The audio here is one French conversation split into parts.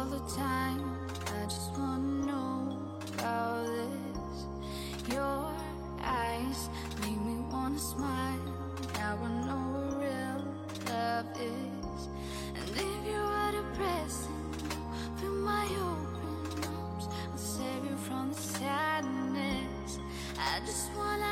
all the time. I just wanna know about this. Your eyes make me wanna smile. Now I know what real love is. And if you are depressing, feel my open arms. I'll save you from the sadness. I just wanna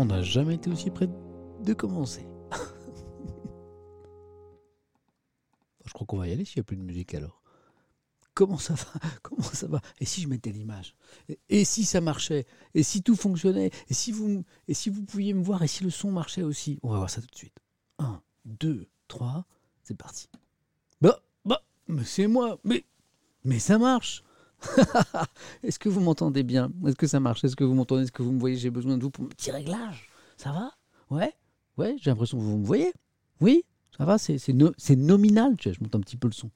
On n'a jamais été aussi près de commencer. Je crois qu'on va y aller s'il n'y a plus de musique alors. Comment ça va? Comment ça va? Et si je mettais l'image? Et, et si ça marchait? Et si tout fonctionnait? Et si vous et si vous pouviez me voir? Et si le son marchait aussi? On va voir ça tout de suite. 1, 2, 3, c'est parti. Bah, bah, mais c'est moi Mais, mais ça marche Est-ce que vous m'entendez bien? Est-ce que ça marche? Est-ce que vous m'entendez? Est-ce que vous me voyez? J'ai besoin de vous pour un petit réglage. Ça va? Ouais? Ouais, j'ai l'impression que vous me voyez. Oui? Ça va? C'est c'est no- c'est nominal. Je monte un petit peu le son.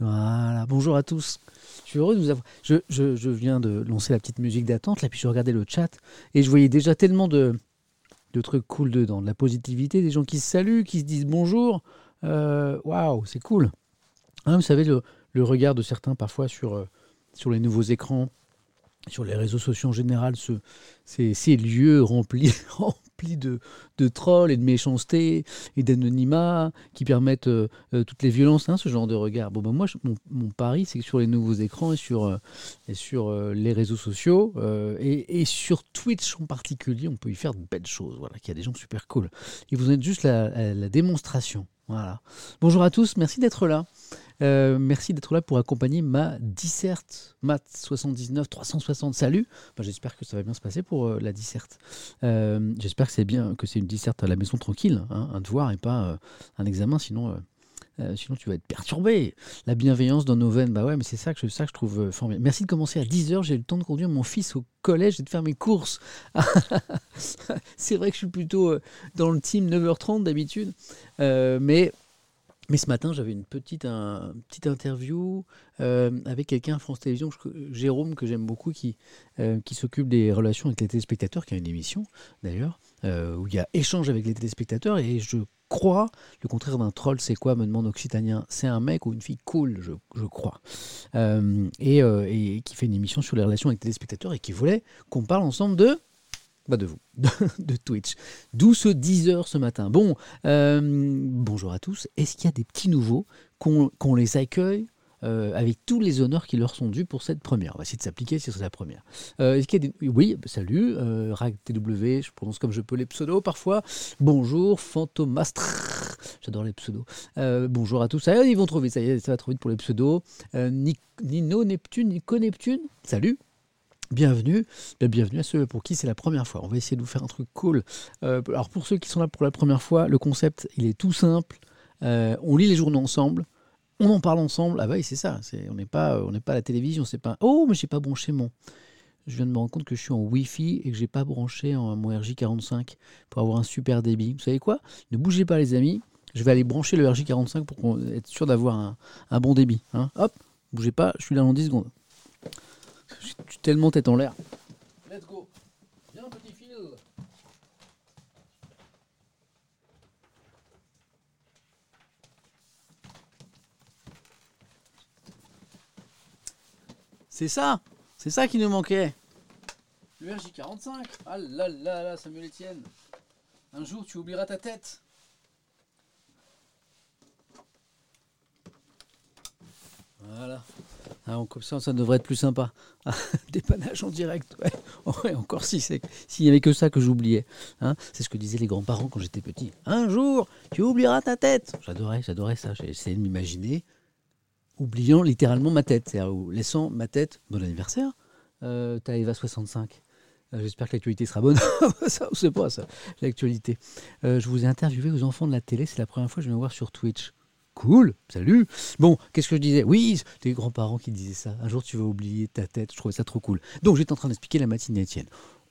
Voilà, bonjour à tous. Je suis heureux de vous avoir. Je, je- je viens de lancer la petite musique d'attente, là, puis je regardais le chat et je voyais déjà tellement de, de trucs cool dedans, de la positivité, des gens qui se saluent, qui se disent bonjour. Euh, Waouh, c'est cool. Hein, vous savez, le, le regard de certains parfois sur, euh, sur les nouveaux écrans, sur les réseaux sociaux en général, ce, ces, lieux remplis, remplis de, de trolls et de méchanceté et d'anonymat qui permettent euh, euh, toutes les violences, hein, ce genre de regard. Bon, ben moi, mon, pari, c'est que sur les nouveaux écrans et sur, et sur les réseaux sociaux et, et sur Twitch en particulier, on peut y faire de belles choses. Voilà, qu'il y a des gens super cool. Et vous êtes juste la démonstration. Voilà. Bonjour à tous, merci d'être là. Euh, merci d'être là pour accompagner ma disserte Math 79 360. Salut. Ben, J'espère que ça va bien se passer pour euh, la disserte. Euh, J'espère que c'est bien que c'est une disserte à la maison tranquille, hein, un devoir et pas un examen, sinon. Euh, sinon, tu vas être perturbé. La bienveillance dans nos veines, bah ouais, mais c'est ça que je, ça que je trouve euh, formidable. Merci de commencer à 10h. J'ai le temps de conduire mon fils au collège et de faire mes courses. c'est vrai que je suis plutôt euh, dans le team 9h30 d'habitude. Mais, mais ce matin, j'avais une petite, petite interview avec quelqu'un France Télévisions, Jérôme, que j'aime beaucoup, qui, qui s'occupe des relations avec les téléspectateurs, qui a une émission d'ailleurs, euh, où il y a échange avec les téléspectateurs. Et je crois, le contraire d'un troll, c'est quoi me demande Occitanien. C'est un mec ou une fille cool, je, je crois. Euh, et, euh, et qui fait une émission sur les relations avec les téléspectateurs et qui voulait qu'on parle ensemble de. Bah de vous, de Twitch. D'où ce 10h ce matin. Bon, bonjour à tous. Est-ce qu'il y a des petits nouveaux qu'on les accueille euh, avec tous les honneurs qui leur sont dus pour cette première. On va essayer de s'appliquer si c'est la première. Euh. Oui, bah, salut, euh, je prononce comme je peux les pseudos parfois. Bonjour, Fantomastre, j'adore les pseudos. Euh, bonjour à tous, ils vont trop vite, ça y est, ça va trop vite pour les pseudos. Ni- Nino Neptune, Nico Neptune, salut. Bienvenue, Ben, bienvenue à ceux pour qui c'est la première fois. On va essayer de vous faire un truc cool. Alors pour ceux qui sont là pour la première fois, le concept il est tout simple. On lit les journaux ensemble, on en parle ensemble. Ah bah oui, c'est ça. On n'est pas, on n'est pas à la télévision. C'est pas. Oh, mais j'ai pas branché mon. Je viens de me rendre compte que je suis en Wi-Fi et que j'ai pas branché mon RJ45 pour avoir un super débit. Vous savez quoi? Ne bougez pas, les amis. Je vais aller brancher le RJ45 pour être sûr d'avoir un, bon débit. hein. Hop, bougez pas. Je suis là dans 10 secondes. Je suis tellement tête en l'air. Let's go. Viens, petit fil. C'est ça, c'est ça qui nous manquait. Le RJ45. Ah là là là, Samuel Etienne. Un jour, tu oublieras ta tête. Voilà. Ah, comme ça, ça devrait être plus sympa. Ah, Dépannage en direct, ouais. Encore si s'il y avait que ça que j'oubliais. Hein. c'est ce que disaient les grands-parents quand j'étais petit. Un jour, tu oublieras ta tête. J'adorais, j'adorais ça. J'ai essayé de m'imaginer oubliant littéralement ma tête, c'est-à-dire laissant ma tête. Bon anniversaire, euh, t'as Eva 65. Euh, J'espère que l'actualité sera bonne. ça, on sait pas ça, l'actualité. Euh, je vous ai interviewé aux enfants de la télé. C'est la première fois que je viens voir sur Twitch. Cool, salut. Bon, qu'est-ce que je disais? Oui, les grands-parents qui disaient ça. Un jour, tu vas oublier ta tête. Je trouvais ça trop cool. Donc, j'étais en train d'expliquer la matinée Étienne.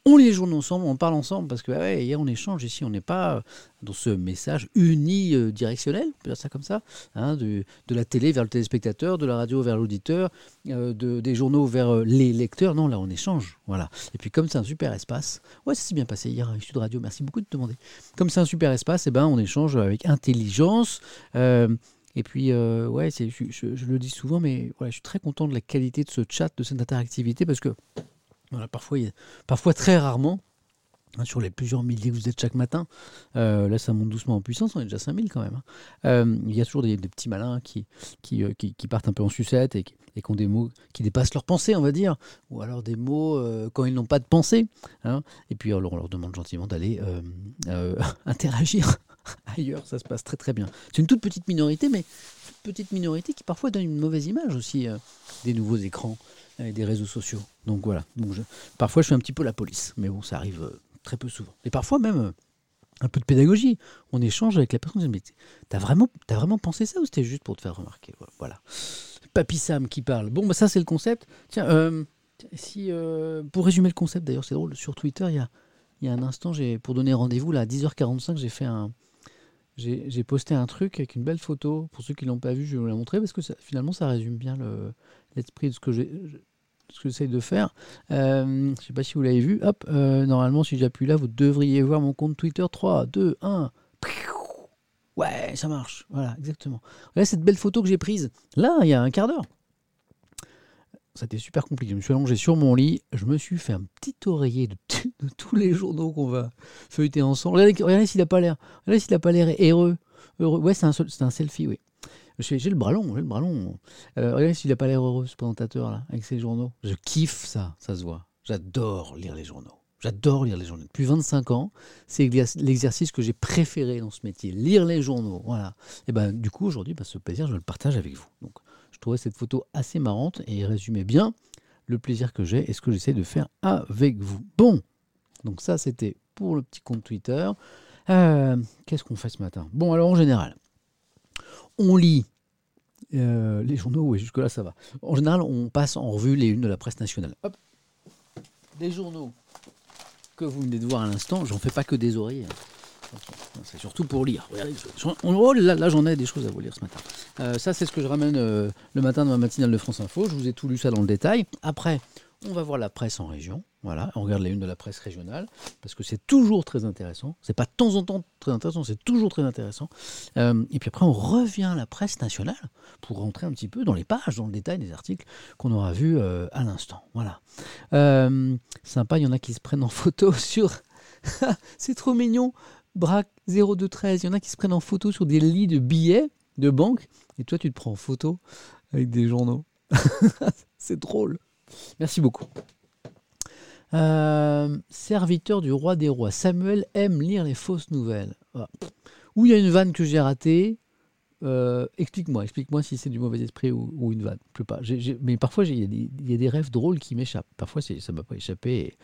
On les journaux ensemble, on parle ensemble, parce que ah ouais, on échange ici, on n'est pas euh, dans ce message unidirectionnel, on peut dire ça comme ça, hein, de, de la télé vers le téléspectateur, de la radio vers l'auditeur, euh, de, des journaux vers euh, les lecteurs. Non, là on échange, voilà. Et puis comme c'est un super espace, ouais, ça s'est bien passé hier à Sud Radio, merci beaucoup de demander. Comme c'est un super espace, eh ben, on échange avec intelligence. euh, et puis, euh, ouais, je, le dis souvent, mais voilà, je suis très content de la qualité de ce chat, de cette interactivité, parce que parfois, très rarement, hein, sur les plusieurs milliers que vous êtes chaque matin, euh, là ça monte doucement en puissance, on est déjà 5000 quand même. hein. Euh, il y a toujours des, petits malins euh, qui- partent un peu en sucette et et qui ont des mots qui dépassent leur pensée, on va dire, ou alors des mots quand ils n'ont pas de pensée. hein. Et puis alors, on leur demande gentiment d'aller interagir ailleurs, ça se passe très très bien. C'est une toute petite minorité, mais toute petite minorité qui parfois donne une mauvaise image aussi des nouveaux écrans des réseaux sociaux. Donc voilà, je- parfois je fais un petit peu la police, mais bon, ça arrive euh, très peu souvent. Et parfois même euh, un peu de pédagogie. On échange avec la personne, mais t'as vraiment, vraiment pensé ça ou c'était juste pour te faire remarquer? Voilà. Papy Sam qui parle. Bon, bah ça c'est le concept. Tiens, euh, si, pour résumer le concept, d'ailleurs c'est drôle, sur Twitter, il y a, y a un instant, j'ai, pour donner rendez-vous, là, à 10h45, j'ai fait un... J'ai, posté un truc avec une belle photo. Pour ceux qui l'ont pas vu, je vais vous la montrer parce que finalement, ça résume bien le, l'esprit de ce que j'ai, ce que j'essaie de faire. Euh, je sais pas si vous l'avez vu. Hop, euh, normalement, si j'appuie là, vous devriez voir mon compte Twitter. 3, 2, 1. Ouais, ça marche. Voilà, exactement. Regardez cette belle photo que j'ai prise. Là, il y a un quart d'heure. C'était super compliqué. Je me suis allongé sur mon lit. Je me suis fait un petit oreiller de, tous les journaux qu'on va feuilleter ensemble. Regardez, regardez s'il n'a pas l'air. Regardez s'il n'a pas l'air heureux. heureux. Ouais, c'est un, un selfie, oui. J'ai le bras long, j'ai le bras long. Euh, regardez s'il n'a pas l'air heureux, ce présentateur là, avec ses journaux. Je kiffe ça, ça se voit. J'adore lire les journaux. J'adore lire les journaux. Depuis 25 ans, c'est l'exerc- l'exercice que j'ai préféré dans ce métier. Lire les journaux, voilà. Et ben du coup, aujourd'hui, ben, ce plaisir, je le partage avec vous. Donc, je trouvais cette photo assez marrante et résumait bien le plaisir que j'ai et ce que j'essaie de faire avec vous. Bon, donc ça, c'était pour le petit compte Twitter. Euh, Qu'est-ce qu'on fait ce matin? Bon, alors en général, on lit euh, les journaux, oui, jusque-là ça va. En général, on passe en revue les unes de la presse nationale. Hop. Des journaux que vous venez de voir à l'instant, j'en fais pas que des oreillers. hein. C'est surtout pour lire. Regardez, oh là, là, j'en ai des choses à vous lire ce matin. Euh, ça, c'est ce que je ramène euh, le matin dans ma matinale de France Info. Je vous ai tout lu ça dans le détail. Après, on va voir la presse en région. Voilà, on regarde la une de la presse régionale, parce que c'est toujours très intéressant. C'est pas de temps en temps très intéressant, c'est toujours très intéressant. Euh, et puis après, on revient à la presse nationale pour rentrer un petit peu dans les pages, dans le détail des articles qu'on aura vus euh, à l'instant. Voilà. Euh, sympa, il y en a qui se prennent en photo sur. c'est trop mignon. Braque 0213, il y en a qui se prennent en photo sur des lits de billets de banque, et toi, tu te prends en photo avec des journaux. c'est drôle. Merci beaucoup. Euh, serviteur du roi des rois. Samuel aime lire les fausses nouvelles. Voilà. Où il y a une vanne que j'ai ratée. euh, explique-moi, explique-moi si c'est du mauvais esprit ou, ou une vanne. Je pas. Mais parfois, il y, a des- rêves drôles qui m'échappent. Parfois, ça m'a pas échappé.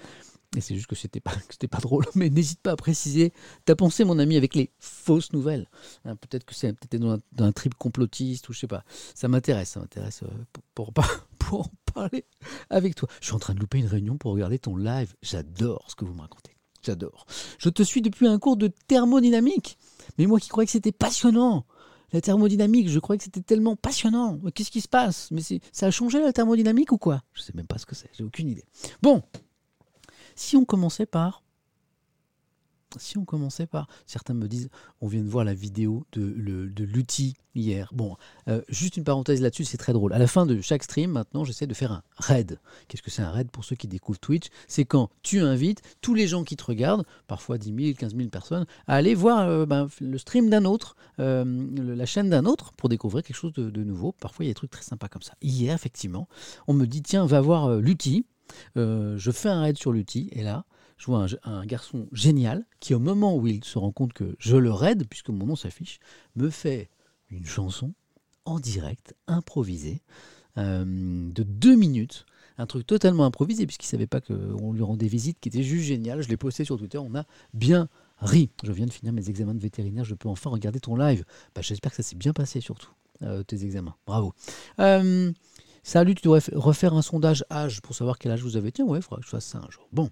Et, c'est juste que c'était pas, que pas drôle. Mais n'hésite pas à préciser ta pensée, mon ami, avec les fausses nouvelles. Hein, peut-être que c'est dans un, trip complotiste ou je sais pas. Ça m'intéresse, ça m'intéresse euh, pour, pour, pour en parler avec toi. Je suis en train de louper une réunion pour regarder ton live. J'adore ce que vous me racontez. J'adore. Je te suis depuis un cours de thermodynamique. Mais moi qui croyais que c'était passionnant. La thermodynamique, je croyais que c'était tellement passionnant. Qu'est-ce qui se passe? Mais ça a changé la thermodynamique ou quoi? Je sais même pas ce que c'est. J'ai aucune idée. Bon, si on commençait par si on commençait par, certains me disent, on vient de voir la vidéo de, de l'outil hier. Bon, euh, juste une parenthèse là-dessus, c'est très drôle. À la fin de chaque stream, maintenant, j'essaie de faire un raid. Qu'est-ce que c'est un raid pour ceux qui découvrent Twitch? C'est quand tu invites tous les gens qui te regardent, parfois 10 000, 15 000 personnes, à aller voir euh, ben, le stream d'un autre, euh, la chaîne d'un autre, pour découvrir quelque chose de, de nouveau. Parfois, il y a des trucs très sympas comme ça. Hier, effectivement, on me dit, tiens, va voir l'outil. Je fais un raid sur l'outil, et là, je vois un, garçon génial qui, au moment où il se rend compte que je le raid, puisque mon nom s'affiche, me fait une chanson en direct, improvisée, euh, de deux minutes. Un truc totalement improvisé, puisqu'il ne savait pas qu'on lui rendait visite, qui était juste génial. Je l'ai posté sur Twitter, on a bien ri. Je viens de finir mes examens de vétérinaire, je peux enfin regarder ton live. Bah, J'espère que ça s'est bien passé, surtout, euh, tes examens. Bravo. Euh, salut, tu devrais refaire un sondage âge pour savoir quel âge vous avez. Tiens, ouais, il faudra que je fasse ça un jour. Bon.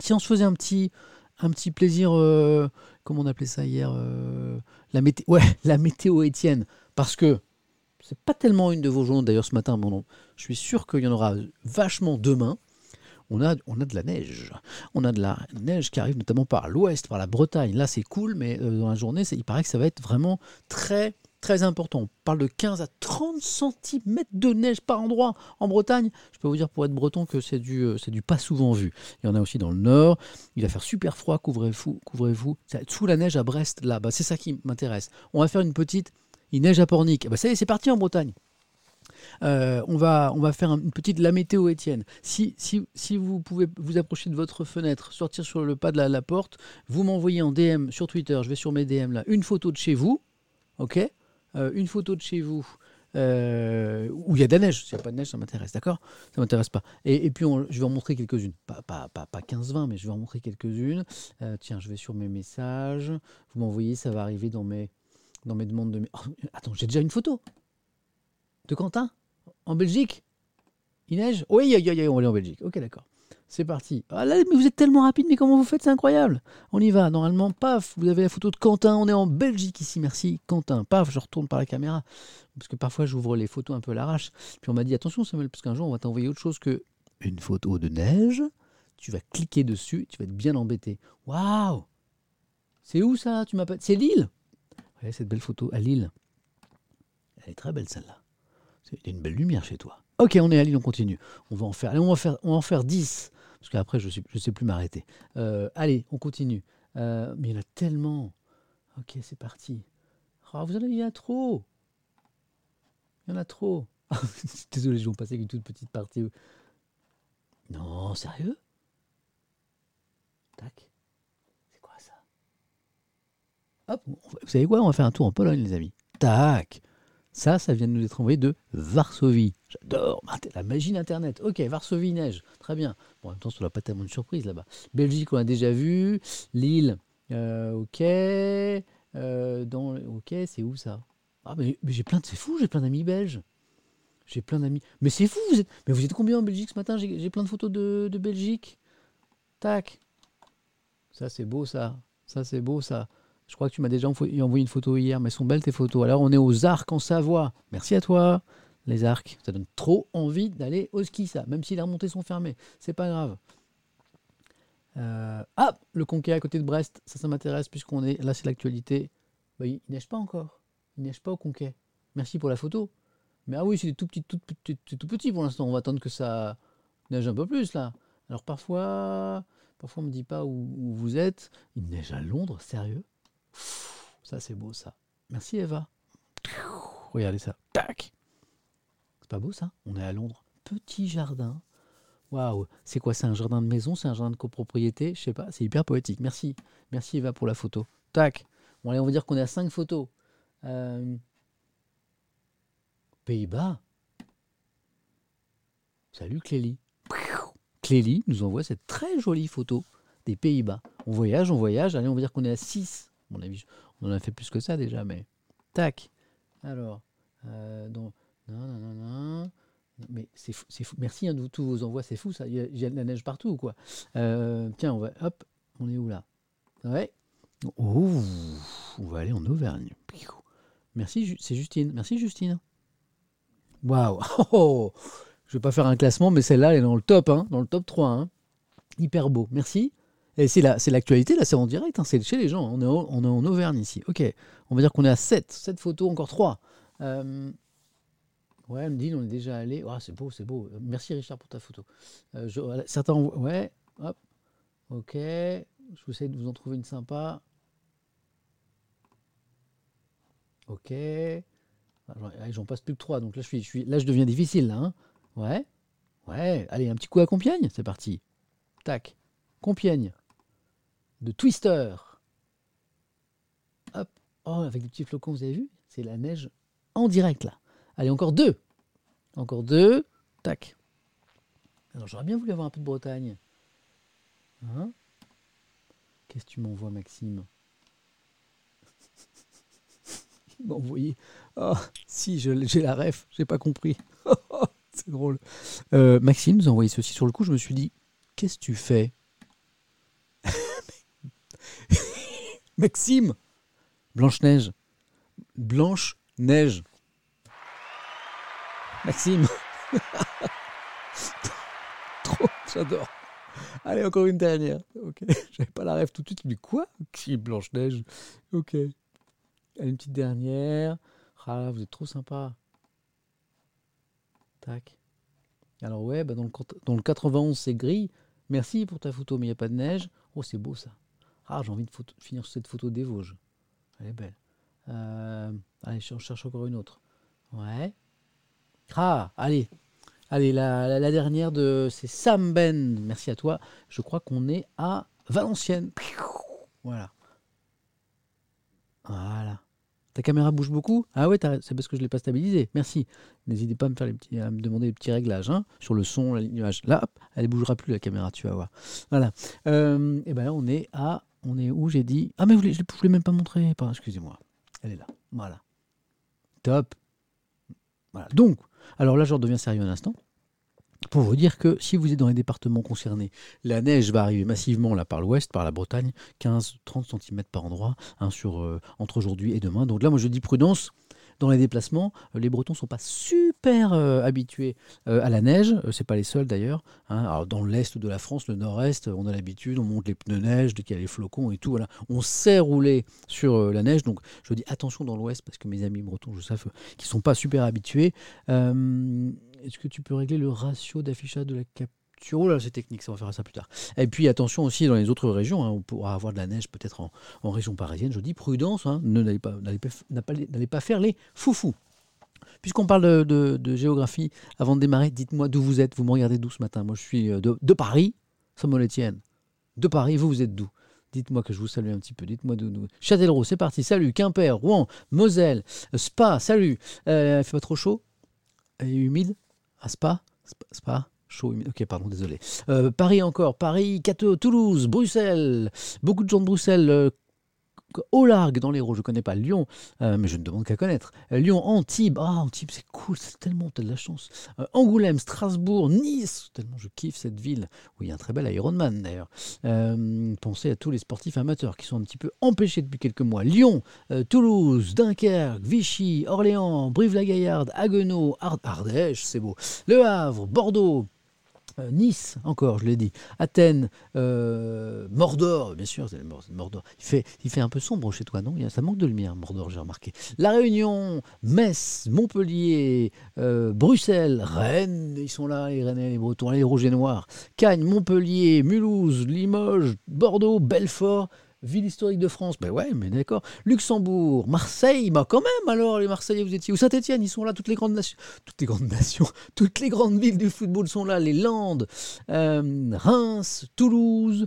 Si on se faisait un petit, plaisir, euh, comment on appelait ça hier euh, la, météo Étienne. Parce que c'est pas tellement une de vos journaux d'ailleurs ce matin, mais on- je suis sûr qu'il y en aura vachement demain. On a, on a de la neige. On a de la neige qui arrive notamment par l'ouest, par la Bretagne. Là, c'est cool, mais euh, dans la journée, il paraît que ça va être vraiment très, très important. On parle de 15 à 30 cm de neige par endroit en Bretagne. Je peux vous dire, pour être breton, que c'est du, euh, c'est du pas souvent vu. Il y en a aussi dans le nord. Il va faire super froid, couvrez-vous. couvrez-vous. Sous la neige à Brest, là. Bah, c'est ça qui m'intéresse. On va faire une petite. Il neige à Pornic. Bah, ça y est, c'est parti en Bretagne. Euh, on, va, on va faire un- une petite la météo Étienne. Si, si, si vous pouvez vous approcher de votre fenêtre, sortir sur le pas de la porte, vous m'envoyez en DM sur Twitter, je vais sur mes DM là, une photo de chez vous, ok? Euh, Une photo de chez vous euh, où il y a de la neige. S'il n'y a pas de neige, ça m'intéresse, d'accord? Ça m'intéresse pas. Et, puis, je vais en montrer quelques-unes. Pas, pas, pas, pas 15-20, mais je vais en montrer quelques-unes. Euh, tiens, je vais sur mes messages. Vous m'envoyez, ça va arriver dans mes, dans mes demandes de... Oh, attends, j'ai déjà une photo de Quentin? En Belgique? Il neige? Oui, on est en Belgique. Ok, d'accord. C'est parti. Ah mais vous êtes tellement rapide, mais comment vous faites? C'est incroyable. On y va. Normalement, paf, vous avez la photo de Quentin. On est en Belgique ici. Merci, Quentin. Paf, je retourne par la caméra. Parce que parfois, j'ouvre les photos un peu à l'arrache. Puis on m'a dit attention, Samuel, parce qu'un jour, on va t'envoyer autre chose que une photo de neige. Tu vas cliquer dessus. Tu vas être bien embêté. Waouh C'est où ça? Tu. C'est Lille Regardez cette belle photo à Lille. Elle est très belle celle-là. Il y a une belle lumière chez toi. Ok, on est à Lille, on continue. On va faire, allez, on on va en faire 10. Parce qu'après, je ne je sais plus m'arrêter. Euh, allez, on continue. Euh, mais il y en a tellement. Ok, c'est parti. Ah, vous en avez, il y en a trop. Il y en a trop. Désolé, je vais en passer une toute petite partie. Non, sérieux? Tac. C'est quoi ça? Hop, vous savez quoi? On va faire un tour en Pologne, les amis. Tac. Ça, ça vient de nous être envoyé de Varsovie. J'adore. La magie d'Internet. Ok, Varsovie, neige. Très bien. En même temps, ça n'a pas tellement de surprise là-bas. Belgique, on a déjà vu. Lille, euh, ok. Euh, dans, ok, c'est où ça? Ah, mais, j'ai plein de. C'est fou, j'ai plein d'amis belges. J'ai plein d'amis. Mais c'est fou, vous êtes. Mais vous êtes combien en Belgique ce matin? J'ai plein de photos de, de Belgique. Tac. Ça, c'est beau, ça. Ça, c'est beau, ça. Je crois que tu m'as déjà envo- envoyé une photo hier, mais elles sont belles tes photos. Alors, on est aux Arcs en Savoie. Merci à toi, les Arcs. Ça donne trop envie d'aller au ski, ça. Même si les remontées sont fermées. C'est pas grave. Euh, ah, le Conquet à côté de Brest, ça, ça m'intéresse puisqu'on est là, c'est l'actualité. Bah, il, il neige pas encore. Il neige pas au Conquet. Merci pour la photo. Mais ah oui, c'est tout petit, tout c'est tout petit pour l'instant. On va attendre que ça neige un peu plus là. Alors parfois, parfois on me dit pas où, vous êtes. Il neige à Londres, sérieux? Ça c'est beau ça. Merci Eva. Regardez ça. Tac. C'est pas beau ça? On est à Londres. Petit jardin. Waouh. C'est quoi C'est un jardin de maison C'est un jardin de copropriété? Je sais pas. C'est hyper poétique. Merci. Merci Eva pour la photo. Tac. Bon allez, on va dire qu'on est à 5 photos. Euh, Pays-Bas. Salut Clélie. Clélie nous envoie cette très jolie photo des Pays-Bas. On voyage, on voyage. Allez, on va dire qu'on est à 6. À mon on en a fait plus que ça déjà, mais. Tac. Alors. Euh. Non, non, non, non. Mais c'est fou, fou. Merci hein, de tous vos envois, c'est fou ça. Il y, a, de la neige partout, quoi. Euh, tiens, on va. Hop, on est où là? Ouais. Oh, on va aller en Auvergne. Merci, c'est Justine. Merci, Justine. Waouh oh, Je vais pas faire un classement, mais celle-là, elle est dans le top, hein, dans le top 3. hein. Hyper beau. Merci. Et c'est la- c'est l'actualité, là, c'est en direct, hein, c'est chez les gens. On est, en- on est en Auvergne ici. Ok, on va dire qu'on est à 7. 7 photos, encore 3. Euh, ouais, me dit, on est déjà allé. Ah, c'est beau, c'est beau. Merci Richard pour ta photo. Euh, je- certains, ouais, hop. Ok, je vous essaie de vous en trouver une sympa. Ok. Ah, j'en- allez, J'en passe plus que 3, donc là je, suis, je suis, là je deviens difficile. Là, hein. Ouais. Ouais. Allez, un petit coup à Compiègne, c'est parti. Tac. Compiègne. De Twister. Hop. Oh, avec des petits flocons, vous avez vu C'est la neige en direct là. Allez, encore deux. Encore deux. Tac. Alors j'aurais bien voulu avoir un peu de Bretagne. Hein? Qu'est-ce que tu m'envoies, Maxime? Il m'a envoyé. Oh, si, j'ai la ref, j'ai pas compris. C'est drôle. Euh, Maxime nous a envoyé ceci sur le coup. Je me suis dit, qu'est-ce que tu fais? Maxime Blanche-Neige. Blanche-Neige. Maxime Trop, j'adore. Allez, encore une dernière. Ok, j'avais pas la rêve tout de suite. Mais quoi? Qui Blanche-Neige? Ok. Allez, une petite dernière. Ah, vous êtes trop sympa. Tac. Alors, ouais, bah dans, le, quat- dans le 91, c'est gris. Merci pour ta photo, mais il n'y a pas de neige. Oh, c'est beau ça. Ah, j'ai envie de finir sur cette photo des Vosges. Elle est belle. Euh, allez, je cherche encore une autre. Ouais. Ah, allez. Allez, la, la- dernière de c'est Sam Ben. Merci à toi. Je crois qu'on est à Valenciennes. Voilà. Voilà. Ta caméra bouge beaucoup? Ah ouais, c'est parce que je ne l'ai pas stabilisée. Merci. N'hésitez pas à me, faire les petits, à me demander les petits réglages hein, sur le son, l'image. Là, hop, elle ne bougera plus la caméra, tu vas voir. Voilà. Euh, et ben là, on est à. On est où J'ai dit? Ah, mais je ne voulais même pas montrer. Excusez-moi. Elle est là. Voilà. Top. Donc, alors là, je redeviens sérieux un instant. Pour vous dire que si vous êtes dans les départements concernés, la neige va arriver massivement là par l'ouest, par la Bretagne, 15-30 cm par endroit, hein, sur, euh, entre aujourd'hui et demain. Donc là, moi je dis prudence dans les déplacements. Euh, Les Bretons ne sont pas super euh, habitués euh, à la neige, Euh, c'est pas les seuls d'ailleurs. hein. Dans l'est de la France, le nord-est, on a l'habitude, on monte les pneus neige dès qu'il y a les flocons et tout. On sait rouler sur la neige, donc je dis attention dans l'ouest parce que mes amis bretons, je sais qu'ils sont pas super habitués. Est-ce que tu peux régler le ratio d'affichage de la capture Oh là, c'est technique, ça va faire ça plus tard. Et puis attention aussi dans les autres régions, hein, on pourra avoir de la neige peut-être en, région parisienne. Je dis prudence, hein, n'allez pas, faire les foufous. Puisqu'on parle de, géographie, avant de démarrer, dites-moi d'où vous êtes. Vous me regardez d'où ce matin? Moi, je suis euh, de, de Paris, Samuel Etienne. De Paris, vous, vous êtes d'où? Dites-moi que je vous salue un petit peu. Dites-moi d'où. d'où- Châtellerault, c'est parti. Salut. Quimper, Rouen, Moselle, Spa, salut. Euh, il fait pas trop chaud? Et humide? À Spa? Spa, Spa? Ok, pardon, désolé. Euh, Paris encore. Paris, Cateau, Toulouse, Bruxelles. Beaucoup de gens de Bruxelles. euh, au largue dans l'Hérault, je ne connais pas Lyon, euh, mais je ne demande qu'à connaître. Lyon, Antibes, ah Antibes c'est cool, c'est tellement, t'as de la chance. Angoulême, Strasbourg, Nice, tellement je kiffe cette ville, où il y a un très bel Ironman d'ailleurs. Pensez à tous les sportifs amateurs qui sont un petit peu empêchés depuis quelques mois. Lyon, Toulouse, Dunkerque, Vichy, Orléans, Brive-la-Gaillarde, Haguenau, Ard- Ardèche, c'est beau, Le Havre, Bordeaux, Euh, Nice, encore, je l'ai dit. Athènes, euh, Mordor, bien sûr, c'est Mordor. Il fait, un peu sombre chez toi, non? Ça manque de lumière, Mordor, j'ai remarqué. La Réunion, Metz, Montpellier, euh, Bruxelles, Rennes, ils sont là, les Rennais, les Bretons, les Rouges et Noirs. Cagnes, Montpellier, Mulhouse, Limoges, Bordeaux, Belfort. Ville historique de France, ben ouais, mais d'accord. Luxembourg, Marseille, bah quand même alors les Marseillais vous étiez. Ou Saint-Etienne, ils sont là, toutes les grandes nations, toutes les grandes nations, toutes les grandes villes du football sont là, les Landes, euh, Reims, Toulouse,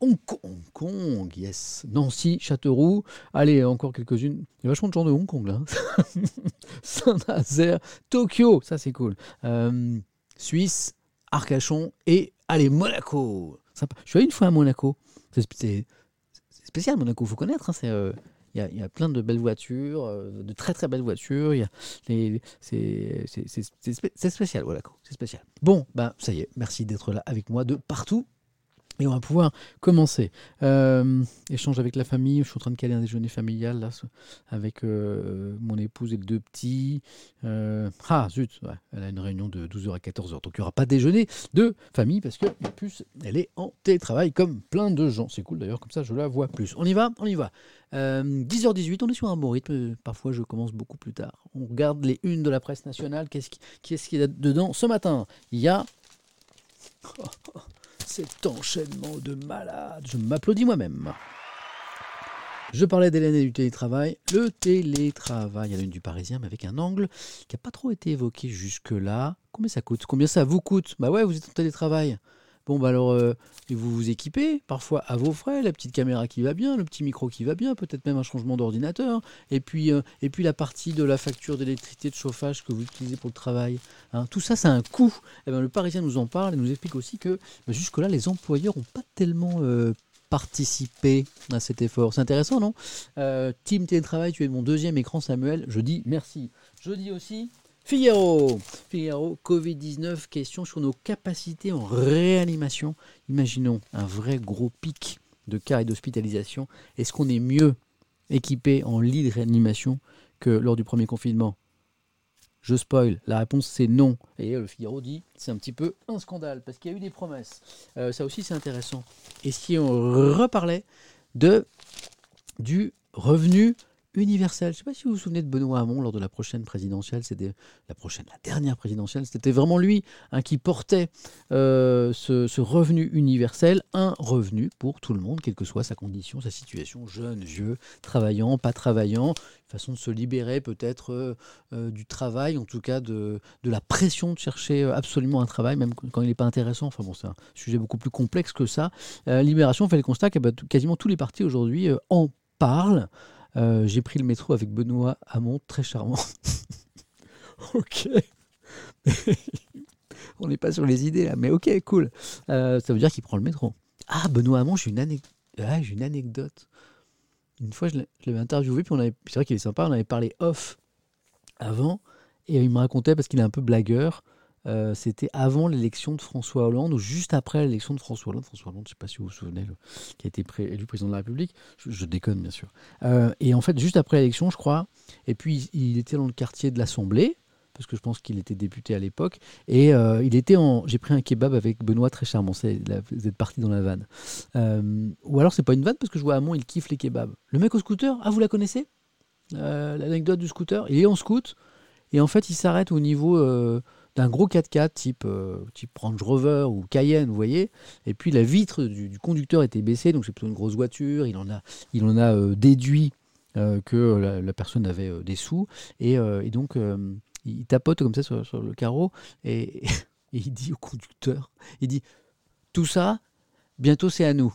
Hong Kong, Hong Kong, yes, Nancy, Châteauroux, allez, encore quelques-unes. Il y a vachement de gens de Hong Kong là. hein. Saint-Nazaire, Tokyo, ça c'est cool. Euh, Suisse, Arcachon et, allez, Monaco. Sympa. Je suis allé une fois à Monaco. C'est spécial, Monaco, il faut connaître. hein, c'est, euh, il y, a, y a plein de belles voitures, euh, de très très belles voitures. C'est spécial, Monaco. C'est spécial. Bon, ben ça y est, merci d'être là avec moi de partout. Et on va pouvoir commencer. Euh, échange avec la famille. Je suis en train de caler un déjeuner familial là, avec euh, mon épouse et les deux petits. Euh, ah, zut, elle a une réunion de 12h à 14h. Donc il n'y aura pas de déjeuner de famille parce que la puce, elle est en télétravail comme plein de gens. C'est cool d'ailleurs, comme ça je la vois plus. On y va On y va. Euh, 10h18, on est sur un bon rythme. Parfois je commence beaucoup plus tard. On regarde les unes de la presse nationale. Qu'est-ce qui, qu'est-ce a dedans Ce matin, il y a cet enchaînement de malades. Je m'applaudis moi-même. Je parlais d'Hélène et du télétravail. Le télétravail à l'une du Parisien, mais avec un angle qui n'a pas trop été évoqué jusque-là. Combien ça coûte? Combien ça vous coûte? Bah ouais, vous êtes en télétravail. Bon, bah alors, euh, vous vous équipez, parfois à vos frais, la petite caméra qui va bien, le petit micro qui va bien, peut-être même un changement d'ordinateur, et puis, euh, et puis la partie de la facture d'électricité, de chauffage que vous utilisez pour le travail. hein. tout ça, a un coût. Eh ben, le Parisien nous en parle et nous explique aussi que bah, jusque-là, les employeurs n'ont pas tellement euh, participé à cet effort. C'est intéressant, non? Team Télétravail, tu es mon deuxième écran, Samuel. Je dis merci. Je dis aussi Figaro. Figaro, Covid-19, question sur nos capacités en réanimation. Imaginons un vrai gros pic de cas et d'hospitalisation. Est-ce qu'on est mieux équipé en lit de réanimation que lors du premier confinement? Je spoil, la réponse c'est non. Et le Figaro dit c'est un petit peu un scandale parce qu'il y a eu des promesses. Euh, ça aussi c'est intéressant. Et si on reparlait de du revenu universel. Je ne sais pas si vous vous souvenez de Benoît Hamon lors de la prochaine présidentielle, c'était la prochaine, la dernière présidentielle, c'était vraiment lui hein, qui portait euh, ce, revenu universel, un revenu pour tout le monde, quelle que soit sa condition, sa situation, jeune, vieux, travaillant, pas travaillant, façon de se libérer peut-être euh, euh, du travail, en tout cas de, la pression de chercher absolument un travail, même quand il n'est pas intéressant. Enfin bon, c'est un sujet beaucoup plus complexe que ça. Libération fait le constat que bah, quasiment tous les partis aujourd'hui en parlent. Euh, J'ai pris le métro avec Benoît Hamon, très charmant. ok. On n'est pas sur les idées là, mais ok, cool. Euh, ça veut dire qu'il prend le métro. Ah, Benoît Hamon, j'ai une, une anecdote. Une fois, je l'avais interviewé, puis avait, c'est vrai qu'il est sympa, on avait parlé off avant, et il me racontait, parce qu'il est un peu blagueur, euh, c'était avant l'élection de François Hollande, ou juste après l'élection de François Hollande. François Hollande, je ne sais pas si vous vous souvenez, qui a été élu président de la République. Je, déconne, bien sûr. Euh, et en fait, juste après l'élection, je crois, et puis il, était dans le quartier de l'Assemblée, parce que je pense qu'il était député à l'époque, et euh, il était en... J'ai pris un kebab avec Benoît, très charmant, vous êtes parti dans la vanne. Ou alors c'est pas une vanne, parce que je vois Hamon, il kiffe les kebabs. Le mec au scooter, ah vous la connaissez? L'anecdote du scooter, il est en scoot, et en fait il s'arrête au niveau... d'un gros 4x4 type, euh, type Range Rover ou Cayenne, vous voyez. Et puis la vitre du, du conducteur était baissée, donc c'est plutôt une grosse voiture. Il en a, euh, déduit euh, que la, personne avait des sous. Et, donc il tapote comme ça sur, le carreau et, il dit au conducteur, il dit, tout ça, bientôt c'est à nous.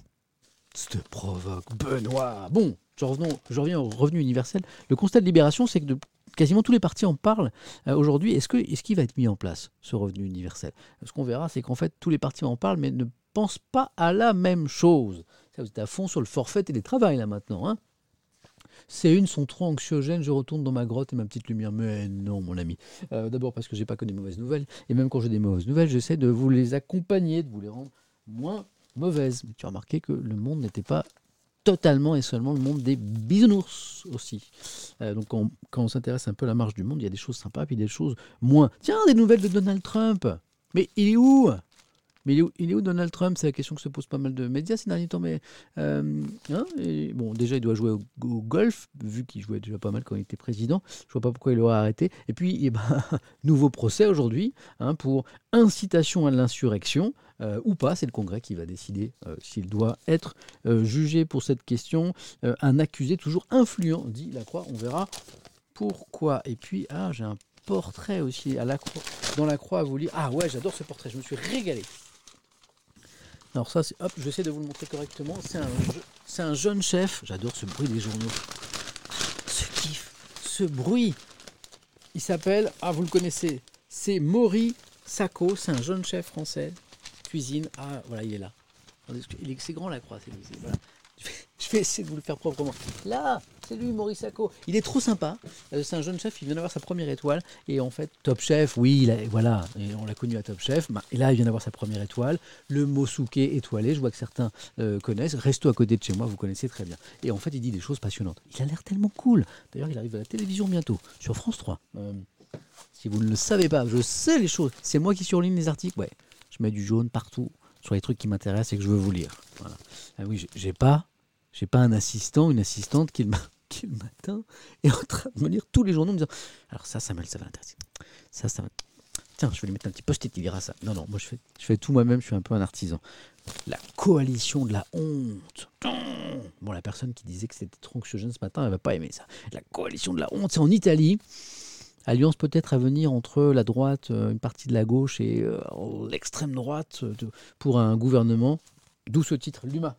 Te provoque, Benoît. Bon, je, je reviens au revenu universel. Le constat de libération, c'est que de- quasiment tous les partis en parlent euh, aujourd'hui. Est-ce qu'il va être mis en place, ce revenu universel? Ce qu'on verra, c'est qu'en fait, tous les partis en parlent, mais ne pensent pas à la même chose. Vous êtes à fond sur le forfait télétravail, là, maintenant. Hein ces unes sont trop anxiogènes, je retourne dans ma grotte et ma petite lumière. Mais non, mon ami. Euh, D'abord parce que j'ai pas que des mauvaises nouvelles. Et même quand j'ai des mauvaises nouvelles, j'essaie de vous les accompagner, de vous les rendre moins mauvaises. Mais tu as remarqué que le monde n'était pas totalement et seulement le monde des bisounours aussi. Euh, donc quand, on s'intéresse un peu à la marche du monde, il y a des choses sympas puis des choses moins. Tiens, des nouvelles de Donald Trump. Mais il est où? Mais il est, où, Donald Trump? C'est la question que se posent pas mal de médias ces derniers temps. Mais euh, hein, bon, déjà, il doit jouer au, au golf, vu qu'il jouait déjà pas mal quand il était président. Je vois pas pourquoi il aurait arrêté. Et puis, eh ben, nouveau procès aujourd'hui hein, pour incitation à l'insurrection euh, ou pas. C'est le Congrès qui va décider euh, s'il doit être euh, jugé pour cette question. Un accusé toujours influent, dit la Croix. On verra pourquoi. Et puis, ah, j'ai un portrait aussi à la croix, dans la Croix à vous lire. Ah ouais, j'adore ce portrait. Je me suis régalé. Alors ça, c'est, hop, j'essaie de vous le montrer correctement. C'est un, c'est un jeune chef. J'adore ce bruit des journaux. Ce kiff, ce bruit. Il s'appelle, ah vous le connaissez, c'est Maury Sacco. C'est un jeune chef français. Cuisine. Ah voilà, il est là. C'est grand la croix. c'est- voilà. Je vais- essayer de vous le faire proprement. Là, c'est lui, Maurice Sacco. Il est trop sympa. Euh, C'est un jeune chef, il vient d'avoir sa première étoile. Et en fait, Top Chef, oui, voilà, on l'a connu à Top Chef. Bah, Et là, il vient d'avoir sa première étoile. Le Mosuke étoilé, je vois que certains euh, connaissent. Resto à côté de chez moi, vous connaissez très bien. Et en fait, il dit des choses passionnantes. Il a l'air tellement cool. D'ailleurs, il arrive à la télévision bientôt, sur France 3. Euh, si vous ne le savez pas, je sais les choses. C'est moi qui surligne les articles. Ouais, du jaune partout sur les trucs qui m'intéressent et que je veux vous lire. Voilà. Ah oui, j'ai- pas, j'ai pas un assistant, une assistante qui le, qui le matin est en train de me lire tous les journaux en me disant alors ça, Samuel, ça va l'intéresser. Ça, ça. Tiens, je vais lui mettre un petit post-it, il lira ça. Non, non, moi je fais, je fais tout moi-même, je suis un peu un artisan. La coalition de la honte. Bon, la personne qui disait que c'était trop anxiogène ce matin, elle va pas aimer ça. La coalition de la honte, c'est en Italie. Alliance peut-être à venir entre la droite, euh, une partie de la gauche et euh, l'extrême droite euh, pour un gouvernement. D'où ce titre, l'UMA.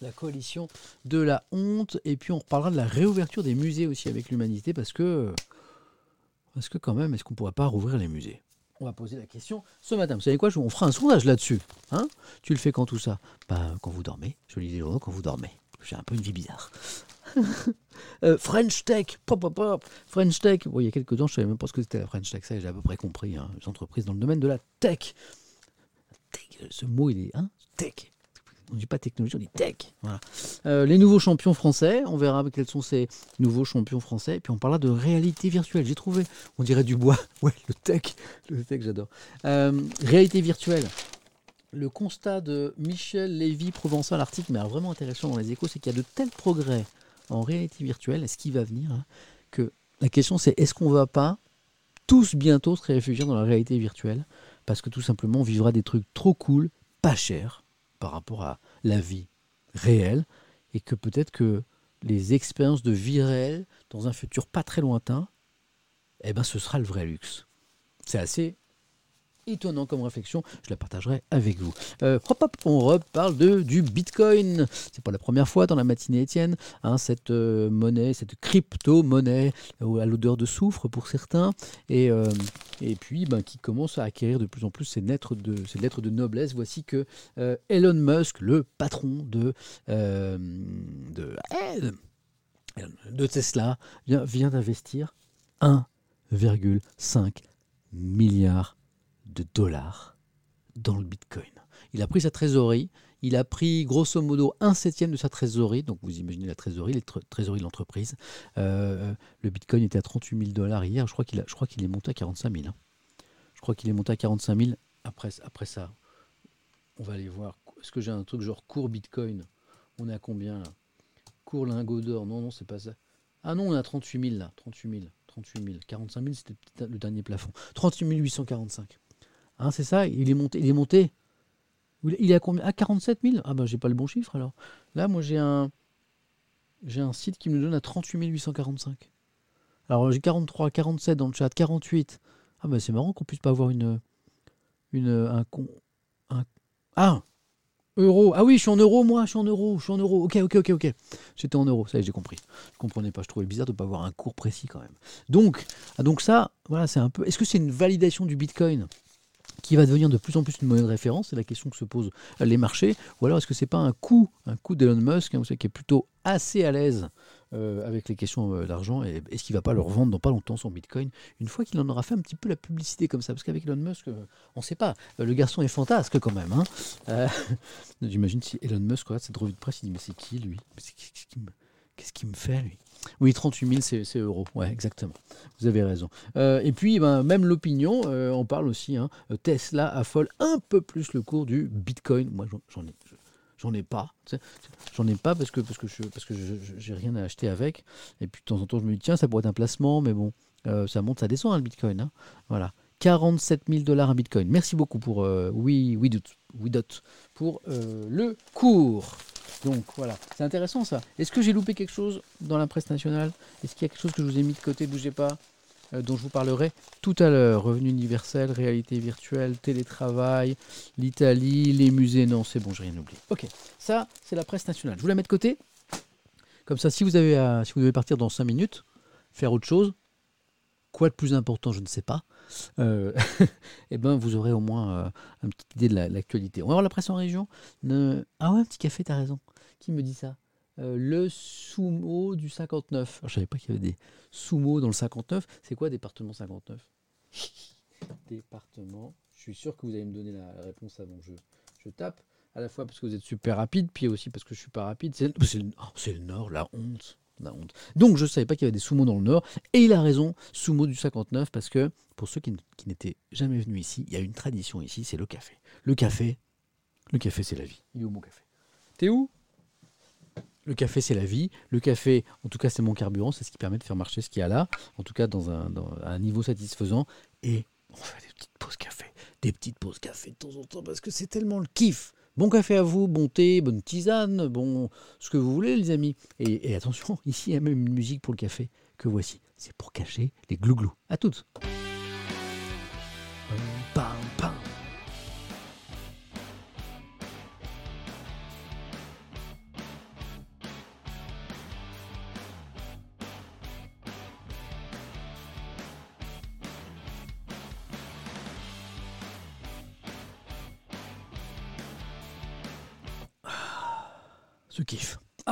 La coalition de la honte. Et puis on reparlera de la réouverture des musées aussi avec l'humanité parce que, quand même, est-ce qu'on ne pourrait pas rouvrir les musées? On va poser la question ce matin. Vous savez quoi On fera un sondage là-dessus. Hein? Tu le fais quand tout ça? Bah, Quand vous dormez. Je lis les journaux quand vous dormez. J'ai un peu une vie bizarre. Euh, French Tech, pop, pop, pop. French Tech. Il y a quelques temps, je ne savais même pas ce que c'était la French Tech. Ça, j'ai à peu près compris. Hein. Les entreprises dans le domaine de la tech. Tech, ce mot, il est hein, tech. On ne dit pas technologie, on dit tech. Euh, les nouveaux champions français, on verra quels sont ces nouveaux champions français. Et puis on parlera de réalité virtuelle. J'ai trouvé, on dirait du bois. Ouais, le tech, le tech, j'adore. Euh, réalité virtuelle. Le constat de Michel Lévy Provençal, l'article, mais vraiment intéressant dans les échos, c'est qu'il y a de tels progrès en réalité virtuelle, est-ce qu'il va venir hein, Que la question c'est est-ce qu'on va pas tous bientôt se réfugier dans la réalité virtuelle Parce que tout simplement on vivra des trucs trop cool, pas chers par rapport à la vie réelle, et que peut-être que les expériences de vie réelle dans un futur pas très lointain, eh ben ce sera le vrai luxe. C'est assez étonnant comme réflexion, je la partagerai avec vous. Euh, hop, hop, on reparle de, du Bitcoin. C'est pas la première fois dans la matinée Étienne, hein, cette euh, monnaie, cette crypto-monnaie à l'odeur de soufre pour certains, et, euh, et puis ben, qui commence à acquérir de plus en plus ses lettres de, lettres de noblesse. Voici que Elon Musk, le patron de, de, Tesla, vient d'investir 1,5 milliard de dollars dans le Bitcoin. Il a pris sa trésorerie, il a pris grosso modo un septième de sa trésorerie, donc vous imaginez la trésorerie, les tr- trésoreries de l'entreprise. Euh, le Bitcoin était à 38 000 dollars hier, je crois qu'il est monté à 45 000. hein. Je crois qu'il est monté à 45 000 après, ça. On va aller voir. Est-ce que j'ai un truc genre cours Bitcoin? On est à combien là? Cours lingot d'or? Non, non, c'est pas ça. Ah non, on est à 38 000 là. 38 000. 38 000. 45 000, c'était le dernier plafond. 38 845. Hein, c'est ça Il est monté. Il est monté. Il est à combien À 47 000 Ah bah j'ai pas le bon chiffre alors. Là, moi j'ai un j'ai un site qui me donne à 38 845. Alors j'ai 43, 47 dans le chat, 48. Ah bah c'est marrant qu'on puisse pas avoir une une un con un ah euro. Ah oui, je suis en euros moi, je suis en euros, je suis en euros. OK, OK, OK, OK. J'étais en euros, ça y est, j'ai compris. Je comprenais pas, je trouvais bizarre de pas avoir un cours précis quand même. Donc ah, donc ça, voilà, c'est un peu est-ce que c'est une validation du Bitcoin? Qui va devenir de plus en plus une monnaie de référence, c'est la question que se posent les marchés, ou alors est-ce que c'est pas un coup, un coup d'Elon Musk, hein, vous savez, qui est plutôt assez à l'aise euh, avec les questions euh, d'argent, et est-ce qu'il va pas le revendre dans pas longtemps son Bitcoin, une fois qu'il en aura fait un petit peu la publicité comme ça, parce qu'avec Elon Musk, euh, on ne sait pas, Euh, le garçon est fantasque quand même. Hein. J'imagine si Elon Musk regarde cette revue de presse, il dit mais c'est qui lui? Qu'est-ce qu'il me fait, lui? Oui, 38 000, c'est euros. Ouais, exactement. Vous avez raison. Euh, et puis, ben, même l'opinion, euh, on parle aussi. hein, Tesla affole un peu plus le cours du Bitcoin. Moi, j'en- ai. J'en ai pas. J'en ai pas parce que, parce que je parce que j'ai rien à acheter avec. Et puis de temps en temps, je me dis, tiens, ça pourrait être un placement, mais bon, euh, ça monte, ça descend, hein, le Bitcoin. hein. Voilà. 47 000 dollars un Bitcoin. Merci beaucoup pour euh, oui, oui, oui, dot, pour euh, le cours. Donc voilà, c'est intéressant ça. Est-ce que j'ai loupé quelque chose dans la presse nationale? Est-ce qu'il y a quelque chose que je vous ai mis de côté, bougez pas, euh, dont je vous parlerai tout à l'heure? Revenu universel, réalité virtuelle, télétravail, l'Italie, les musées. Non, c'est bon, j'ai rien oublié. Ok, ça, c'est la presse nationale. Je vous la mets de côté. Comme ça, si vous, avez à- si vous devez partir dans 5 minutes, faire autre chose, quoi de plus important, je ne sais pas, euh, eh ben, vous aurez au moins euh, une petite idée de la- l'actualité. On va voir la presse en région. Ne- Ah ouais, un petit café, t'as raison. Qui me dit ça? Euh, Le sumo du 59. Alors, je savais pas qu'il y avait des sumo dans le 59. C'est quoi département 59 Département. Je suis sûr que vous allez me donner la réponse avant que je, tape. À la fois parce que vous êtes super rapide, puis aussi parce que je suis pas rapide. C'est oh, c'est le Nord, la honte. La honte. Donc je ne savais pas qu'il y avait des sumo dans le Nord. Et il a raison, sumo du 59, parce que pour ceux qui n'étaient jamais venus ici, il y a une tradition ici, c'est le café. Le café, le café c'est la vie. Il est où mon café? T'es où? Le café, c'est la vie. Le café, en tout cas, c'est mon carburant. C'est ce qui permet de faire marcher ce qu'il y a là. En tout cas, dans un, dans un niveau satisfaisant. Et on fait des petites pauses café. Des petites pauses café de temps en temps parce que c'est tellement le kiff. Bon café à vous, bon thé, bonne tisane, bon ce que vous voulez, les amis. Et, attention, ici, il y a même une musique pour le café que voici. C'est pour cacher les glouglous. À toutes.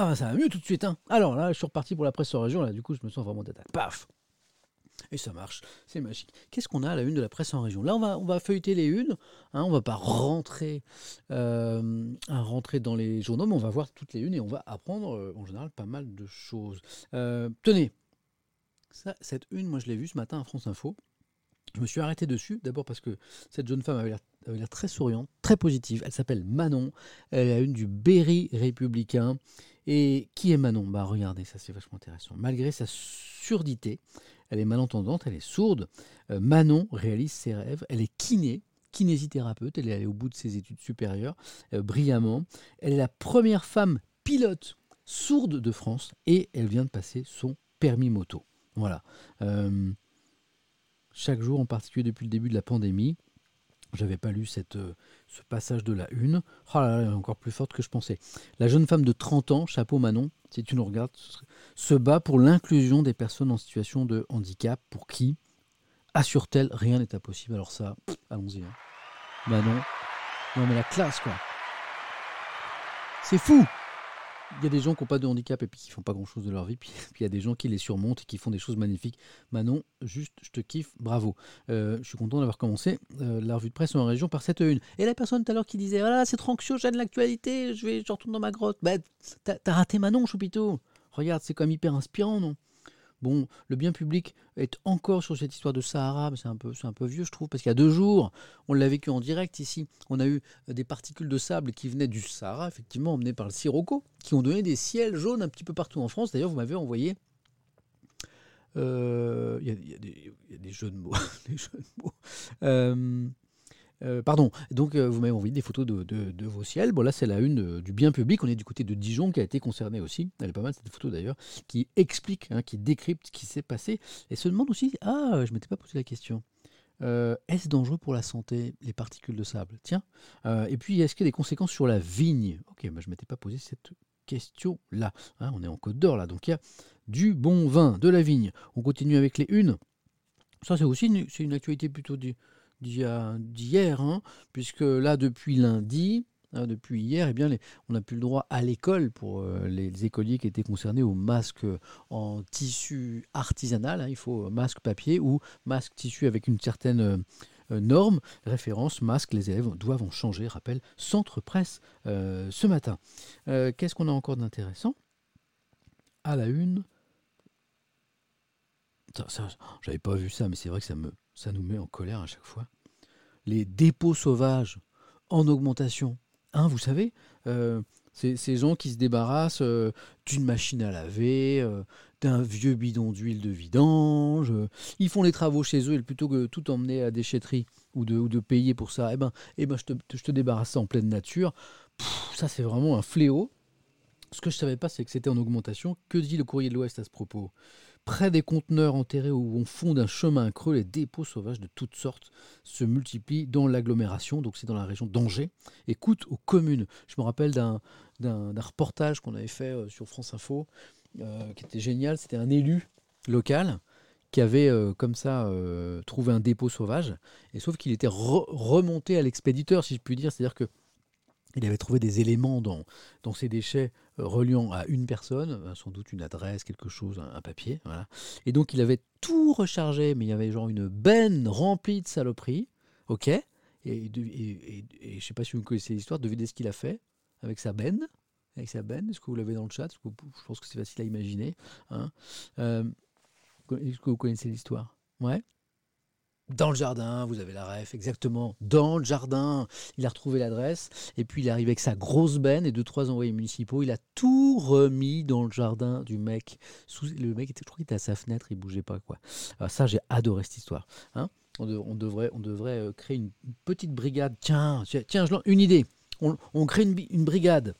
Ah, ça va mieux tout de suite. Hein. Alors là, je suis reparti pour la presse en région. Là, du coup, je me sens vraiment d'attaque. Paf Et ça marche. C'est magique. Qu'est-ce qu'on a à la une de la presse en région? Là, on va, feuilleter les unes. Hein, on va pas rentrer, euh, rentrer dans les journaux, mais on va voir toutes les unes et on va apprendre, euh, en général, pas mal de choses. Euh, tenez, ça, cette une, moi, je l'ai vue ce matin à France Info. Je me suis arrêté dessus, d'abord parce que cette jeune femme avait l'air très souriante, très positive. Elle s'appelle Manon. Elle est à une du Berry républicain. Et qui est Manon? Bah regardez, ça c'est vachement intéressant. Malgré sa surdité, elle est malentendante, elle est sourde. Euh, Manon réalise ses rêves. Elle est kiné, kinésithérapeute. Elle est allée au bout de ses études supérieures euh, brillamment. Elle est la première femme pilote sourde de France et elle vient de passer son permis moto. Voilà. Euh, chaque jour, en particulier depuis le début de la pandémie, j'avais pas lu euh, ce passage de la une. Oh là là, elle est encore plus forte que je pensais. La jeune femme de 30 ans, chapeau Manon, si tu nous regardes, se bat pour l'inclusion des personnes en situation de handicap, pour qui, assure-t-elle, rien n'est impossible. Alors ça, allons-y. hein. Manon, non mais la classe quoi. C'est fou il y a des gens qui n'ont pas de handicap et puis qui font pas grand-chose de leur vie, puis il y a des gens qui les surmontent et qui font des choses magnifiques. Manon, juste, je te kiffe, bravo. Euh, je suis content d'avoir commencé euh, la revue de presse en région par cette une. Et la personne tout à l'heure qui disait voilà c'est anxieux, j'ai de l'actualité, je vais, je retourne dans ma grotte. Bah, t'as raté Manon, Choupito. Regarde, c'est quand même hyper inspirant, non? Bon, le bien public est encore sur cette histoire de Sahara, mais c'est un peu, vieux, je trouve, parce qu'il y a deux jours, on l'a vécu en direct ici. On a eu euh, des particules de sable qui venaient du Sahara, effectivement, emmenées par le Sirocco, qui ont donné des ciels jaunes un petit peu partout en France. D'ailleurs, vous m'avez envoyé. euh, Il y, a- des jeux de mots. Euh, euh, pardon, donc euh, vous m'avez envoyé des photos de, vos ciels. Bon, là, c'est la une euh, du bien public. On est du côté de Dijon qui a été concernée aussi. Elle est pas mal cette photo d'ailleurs, qui explique, hein, qui décrypte ce qui s'est passé et se demande aussi Ah, je m'étais pas posé la question. Est-ce dangereux pour la santé, les particules de sable? Tiens. Et puis, est-ce qu'il y a des conséquences sur la vigne? Ok, bah, je m'étais pas posé cette question-là. Hein, on est en Côte d'Or là, donc il y a du bon vin, de la vigne. On continue avec les unes. Ça, c'est aussi une, une actualité plutôt du- d'hier, hein, puisque là, depuis lundi, hein, depuis hier, eh bien, on n'a plus le droit à l'école pour euh, les, écoliers qui étaient concernés au masque en tissu artisanal. hein, il faut masque papier ou masque tissu avec une certaine euh, euh, norme. Référence, masque, les élèves doivent en changer. Rappel, centre presse euh, ce matin. Euh, Qu'est-ce qu'on a encore d'intéressant? À la une. J'avais pas vu ça, mais c'est vrai que ça, me, ça nous met en colère à chaque fois. Les dépôts sauvages en augmentation. Hein, vous savez, euh, ces, gens qui se débarrassent euh, d'une machine à laver, euh, d'un vieux bidon d'huile de vidange. ils font les travaux chez eux et plutôt que tout emmener à déchetterie ou de, payer pour ça, eh ben, eh ben, je, te, débarrasse ça en pleine nature. Ça, c'est vraiment un fléau. Ce que je ne savais pas, c'est que c'était en augmentation. Que dit le courrier de l'Ouest à ce propos? Près des conteneurs enterrés au fond d'un chemin creux, les dépôts sauvages de toutes sortes se multiplient dans l'agglomération, donc c'est dans la région d'Angers, et coûtent aux communes. Je me rappelle d'un reportage qu'on avait fait euh, sur France Info, euh, qui était génial. C'était un élu local qui avait euh, comme ça trouvé un dépôt sauvage, et sauf qu'il était re- remonté à l'expéditeur, si je puis dire, c'est-à-dire que il avait trouvé des éléments dans, dans ces déchets euh, reliant à une personne, euh, sans doute une adresse, quelque chose, un, papier. Voilà. Et donc il avait tout rechargé, mais il y avait genre une benne remplie de saloperies. OK Et, je ne sais pas si vous connaissez l'histoire, devinez ce qu'il a fait avec sa benne. Avec sa benne, est-ce que vous l'avez dans le chat vous- Je pense que c'est facile à imaginer. hein. Euh, est-ce que vous connaissez l'histoire? Ouais dans le jardin, vous avez la ref, exactement. Dans le jardin, il a retrouvé l'adresse et puis il est arrivé avec sa grosse benne et deux trois envoyés municipaux. Il a tout remis dans le jardin du mec. Le mec était, je crois qu'il était à sa fenêtre, il bougeait pas quoi. Alors ça, j'ai adoré cette histoire. hein. on, de- on devrait, on devrait euh, créer une, petite brigade. Tiens, tiens, une idée. On, on crée une, une brigade.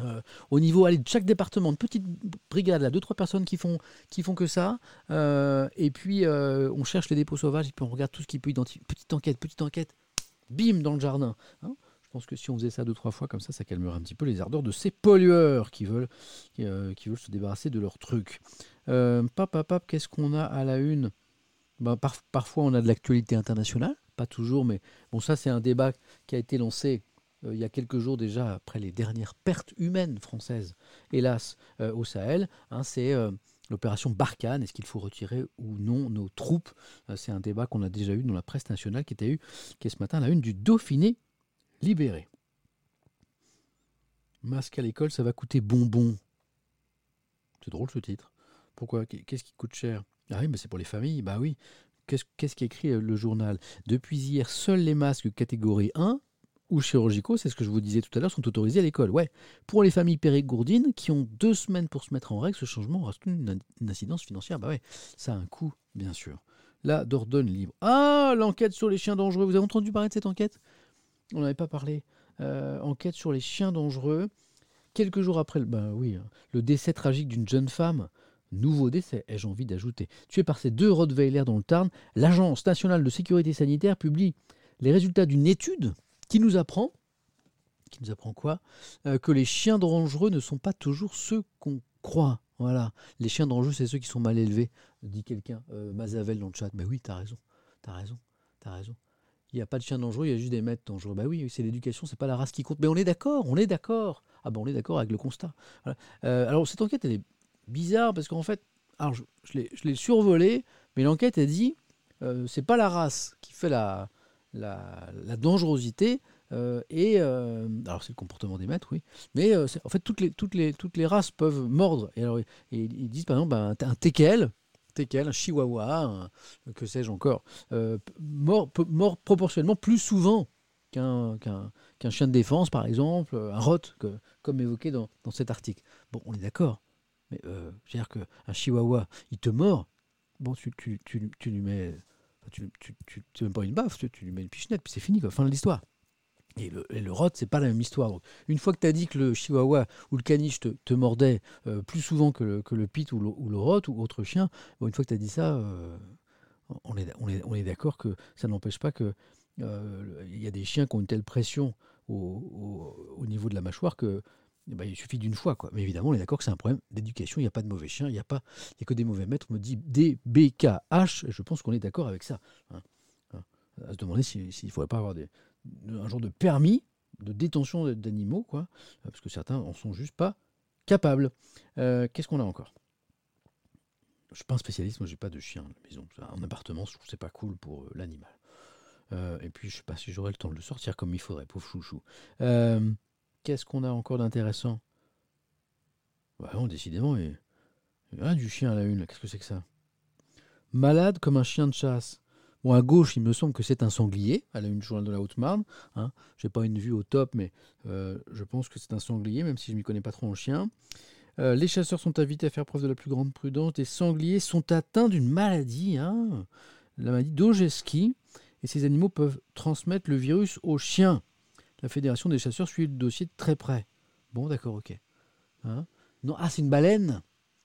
Euh, au niveau allez, de chaque département, une petite brigade, là, deux, trois personnes qui font, qui font que ça. Euh, et puis, euh, on cherche les dépôts sauvages et puis on regarde tout ce qui peut identifier. Petite enquête, petite enquête. Bim, dans le jardin. hein. je pense que si on faisait ça deux, trois fois comme ça, ça calmerait un petit peu les ardeurs de ces pollueurs qui veulent, qui, veulent se débarrasser de leurs trucs. Euh, pap, qu'est-ce qu'on a à la une? Ben, par- Parfois, on a de l'actualité internationale. Pas toujours, mais bon, ça, c'est un débat qui a été lancé il y a quelques jours déjà, après les dernières pertes humaines françaises, hélas, euh, au Sahel. hein, c'est euh, l'opération Barkhane. Est-ce qu'il faut retirer ou non nos troupes? Euh, C'est un débat qu'on a déjà eu dans la presse nationale qui, était eu, qui est ce matin la une du Dauphiné libéré. Masque à l'école, ça va coûter bonbon. C'est drôle ce titre. Pourquoi? Qu'est-ce qui coûte cher? Ah oui, mais c'est pour les familles. Bah oui. Qu'est-ce qu'est-ce qui écrit euh, le journal? Depuis hier, seuls les masques catégorie 1 ou chirurgicaux, c'est ce que je vous disais tout à l'heure, sont autorisés à l'école. Ouais. Pour les familles périgourdines qui ont deux semaines pour se mettre en règle, ce changement aura une, incidence financière. Bah ouais, ça a un coût, bien sûr. La Dordogne libre. Ah, l'enquête sur les chiens dangereux. Vous avez entendu parler de cette enquête? On n'avait pas parlé. Euh, enquête sur les chiens dangereux. Quelques jours après, le- bah oui, hein, le décès tragique d'une jeune femme. Nouveau décès, ai-je envie d'ajouter. Tué par ces deux Rottweilers dans le Tarn, l'Agence nationale de sécurité sanitaire publie les résultats d'une étude qui nous apprend, qui nous apprend quoi Euh, Que les chiens dangereux ne sont pas toujours ceux qu'on croit. Voilà. Les chiens dangereux, c'est ceux qui sont mal élevés, dit quelqu'un. Euh, Mazavel dans le chat. Mais oui, t'as raison. T'as raison. T'as raison. Il n'y a pas de chiens dangereux, il y a juste des maîtres dangereux. Bah oui, c'est l'éducation, c'est pas la race qui compte. Mais on est d'accord, on est d'accord. Ah ben on est d'accord avec le constat. Euh, alors cette enquête, elle est bizarre parce qu'en fait, alors je, je l'ai- je l'ai survolée, mais l'enquête, elle dit, euh, c'est pas la race qui fait la, la, dangerosité. euh, et euh, alors c'est le comportement des maîtres, oui. Mais euh, en fait, toutes les, toutes, les, toutes les races peuvent mordre. Et alors, ils disent par exemple ben, un, un teckel, teckel, un chihuahua, que sais-je encore, mord, proportionnellement plus souvent qu'un chien de défense, par exemple, un rot, que- comme évoqué dans, dans cet article. Bon, on est d'accord. Mais euh, je veux dire qu'un chihuahua, il te mord. Bon, tu, tu, tu, tu lui mets. Tu, tu, tu, tu- même pas une baffe, tu, lui mets une pichenette, puis c'est fini, quoi. Fin de l'histoire. Et le, rot, c'est pas la même histoire. Une fois que tu as dit que le chihuahua ou le caniche te, te mordait euh, plus souvent que le, que pit ou le, ou rot ou autre chien, une fois que tu as dit ça, euh, on est, d'accord que ça n'empêche pas que euh, il y a des chiens qui ont une telle pression au, au- au niveau de la mâchoire que ben, il suffit d'une fois. Quoi. Mais évidemment, on est d'accord que c'est un problème d'éducation. Il n'y a pas de mauvais chiens, il n'y a, pas- il y a que des mauvais maîtres. On me dit D, B, K, H. et Je pense qu'on est d'accord avec ça. hein. Hein. À se demander si- s'il ne faudrait pas avoir des, un genre de permis de détention d'animaux, quoi, euh, parce que certains en sont juste pas capables. Euh, Qu'est-ce qu'on a encore? Je suis pas un spécialiste, moi j'ai pas de chien à la maison. En appartement, je trouve c'est pas cool pour euh, l'animal. Et puis je sais pas si j'aurai le temps de le sortir comme il faudrait, pauvre chouchou. Euh, Qu'est-ce qu'on a encore d'intéressant? Bah décidément, et du chien à la une, qu'est-ce que c'est que ça? Malade comme un chien de chasse. Bon, à gauche, il me semble que c'est un sanglier, à la une journal de la Haute-Marne. Hein. Je n'ai pas une vue au top, mais euh, je pense que c'est un sanglier, même si je ne m'y connais pas trop en chien. Euh, les chasseurs sont invités à faire preuve de la plus grande prudence. Les sangliers sont atteints d'une maladie, hein, la maladie d'Ogeski, et ces animaux peuvent transmettre le virus aux chiens. La Fédération des chasseurs suit le dossier de très près. Bon, d'accord, ok. Hein? Non, ah, c'est une baleine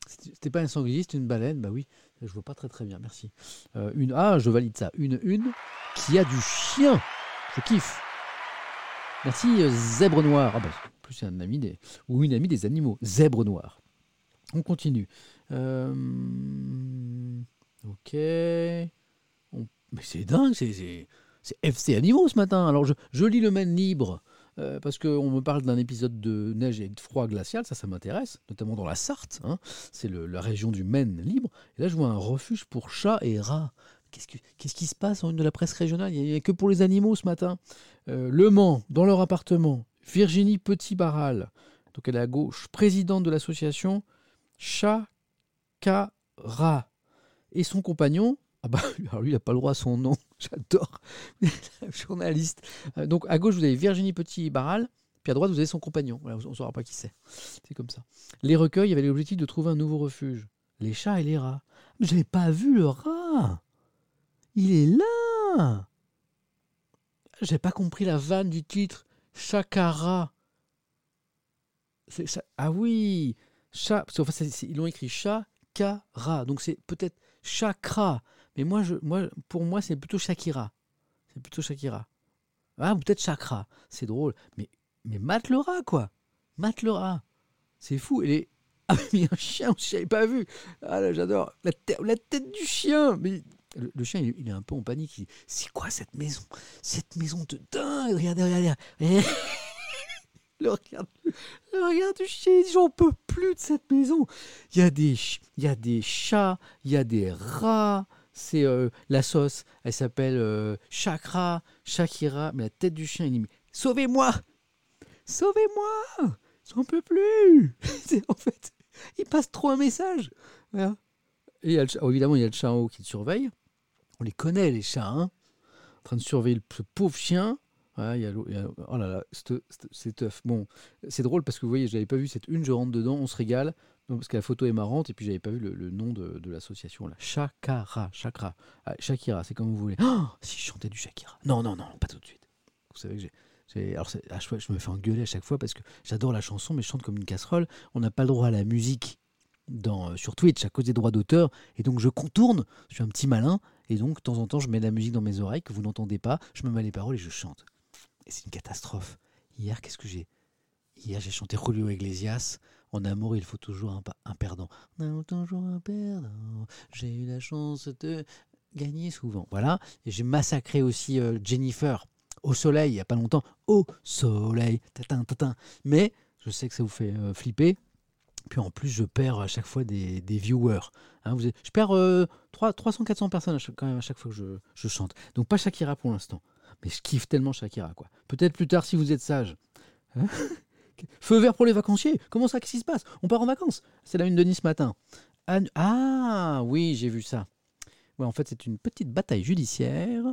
C'était pas un sanglier, c'était une baleine. Bah oui, je vois pas très très bien, merci. Euh, une, ah, je valide ça. Une, une qui a du chien. Je kiffe. Merci, zèbre noir. Ah bah, plus, c'est un ami des, ou une amie des animaux. Zèbre noir. On continue. Euh, ok. Mais c'est dingue, c'est- c'est FC Animaux ce matin. Alors, je, lis le Maine libre. euh, parce qu'on me parle d'un épisode de neige et de froid glacial, ça, ça m'intéresse, notamment dans la Sarthe. hein. C'est la région du Maine libre. Et là, je vois un refuge pour chats et rats. Qu'est-ce, que- qu'est-ce qui se passe en une de la presse régionale? Il n'y a, que pour les animaux ce matin. Euh, le Mans, dans leur appartement, Virginie Petit-Barral, donc elle est à gauche, présidente de l'association Chakara. Et son compagnon, ah bah, lui, il n'a pas le droit à son nom, j'adore, journaliste. Euh, donc à gauche, vous avez Virginie Petit-Barral, puis à droite, vous avez son compagnon. On ne saura pas qui c'est. C'est comme ça. Les recueils avaient l'objectif de trouver un nouveau refuge. Les chats et les rats. Mais j'avais pas vu le rat. Il est là. J'ai pas compris la vanne du titre. Chakara. Ah oui. Chat. L'ont écrit Chakara. Donc c'est peut-être chakra. Mais moi, je, moi, pour moi, c'est plutôt Shakira. C'est plutôt Shakira. Ah, peut-être chakra. C'est drôle. Mais, mais rat, quoi. Rat. C'est fou. Et les... Ah, mais un chien, je n'avais pas vu. Ah là, j'adore. La, tête- la tête du chien. Mais le, chien, il, est un peu en panique. C'est quoi cette maison? Cette maison de dingue. Regardez, regardez. regardez. le, regard, le regard du chien, j'en peux plus de cette maison. Il y des, il y a des chats, il y a des rats. C'est euh, la sauce, elle s'appelle euh, Chakra, Shakira. Mais la tête du chien, il dit Sauvez-moi Sauvez-moi J'en peux plus En fait, il passe trop un message. Voilà. Et il évidemment, il y a le chat en haut qui te surveille. On les connaît, les chats, hein en train de surveiller le- ce pauvre chien. Y a oh là là, c'est œuf. Bon, c'est drôle parce que vous voyez, je n'avais pas vu cette une, je rentre dedans, on se régale. Parce que la photo est marrante et puis j'avais pas vu le, nom de, l'association là. Chakara, Chakra, Ah, Shakira, c'est comme vous voulez. Oh, si je chantais du Shakira. Non, non, non, pas tout de suite. Vous savez que j'ai. Alors, chaque fois, je me fais engueuler à chaque fois parce que j'adore la chanson, mais je chante comme une casserole. On n'a pas le droit à la musique dans, euh, sur Twitch à cause des droits d'auteur. Et donc, je contourne. Je suis un petit malin. Et donc, de temps en temps, je mets de la musique dans mes oreilles que vous n'entendez pas. Je me mets les paroles et je chante. Et c'est une catastrophe. Hier, qu'est-ce que j'ai Hier, j'ai chanté Julio Iglesias. En amour, il faut toujours un, perdant. On a toujours un perdant. J'ai eu la chance de gagner souvent. Voilà. J'ai massacré aussi euh, Jennifer au soleil il n'y a pas longtemps. Au soleil. Tatin, tatin. Mais je sais que ça vous fait euh, flipper. Puis en plus, je perds à chaque fois des, viewers. Hein, je perds 300-400 personnes à chaque, quand même à chaque fois que je, chante. Donc pas Shakira pour l'instant. Mais je kiffe tellement Shakira. Peut-être plus tard si vous êtes sage. Hein? Feu vert pour les vacanciers. Comment ça Qu'est-ce qui se passe? On part en vacances. C'est la une de Nice ce matin. Ah oui, j'ai vu ça. Ouais, en fait, c'est une petite bataille judiciaire.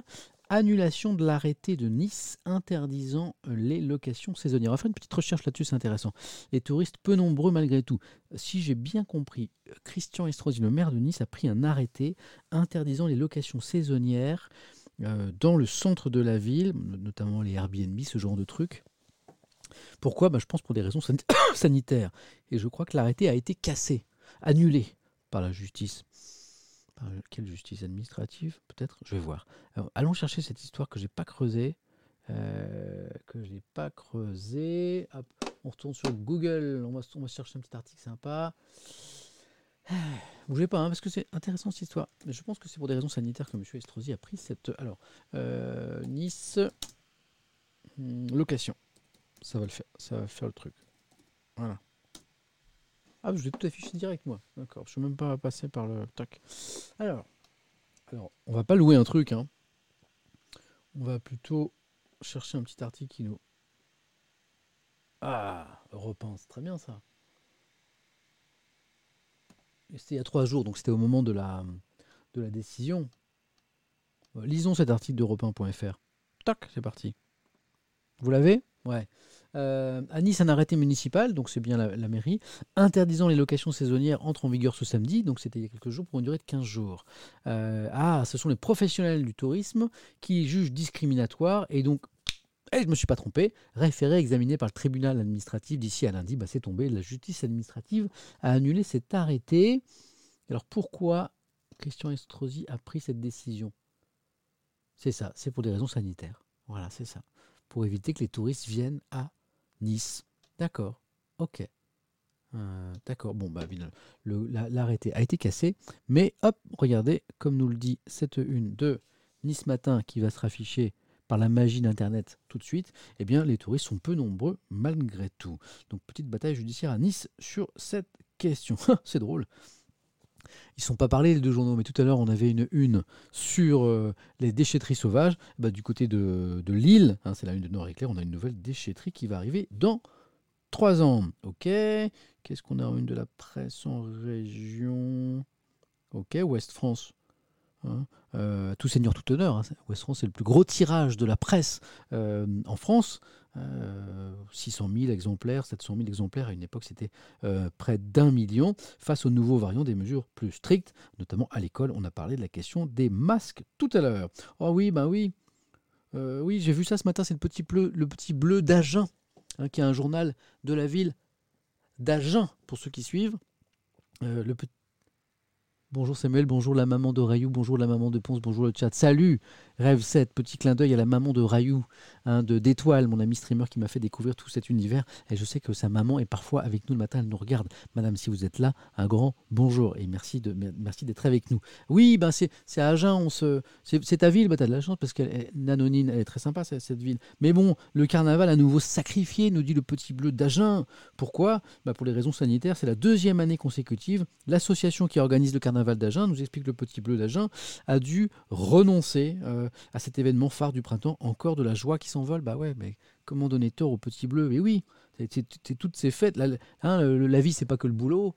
Annulation de l'arrêté de Nice interdisant les locations saisonnières. On va faire une petite recherche là-dessus, c'est intéressant. Les touristes peu nombreux malgré tout. Si j'ai bien compris, Christian Estrosi, le maire de Nice, a pris un arrêté interdisant les locations saisonnières euh, dans le centre de la ville, notamment les Airbnb, ce genre de trucs. Pourquoi? Bah, Je pense pour des raisons san- sanitaires. Et je crois que l'arrêté a été cassé, annulé par la justice. Par quelle justice administrative? Peut-être? Je vais voir. Allons chercher cette histoire que j'ai pas creusée. euh, que j'ai pas creusée. Hop, on retourne sur Google. On va, on va chercher un petit article sympa. Bougez pas, hein, parce que c'est intéressant cette histoire. Mais je pense que c'est pour des raisons sanitaires que M. Estrosi a pris cette. Alors, euh, Nice, hmm, location. Ça va le faire, ça va faire le truc. Voilà. Ah, je l'ai tout affiché direct, moi. D'accord, je suis même pas passé par le tac. Alors, alors, on va pas louer un truc, hein. On va plutôt chercher un petit article qui nous. Ah, repense, très bien ça. C'était il y a trois jours, donc c'était au moment de la, de la décision. Lisons cet article d'Europe 1.fr. Tac, c'est parti. Vous l'avez? Ouais. Euh, à Nice, un arrêté municipal, donc c'est bien la, mairie, interdisant les locations saisonnières entre en vigueur ce samedi, donc c'était il y a quelques jours pour une durée de 15 jours. Euh, ah, ce sont les professionnels du tourisme qui jugent discriminatoire et donc, et je ne me suis pas trompé, référé examiné par le tribunal administratif d'ici à lundi, bah, c'est tombé, la justice administrative a annulé cet arrêté. Alors pourquoi Christian Estrosi a pris cette décision? C'est ça, c'est pour des raisons sanitaires. Voilà, c'est ça. Pour éviter que les touristes viennent à Nice. D'accord. Ok. Euh, D'accord. Bon, bah, l'arrêté a été cassé. Mais hop, regardez, comme nous le dit cette une de Nice Matin qui va se rafficher par la magie d'Internet tout de suite, eh bien, les touristes sont peu nombreux malgré tout. Donc, petite bataille judiciaire à Nice sur cette question. C'est drôle. Ils ne sont pas parlés les deux journaux, mais tout à l'heure on avait une une sur euh, les déchetteries sauvages. Bah, du côté de, Lille, hein, c'est la une de Noir Éclair, on a une nouvelle déchetterie qui va arriver dans trois ans. Ok, qu'est-ce qu'on a en une de la presse en région? Ok, Ouest France. Hein, euh, tout seigneur, tout honneur. hein, France, c'est le plus gros tirage de la presse euh, en France. Euh, 600 000 exemplaires, 700 000 exemplaires. À une époque, c'était euh, près d'un million. Face aux nouveaux variants, des mesures plus strictes, notamment à l'école. On a parlé de la question des masques tout à l'heure. Oh oui, bah oui. Euh, oui, j'ai vu ça ce matin. C'est le petit bleu, le d'Agen, hein, qui est un journal de la ville d'Agen, pour ceux qui suivent. Euh, le Bonjour Samuel, bonjour la maman de Rayou, bonjour la maman de Ponce, bonjour le chat. Salut Rêve 7, petit clin d'œil à la maman de Rayou, hein, de d'Étoile, mon ami streamer qui m'a fait découvrir tout cet univers. Et je sais que sa maman est parfois avec nous le matin, elle nous regarde. Madame, si vous êtes là, un grand bonjour et merci de merci d'être avec nous. Oui, ben c'est à Agen, on se c'est ta ville, bah, tu as de la chance parce qu'elle Nanonine, elle est très sympa cette cette ville. Mais bon, le carnaval à nouveau sacrifié, nous dit le petit bleu d'Agen. Pourquoi? Bah Pour les raisons sanitaires, c'est la deuxième année consécutive. L'association qui organise le carnaval d'Agen, nous explique le petit bleu d'Agen, a dû renoncer euh, à cet événement phare du printemps. Encore de la joie qui s'envole. Bah ouais, mais comment donner tort au petit bleu? Mais oui, c'est- toutes ces fêtes. La, hein, la vie, c'est pas que le boulot.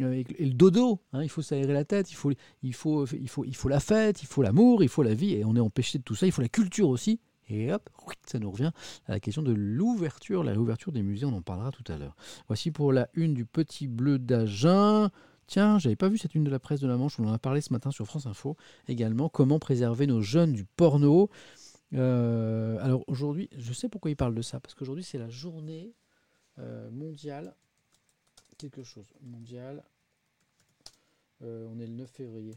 euh, Et et le dodo, hein, il faut s'aérer la tête, il faut, il, faut, il, faut, il faut la fête, il faut l'amour, il faut la vie, et on est empêché de tout ça, il faut la culture aussi. Et hop, ça nous revient à la question de l'ouverture, la réouverture des musées, on en parlera tout à l'heure. Voici pour la une du petit bleu d'Agen. Tiens, j'avais pas vu cette une de la presse de la Manche, on en a parlé ce matin sur France Info également. Comment préserver nos jeunes du porno? Euh, Alors aujourd'hui, je sais pourquoi ils parlent de ça, parce qu'aujourd'hui c'est la journée euh, mondiale, quelque chose, mondiale, euh, on est le 9 février.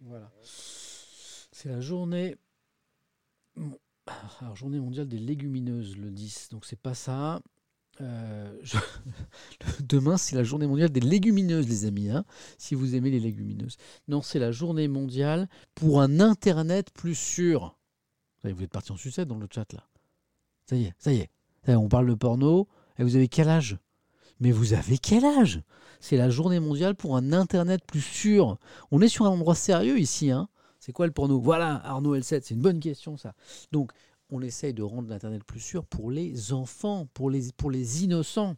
Voilà. C'est la journée. Alors, journée mondiale des légumineuses, le 10. Donc, c'est pas ça. Demain, c'est la journée mondiale des légumineuses, les amis. hein, si vous aimez les légumineuses. Non, c'est la journée mondiale pour un Internet plus sûr. Vous êtes parti en sucette dans le chat, là. Ça y est, ça y est. On parle de porno. Et vous avez quel âge? Mais vous avez quel âge? C'est la journée mondiale pour un Internet plus sûr. On est sur un endroit sérieux ici. Hein c'est quoi le porno? Voilà, Arnaud L7, c'est une bonne question ça. Donc, on essaye de rendre l'Internet plus sûr pour les enfants, pour les innocents.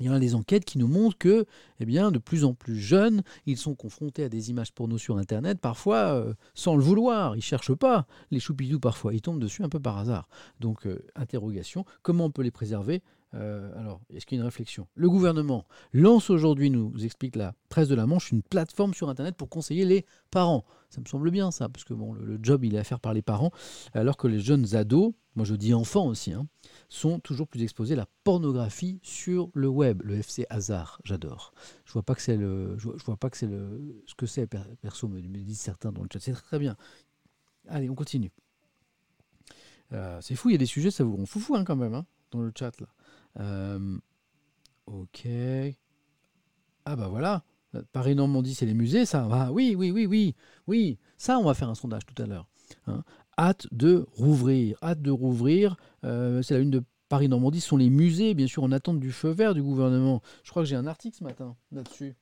Il y a des enquêtes qui nous montrent que, eh bien, de plus en plus jeunes, ils sont confrontés à des images porno sur Internet, parfois euh, sans le vouloir. Ils cherchent pas les choupidous parfois, ils tombent dessus un peu par hasard. Donc, euh, interrogation, comment on peut les préserver Euh, Alors, est-ce qu'il y a une réflexion? Le gouvernement lance aujourd'hui, nous explique la presse de la Manche, une plateforme sur Internet pour conseiller les parents. Ça me semble bien ça, parce que le, job il est à faire par les parents, alors que les jeunes ados, moi je dis enfants aussi, hein, sont toujours plus exposés à la pornographie sur le web. Le FC hasard, j'adore. Je vois pas que c'est le, je vois, pas que c'est le, ce que c'est per- perso, me, disent certains dans le chat. C'est très, très bien. Allez, on continue. Euh, c'est fou, il y a des sujets, ça vous rend foufou hein, quand même, hein, dans le chat là. Euh, ok. Ah bah voilà. Paris Normandie, c'est les musées, ça. Ah, oui, oui, oui, oui, oui. Ça, on va faire un sondage tout à l'heure. hein. Hâte de rouvrir, hâte de rouvrir. Euh, c'est la une de Paris Normandie. Ce sont les musées, bien sûr, en attente du feu vert du gouvernement. Je crois que j'ai un article ce matin là-dessus.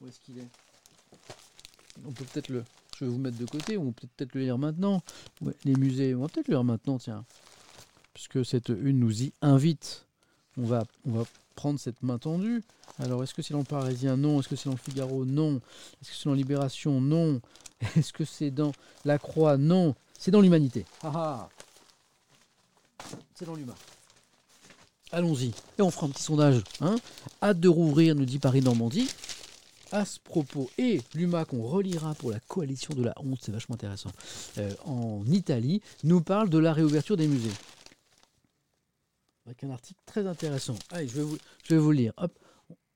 Où est-ce qu'il est, On peut peut-être le. Je vais vous mettre de côté, on peut peut-être le lire maintenant. Les musées, on va peut-être le lire maintenant, tiens. Puisque cette une nous y invite. On va, prendre cette main tendue. Alors, est-ce que c'est dans le Parisien? Non. Est-ce que c'est dans le Figaro? Non. Est-ce que c'est dans Libération? Non. Est-ce que c'est dans La Croix? Non. C'est dans l'Humanité. Ah. C'est dans l'humain. Allons-y. Et on fera un petit sondage. Hein Hâte de rouvrir, nous dit Paris-Normandie. À ce propos, et l'UMA qu'on relira pour la coalition de la honte, c'est vachement intéressant, euh, en Italie, nous parle de la réouverture des musées. Avec un article très intéressant. Allez, je vais vous, lire. Hop.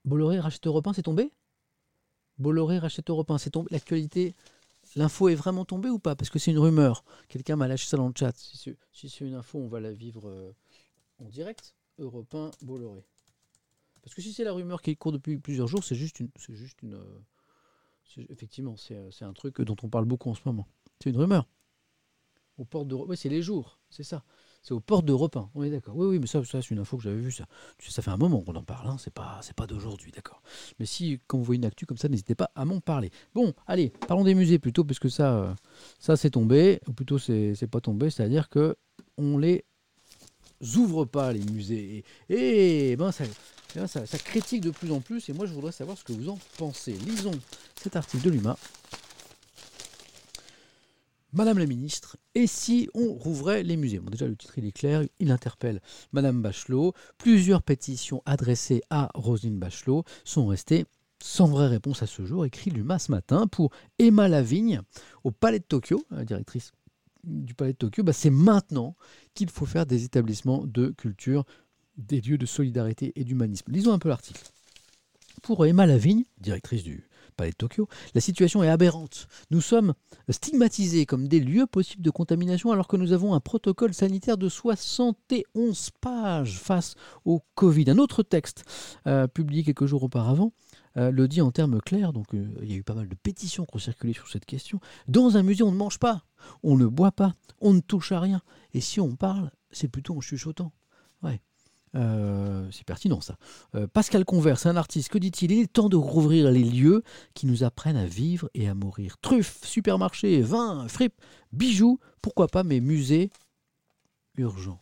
Bolloré rachète Europe 1, c'est tombé? Bolloré rachète Europe 1, c'est tombé? L'actualité, l'info est vraiment tombée ou pas? Parce que c'est une rumeur. Quelqu'un m'a lâché ça dans le chat. Si c'est une info, on va la vivre euh, en direct. Europe 1, Bolloré. Parce que si c'est la rumeur qui court depuis plusieurs jours, c'est juste une. C'est juste une euh, effectivement, c'est euh, c'est un truc dont on parle beaucoup en ce moment. C'est une rumeur. Aux portes d'Europe. Oui, c'est les jours, c'est ça. C'est aux portes d'Europe 1. On d'accord. Oui, oui, mais ça, c'est une info que j'avais vue. Ça. Ça fait un moment qu'on en parle. Hein. C'est pas, d'aujourd'hui, d'accord. Mais si, quand vous voyez une actu comme ça, n'hésitez pas à m'en parler. Bon, allez, parlons des musées plutôt, parce que ça, euh, ça c'est tombé, ou plutôt c'est pas tombé, c'est-à-dire que on les ouvre pas les musées. Et, ben ça, ça, ça critique de plus en plus. Et moi, je voudrais savoir ce que vous en pensez. Lisons cet article de l'UMA. Madame la ministre, et si on rouvrait les musées? Bon, déjà, le titre, il est clair, il interpelle Madame Bachelot. Plusieurs pétitions adressées à Roselyne Bachelot sont restées sans vraie réponse à ce jour, écrit l'UMA ce matin pour Emma Lavigne au Palais de Tokyo, la directrice du Palais de Tokyo. Bah, C'est maintenant qu'il faut faire des établissements de culture des lieux de solidarité et d'humanisme. Lisons un peu l'article. Pour Emma Lavigne, directrice du Palais de Tokyo, la situation est aberrante. Nous sommes stigmatisés comme des lieux possibles de contamination alors que nous avons un protocole sanitaire de 71 pages face au Covid. Un autre texte euh, publié quelques jours auparavant euh, le dit en termes clairs, donc euh, il y a eu pas mal de pétitions qui ont circulé sur cette question. Dans un musée, on ne mange pas, on ne boit pas, on ne touche à rien. Et si on parle, c'est plutôt en chuchotant. Euh, c'est pertinent ça. Euh, Pascal Converse, un artiste, que dit-il? Il est temps de rouvrir les lieux qui nous apprennent à vivre et à mourir. Truffes, supermarchés, vin, fripes, bijoux, pourquoi pas, mais musées, urgent.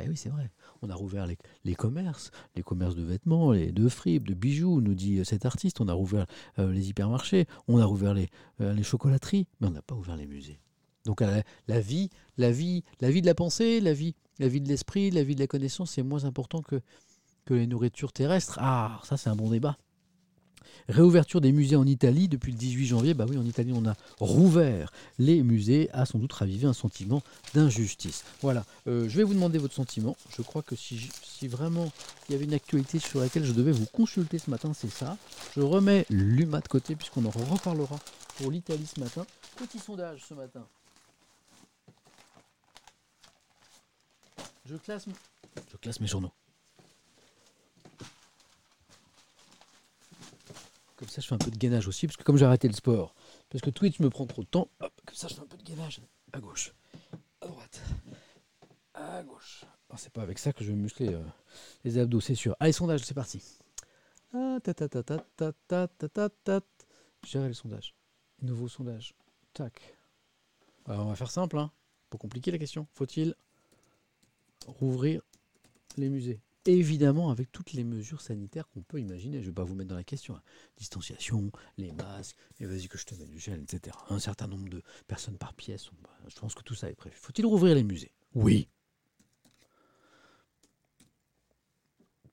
Eh oui, c'est vrai. On a rouvert les, commerces, les commerces de vêtements, les, de fripes, de bijoux, nous dit euh, cet artiste. On a rouvert les hypermarchés, on a rouvert les, les chocolateries, mais on n'a pas ouvert les musées. Donc euh, la, vie, la vie, la vie de la pensée, la vie, la vie de l'esprit, la vie de la connaissance, c'est moins important que, que les nourritures terrestres. Ah, ça c'est un bon débat. Réouverture des musées en Italie depuis le 18 janvier. Bah oui, en Italie, on a rouvert les musées, a sans doute ravivé un sentiment d'injustice. Voilà, Euh, je vais vous demander votre sentiment. Je crois que si, si vraiment il y avait une actualité sur laquelle je devais vous consulter ce matin, c'est ça. Je remets l'UMA de côté puisqu'on en reparlera pour l'Italie ce matin. Petit sondage ce matin. Je classe, mes journaux. Comme ça, je fais un peu de gainage aussi, parce que comme j'ai arrêté le sport, parce que Twitch me prend trop de temps, hop, comme ça, je fais un peu de gainage à gauche, à droite, à gauche. Alors, c'est pas avec ça que je vais muscler euh, les abdos, c'est sûr. Allez, sondage, c'est parti. Ah, ta ta ta ta ta ta ta. Gérer le sondage. Nouveau sondage. Tac. Alors, on va faire simple, hein. Pas compliqué la question. Faut-il rouvrir les musées Évidemment, avec toutes les mesures sanitaires qu'on peut imaginer. Je ne vais pas vous mettre dans la question. hein. Distanciation, les masques, et vas-y que je te mets du gel, etc. Un certain nombre de personnes par pièce. bah, je pense que tout ça est prévu. Faut-il rouvrir les musées? Oui.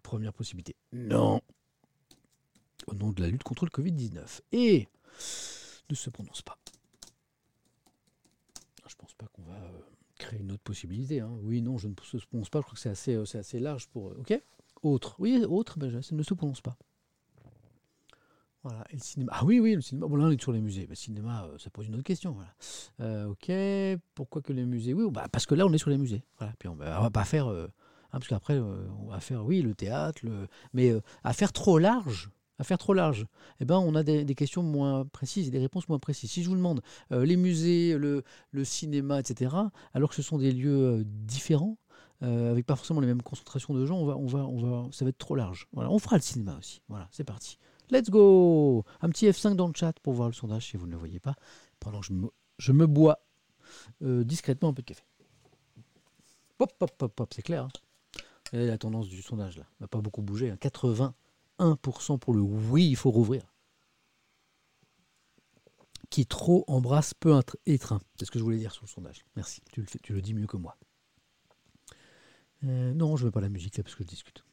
Première possibilité. Non. Au nom de la lutte contre le Covid-19. Et ne se prononce pas. Je pense pas qu'on va euh, créer une autre possibilité. hein. Oui, non, je ne se prononce pas. Je crois que c'est assez, euh, assez large pour. euh, Ok Autre. Oui, autre, ben, ça ne se prononce pas. Voilà. Et le cinéma. Ah oui, oui, le cinéma. Bon, là, on est sur les musées. Le cinéma, euh, ça pose une autre question. Ok. Pourquoi que les musées? Oui, bah, parce que là, on est sur les musées. Voilà. Puis on, on va pas faire. hein, parce qu'après, on va faire, oui, le théâtre, le... mais à faire trop large. À faire trop large, eh ben, on a des, questions moins précises et des réponses moins précises. Si je vous demande euh, les musées, le, cinéma, etc., alors que ce sont des lieux euh, différents, euh, avec pas forcément les mêmes concentrations de gens, on va, on va, on va, ça va être trop large. Voilà, on fera le cinéma aussi. Voilà, c'est parti. Let's go Un petit F5 dans le chat pour voir le sondage si vous ne le voyez pas, pendant que je me, bois discrètement un peu de café. Pop, pop, pop, pop, c'est clair. hein la tendance du sondage là n'a pas beaucoup bougé. hein. 81% pour le oui, il faut rouvrir. Qui trop embrasse peu étreint. C'est ce que je voulais dire sur le sondage. Merci. Tu le, dis mieux que moi. Euh, non, je ne veux pas la musique là parce que je discute.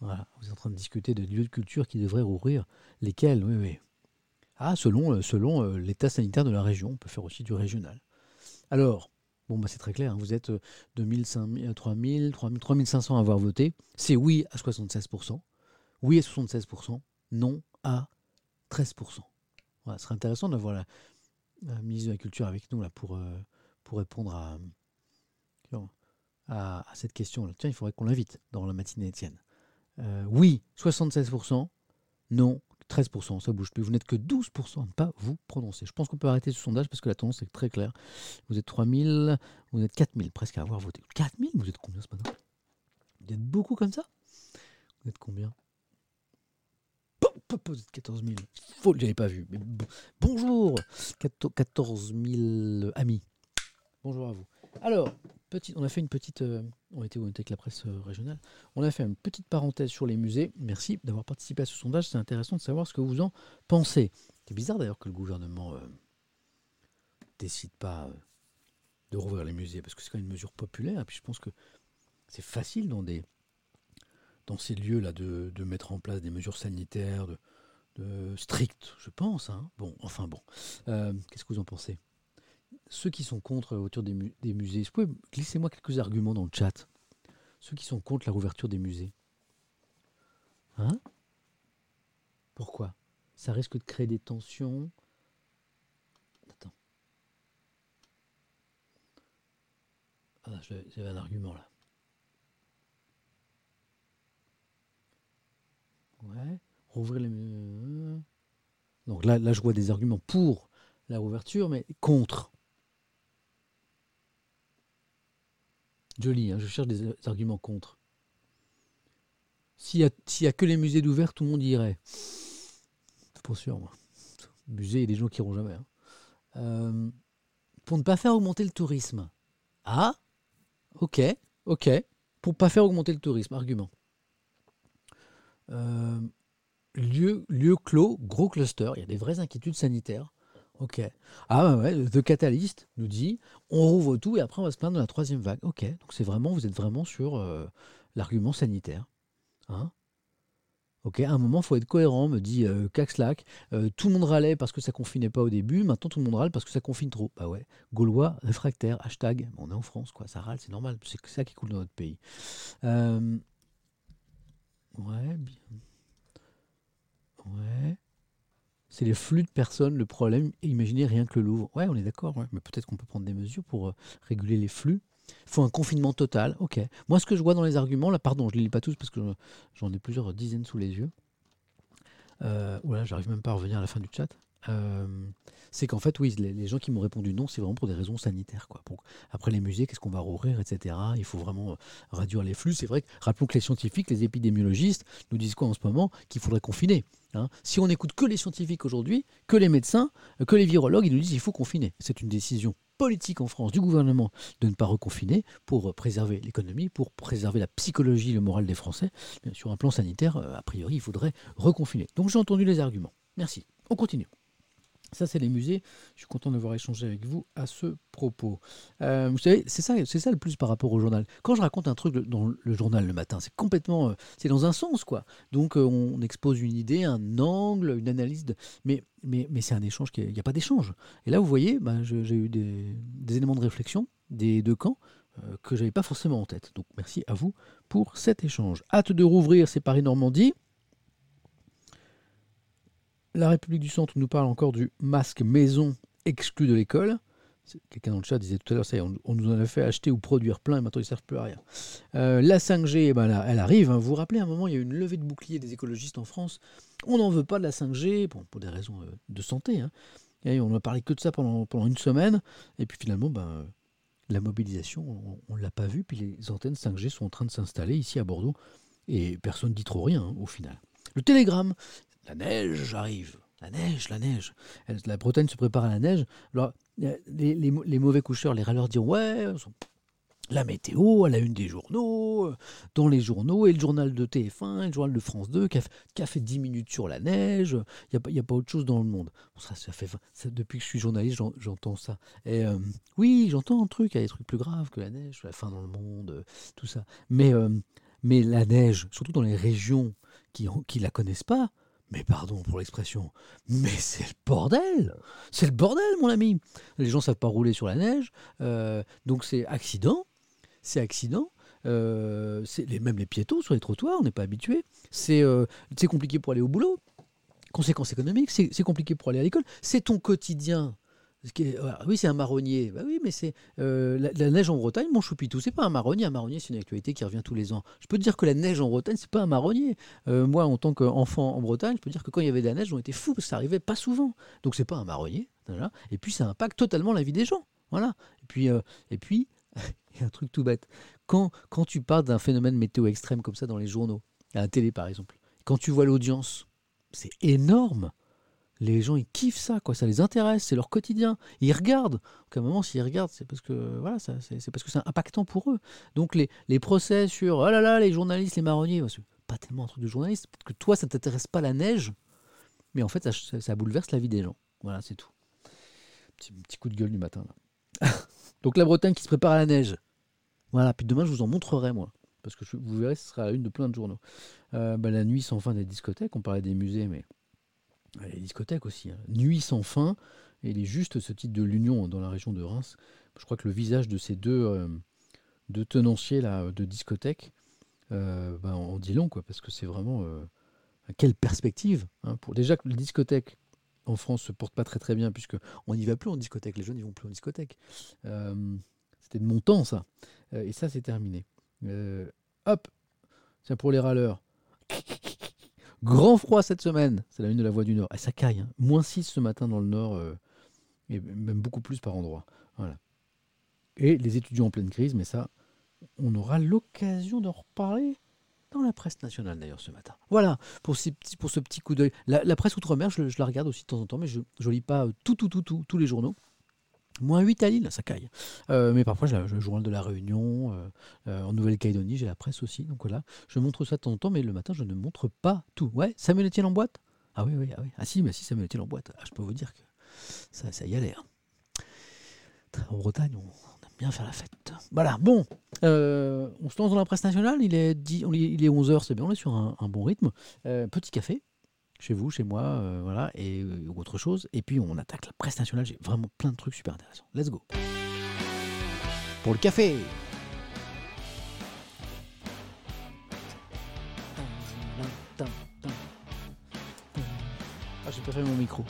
Voilà, vous êtes en train de discuter de lieux de culture qui devraient rouvrir. Lesquels? Oui, oui. Ah, selon, euh, euh, l'état sanitaire de la région. On peut faire aussi du régional. Alors, bon, bah, c'est très clair. hein, Vous êtes euh, 2000, 5000, 3000, 3000, 3500 à avoir voté. C'est oui à 76%. Oui à 76%. Non à 13%. Voilà, ce serait intéressant d'avoir la, la ministre de la Culture avec nous là, pour, euh, répondre à, cette question. Tiens, il faudrait qu'on l'invite dans la matinée Étienne. Euh, oui, 76%. Non, 13%. Ça bouge plus. Vous n'êtes que 12% à ne pas vous prononcer. Je pense qu'on peut arrêter ce sondage parce que la tendance est très claire. Vous êtes 3000, vous êtes 4000 presque à avoir voté. 4000 Vous êtes combien ce matin? Vous êtes beaucoup comme ça? Vous êtes combien Pop, pop, Vous êtes 14 000. Faux, je n'avais pas vu. Bonjour 14 000 amis. Bonjour à vous. Alors, on a fait une petite. euh, on était où? On était avec la presse euh, régionale. On a fait une petite parenthèse sur les musées. Merci d'avoir participé à ce sondage. C'est intéressant de savoir ce que vous en pensez. C'est bizarre d'ailleurs que le gouvernement euh, décide pas de rouvrir les musées parce que c'est quand même une mesure populaire. Et puis je pense que c'est facile dans des dans ces lieux-là de, de mettre en place des mesures sanitaires de, strictes, je pense. hein. Bon, enfin bon. Euh, Qu'est-ce que vous en pensez? Ceux qui sont contre la ouverture des, mu- des musées, vous pouvez glissez-moi quelques arguments dans le chat? Ceux qui sont contre la rouverture des musées. Hein? Pourquoi? Ça risque de créer des tensions. Attends. Ah, j'avais un argument là. Ouais. Rouvrir les. Donc là, là, je vois des arguments pour la rouverture, mais contre. Je hein, je cherche des arguments contre. S'il y, a- a que les musées d'ouvert, tout le monde irait. Pas sûr, moi. Musée, il y a des gens qui iront jamais. hein. Euh, pour ne pas faire augmenter le tourisme. Ah, ok, ok. Pour pas faire augmenter le tourisme, argument. Euh, lieu, lieu clos, gros cluster, il y a des vraies inquiétudes sanitaires. Ok. Ah ouais, The Catalyst nous dit on rouvre tout et après on va se plaindre de la troisième vague. Ok, donc c'est vraiment, vous êtes vraiment sur euh, l'argument sanitaire. Hein? Ok, à un moment, il faut être cohérent, me dit euh, Caxlac. Euh, tout le monde râlait parce que ça confinait pas au début, maintenant tout le monde râle parce que ça confine trop. Bah ouais, Gaulois, réfractaire, hashtag, on est en France, quoi, ça râle, c'est normal, c'est ça qui coule dans notre pays. Ouais, bien. Ouais. C'est les flux de personnes le problème. Imaginez rien que le Louvre. Ouais, on est d'accord, mais peut-être qu'on peut prendre des mesures pour euh, réguler les flux. Il faut un confinement total. Ok. Moi, ce que je vois dans les arguments, là, pardon, je ne les lis pas tous parce que j'en ai plusieurs dizaines sous les yeux. Euh, oula, j'arrive même pas à revenir à la fin du chat. Euh, c'est qu'en fait, oui, les, gens qui m'ont répondu non, c'est vraiment pour des raisons sanitaires. Quoi. Après les musées, qu'est-ce qu'on va rouvrir, etc. Il faut vraiment euh, réduire les flux. C'est vrai que, rappelons que les scientifiques, les épidémiologistes nous disent quoi en ce moment? Qu'il faudrait confiner. hein. Si on n'écoute que les scientifiques aujourd'hui, que les médecins, euh, que les virologues, ils nous disent qu'il faut confiner. C'est une décision politique en France du gouvernement de ne pas reconfiner pour préserver l'économie, pour préserver la psychologie, le moral des Français. Sur un plan sanitaire, a priori, il faudrait reconfiner. Donc j'ai entendu les arguments. Merci. On continue. Ça, c'est les musées. Je suis content d'avoir échangé avec vous à ce propos. Euh, vous savez, c'est ça, c'est ça le plus par rapport au journal. Quand je raconte un truc dans le journal le matin, c'est complètement, euh, c'est dans un sens quoi. Donc euh, on expose une idée, un angle, une analyse, mais mais mais c'est un échange il n'y a pas d'échange. Et là, vous voyez, bah, j'ai eu des, des éléments de réflexion des deux camps euh, que j'avais pas forcément en tête. Donc merci à vous pour cet échange. Hâte de rouvrir, c'est Paris Normandie. La République du Centre nous parle encore du masque maison exclu de l'école. Quelqu'un dans le chat disait tout à l'heure, ça y est, on, nous en a fait acheter ou produire plein et maintenant ils ne servent plus à rien. Euh, la 5G, eh ben elle arrive. hein. Vous vous rappelez, à un moment, il y a eu une levée de bouclier des écologistes en France. On n'en veut pas de la 5G, bon, pour des raisons euh, de santé. hein. Et on n'a parlé que de ça pendant, une semaine. Et puis finalement, ben, la mobilisation, on ne l'a pas vue. Puis les antennes 5G sont en train de s'installer ici à Bordeaux. Et personne ne dit trop rien hein, au final. Le télégramme, la neige arrive. La neige, la neige. La Bretagne se prépare à la neige. Les, les mau- les mauvais coucheurs, les râleurs diront Ouais, la météo à la une des journaux, euh, dans les journaux, et le journal de TF1, et le journal de France 2, qui a, fait- qui a fait 10 minutes sur la neige. Il n'y a, pas- autre chose dans le monde. Ça, fait, depuis que je suis journaliste, j'en- j'entends ça. Euh, oui, j'entends un truc, il y a des trucs plus graves que la neige, la fin dans le monde, euh, tout ça. Mais, mais la neige, surtout dans les régions qui ne la connaissent pas, mais pardon pour l'expression, mais c'est le bordel C'est le bordel, mon ami Les gens ne savent pas rouler sur la neige, euh, donc c'est accident, c'est accident. euh, même les piétons sur les trottoirs, on n'est pas habitué. C'est euh, c'est compliqué pour aller au boulot. Conséquences économiques, c'est compliqué pour aller à l'école. C'est ton quotidien. Oui, c'est un marronnier. Bah oui, mais c'est euh, la, neige en Bretagne, mon choupitou, c'est pas un marronnier. Un marronnier, c'est une actualité qui revient tous les ans. Je peux te dire que la neige en Bretagne, c'est pas un marronnier. Euh, moi, en tant qu'enfant en Bretagne, je peux dire que quand il y avait de la neige, on était fous parce que ça arrivait pas souvent. Donc c'est pas un marronnier. Et puis ça impacte totalement la vie des gens. Voilà. Et puis, euh, et puis, il y a un truc tout bête. Quand, quand tu parles d'un phénomène météo extrême comme ça dans les journaux, à la télé par exemple, quand tu vois l'audience, c'est énorme. Les gens, ils kiffent ça, quoi. Ça les intéresse, c'est leur quotidien. Ils regardent. Donc, à un moment, s'ils regardent, c'est parce que voilà, c'est parce que c'est impactant pour eux. Donc les, les procès sur oh là là, les journalistes, les marronniers, bah, c'est pas tellement un truc de journaliste, que toi, ça t'intéresse pas la neige, mais en fait, ça, bouleverse la vie des gens. Voilà, c'est tout. Petit, coup de gueule du matin. là. Donc la Bretagne qui se prépare à la neige. Voilà, puis demain, je vous en montrerai, moi. Parce que je- vous verrez, ce sera une de plein de journaux. Euh, bah, la nuit sans fin des discothèques, on parlait des musées, mais les discothèques aussi. hein. Nuit sans fin, et il est juste ce titre de l'Union dans la région de Reims. Je crois que le visage de ces deux, euh, tenanciers là, de discothèques euh, bah, en dit long, quoi, parce que c'est vraiment. euh, quelle perspective hein, pour Déjà que les discothèques en France se portent pas très très bien, puisque on n'y va plus en discothèque, les jeunes n'y vont plus en discothèque. Euh, C'était de mon temps, ça. Et ça, c'est terminé. Hop, c'est pour les râleurs. Grand froid cette semaine, c'est la une de la Voix du Nord. Et ça caille, hein. moins 6 ce matin dans le Nord, euh, et même beaucoup plus par endroit. Voilà. Et les étudiants en pleine crise, mais ça, on aura l'occasion d'en reparler dans la presse nationale d'ailleurs ce matin. Voilà, pour, ces petits, pour ce petit coup d'œil. La, presse outre-mer, je, la regarde aussi de temps en temps, mais je ne lis pas tout, tout, tout, tout, tous les journaux. Moins 8 à Lille, ça caille. Euh, mais parfois, j'ai le journal de la Réunion. euh, euh, en Nouvelle-Calédonie, j'ai la presse aussi. Donc voilà, je montre ça de temps en temps, mais le matin, je ne montre pas tout. Ouais, Samuel Etienne en boîte? Ah oui, oui, ah oui. Ah si, mais si, Samuel Etienne en boîte. Ah, je peux vous dire que ça, ça y allait. hein. En Bretagne, on, aime bien faire la fête. Voilà, bon, on se lance dans la presse nationale. Il est, 10 on il est 11h, c'est bien, on est sur un, bon rythme. Petit café, chez vous, chez moi, euh, voilà, et euh, ou autre chose. Et puis on attaque la presse nationale. J'ai vraiment plein de trucs super intéressants. Let's go. Pour le café. Ah, j'ai pas fait mon micro.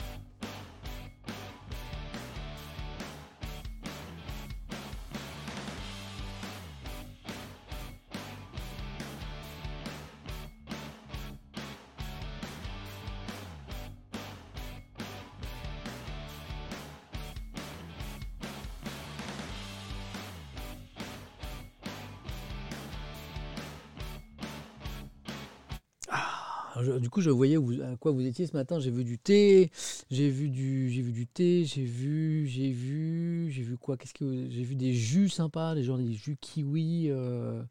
Je voyais à quoi vous étiez ce matin. J'ai vu du thé, j'ai vu du, j'ai vu du thé, j'ai vu, j'ai vu, j'ai vu quoi? Qu'est-ce que j'ai vu des jus sympas, des genre des jus kiwi, euh,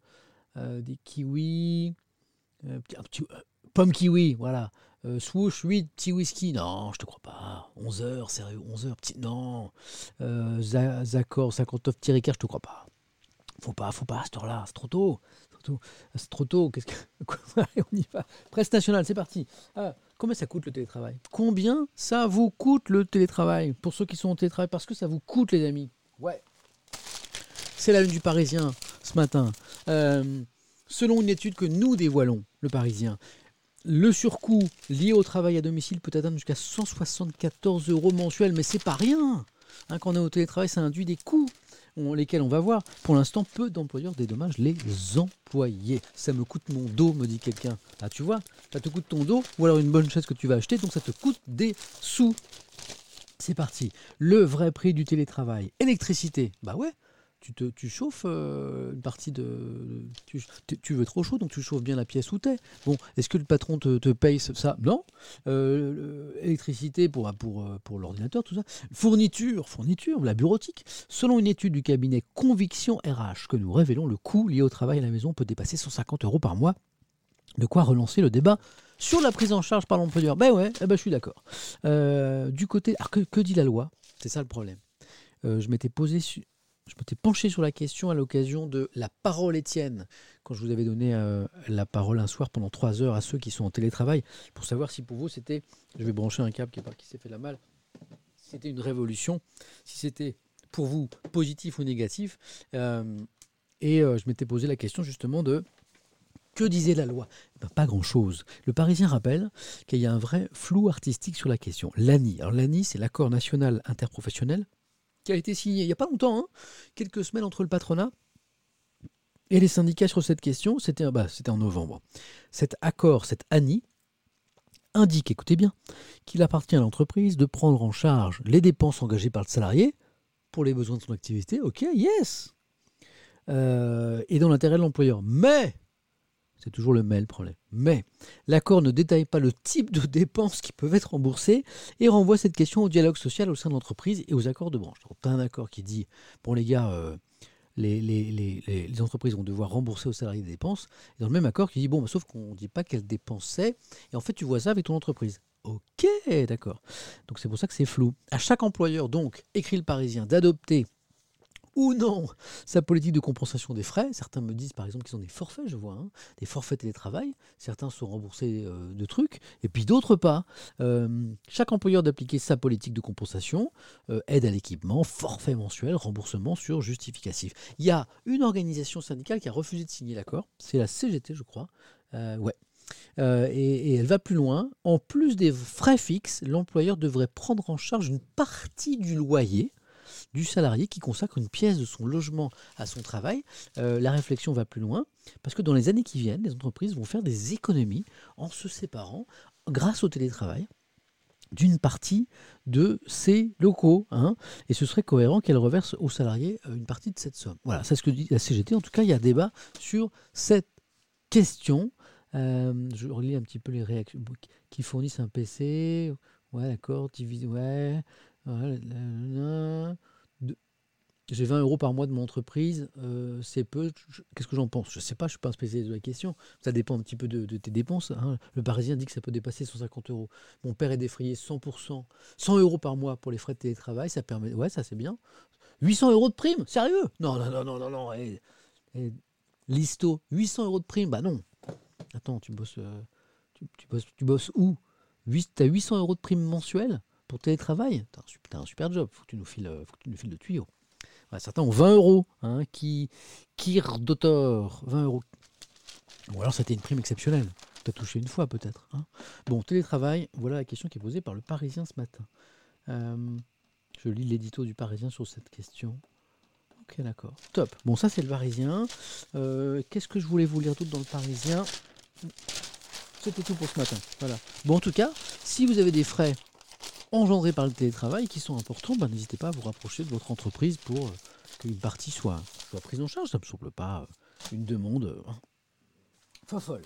euh, des kiwis, euh, euh, pomme kiwi, voilà. Swoosh 8, petit whisky. Non, je te crois pas. 11h, sérieux, 11h, petit. Non. Za- Zacor, 59, petit Ricard, je te crois pas. Faut pas, faut pas à cette heure-là, c'est trop tôt. C'est trop tôt. C'est trop tôt. Qu'est-ce que. On y va. Presse nationale, c'est parti. Ah, combien ça coûte le télétravail? Combien ça vous coûte le télétravail? Pour ceux qui sont en télétravail, parce que ça vous coûte, les amis. Ouais. C'est la une du Parisien ce matin. Euh, selon une étude que nous dévoilons, le Parisien, le surcoût lié au travail à domicile peut atteindre jusqu'à 174 euros mensuels, mais c'est pas rien. Hein, quand on est au télétravail, ça induit des coûts on- lesquels on va voir. Pour l'instant, peu d'employeurs dédommagent les employés. Ça me coûte mon dos, me dit quelqu'un. Ah, tu vois, ça te coûte ton dos, ou alors une bonne chaise que tu vas acheter, donc ça te coûte des sous. C'est parti. Le vrai prix du télétravail. Électricité. Bah ouais. Tu, te, chauffes euh, une partie de. Tu, veux trop chaud, donc tu chauffes bien la pièce où t'es. Bon, est-ce que le patron te, paye ça? Non. Euh, le- électricité pour, pour, euh, pour l'ordinateur, tout ça. Fourniture, fourniture, la bureautique. Selon une étude du cabinet Conviction RH que nous révélons, le coût lié au travail à la maison peut dépasser 150 euros par mois. De quoi relancer le débat sur la prise en charge par l'employeur. Ben ouais, eh ben je suis d'accord. Du côté, alors que, que dit la loi? C'est ça le problème. Je m'étais posé, su- je m'étais penché sur la question à l'occasion de la parole Étienne, quand je vous avais donné euh, la parole un soir pendant trois heures à ceux qui sont en télétravail, pour savoir si pour vous c'était, je vais brancher un câble qui, qui s'est fait la malle, si c'était une révolution, si c'était pour vous positif ou négatif. Euh, et euh, je m'étais posé la question justement de que disait la loi? Eh ben, Pas grand-chose. Le Parisien rappelle qu'il y a un vrai flou artistique sur la question. L'ANI, alors l'ANI, c'est l'accord national interprofessionnel qui a été signé il n'y a pas longtemps, hein, quelques semaines entre le patronat et les syndicats sur cette question. C'était bah, en novembre. Cet accord, cet ANI, indique, écoutez bien, qu'il appartient à l'entreprise de prendre en charge les dépenses engagées par le salarié pour les besoins de son activité. Ok, yes Euh, Et dans l'intérêt de l'employeur. Mais c'est toujours le mais le problème. Mais l'accord ne détaille pas le type de dépenses qui peuvent être remboursées et renvoie cette question au dialogue social au sein de l'entreprise et aux accords de branche. Tu as un accord qui dit, bon les gars, euh, les entreprises vont devoir rembourser aux salariés des dépenses. Et dans le même accord qui dit, bon, bah, sauf qu'on ne dit pas quelles dépenses c'est. Et en fait, tu vois ça avec ton entreprise. Ok, d'accord. Donc c'est pour ça que c'est flou. À chaque employeur, donc, écrit le Parisien, d'adopter ou non sa politique de compensation des frais. Certains me disent par exemple qu'ils ont des forfaits, je vois, hein, des forfaits télétravail. Certains sont remboursés euh, de trucs, et puis d'autres pas. Euh, chaque employeur d'appliquer sa politique de compensation, euh, aide à l'équipement, forfait mensuel, remboursement sur justificatif. Il y a une organisation syndicale qui a refusé de signer l'accord, c'est la CGT, je crois. Ouais. Et elle va plus loin. En plus des frais fixes, l'employeur devrait prendre en charge une partie du loyer du salarié qui consacre une pièce de son logement à son travail. Euh, la réflexion va plus loin, parce que dans les années qui viennent, les entreprises vont faire des économies en se séparant, grâce au télétravail, d'une partie de ces locaux. hein. et ce serait cohérent qu'elle reverse aux salariés euh, une partie de cette somme. Voilà, c'est ce que dit la CGT. En tout cas, il y a débat sur cette question. Euh, je relis un petit peu les réactions qui fournissent un PC. Ouais, d'accord. Ouais. J'ai 20 euros par mois de mon entreprise, euh, c'est peu. Qu'est-ce que j'en pense? Je ne sais pas, je ne suis pas un spécialiste de la question. Ça dépend un petit peu de, tes dépenses. hein. Le Parisien dit que ça peut dépasser 150 euros. Mon père est défrayé 100%, 100 euros par mois pour les frais de télétravail, ça permet. Ouais, ça c'est bien. 800 euros de prime? Sérieux? Non, non, non, non, non, non. Listo, 800 euros de prime? Bah non. Attends, tu bosses, euh, tu, tu bosses, tu bosses où? Tu as 800 euros de prime mensuelle? Pour télétravail T'as un, sup- t'as un super job, faut que tu nous files, euh, faut que tu nous files le tuyau. Certains ont 20 euros, hein, qui, Kir Dotor, 20 euros. Ou alors c'était une prime exceptionnelle. Tu as touché une fois peut-être. hein. Bon, télétravail, voilà la question qui est posée par le Parisien ce matin. Euh, je lis l'édito du Parisien sur cette question. Ok, d'accord. Top. Bon, ça c'est le Parisien. Euh, Qu'est-ce que je voulais vous lire d'autre dans le Parisien? C'était tout pour ce matin. Voilà. Bon, en tout cas, si vous avez des frais engendrés par le télétravail qui sont importants, ben, n'hésitez pas à vous rapprocher de votre entreprise pour euh, qu'une partie soit, prise en charge. Ça ne me semble pas euh, une demande euh, folle.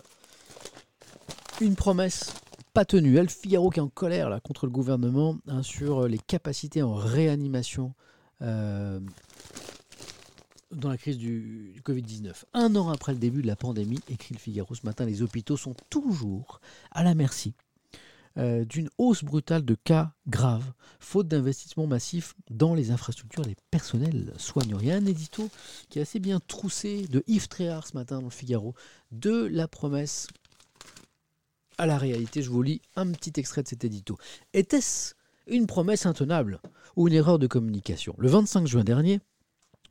Une promesse pas tenue. El Figaro qui est en colère contre le gouvernement hein, sur les capacités en réanimation dans la crise du, du Covid-19. Un an après le début de la pandémie, écrit le Figaro ce matin, les hôpitaux sont toujours à la merci euh, d'une hausse brutale de cas graves, faute d'investissements massifs dans les infrastructures les personnels soignants. Il y a un édito qui est assez bien troussé de Yves ce matin dans le Figaro, de la promesse à la réalité. Je vous lis un petit extrait de cet édito. Était-ce une promesse intenable ou une erreur de communication? Le 25 juin dernier,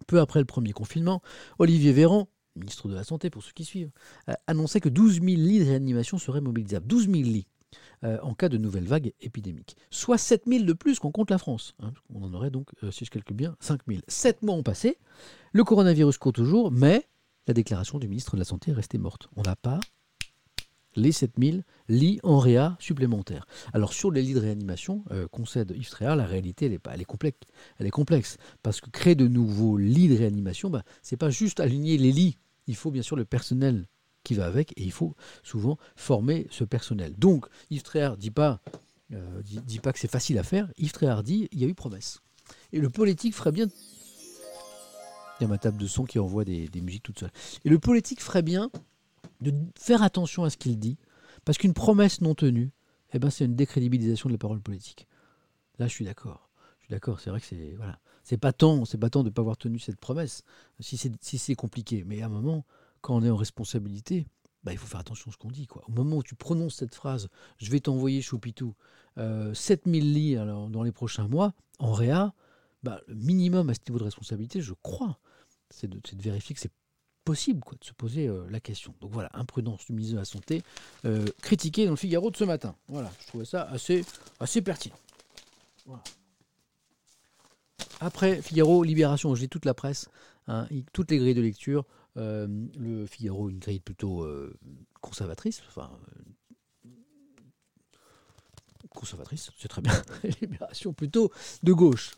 peu après le premier confinement, Olivier Véran, ministre de la Santé pour ceux qui suivent, euh, annonçait que 12 000 lits de réanimation seraient mobilisables. 12 000 lits euh, en cas de nouvelle vague épidémique. Soit 7 000 de plus qu'on compte la France. hein. On en aurait donc, euh, si je calcule bien, 5 000. Sept mois ont passé, le coronavirus court toujours, mais la déclaration du ministre de la Santé est restée morte. On n'a pas les 7000 lits en réa supplémentaires. Alors sur les lits de réanimation, euh, concède Yves Tréhard, la réalité elle est, pas, elle, est complexe, elle est complexe. Parce que créer de nouveaux lits de réanimation, bah, c'est pas juste aligner les lits. Il faut bien sûr le personnel qui va avec et il faut souvent former ce personnel. Donc Yves Tréhard dit pas, euh, dit, pas que c'est facile à faire. Yves Tréhard dit il y a eu promesse. Et le politique ferait bien. Il y a ma table de son qui envoie des, musiques toute seule. Et le politique ferait bien de faire attention à ce qu'il dit, parce qu'une promesse non tenue, eh ben, c'est une décrédibilisation de la parole politique. Là, je suis d'accord. Je suis d'accord. C'est vrai que c'est voilà, c'est pas tant, c'est pas tant de ne pas avoir tenu cette promesse. Si c'est si compliqué, mais à un moment, quand on est en responsabilité, bah, il faut faire attention à ce qu'on dit. Au moment où tu prononces cette phrase, je vais t'envoyer Choupitou euh, 7000 lits dans les prochains mois en réa, bah, le minimum à ce niveau de responsabilité, je crois, c'est de, vérifier que c'est possible quoi, de se poser euh, la question. Donc voilà, imprudence du ministre de la Santé, euh, critiquée dans le Figaro de ce matin. Voilà, je trouvais ça assez, assez pertinent. Après Figaro, Libération, j'ai toute la presse, hein, toutes les grilles de lecture. Euh, le Figaro, une grille plutôt euh, conservatrice, enfin conservatrice, c'est très bien. Libération plutôt de gauche.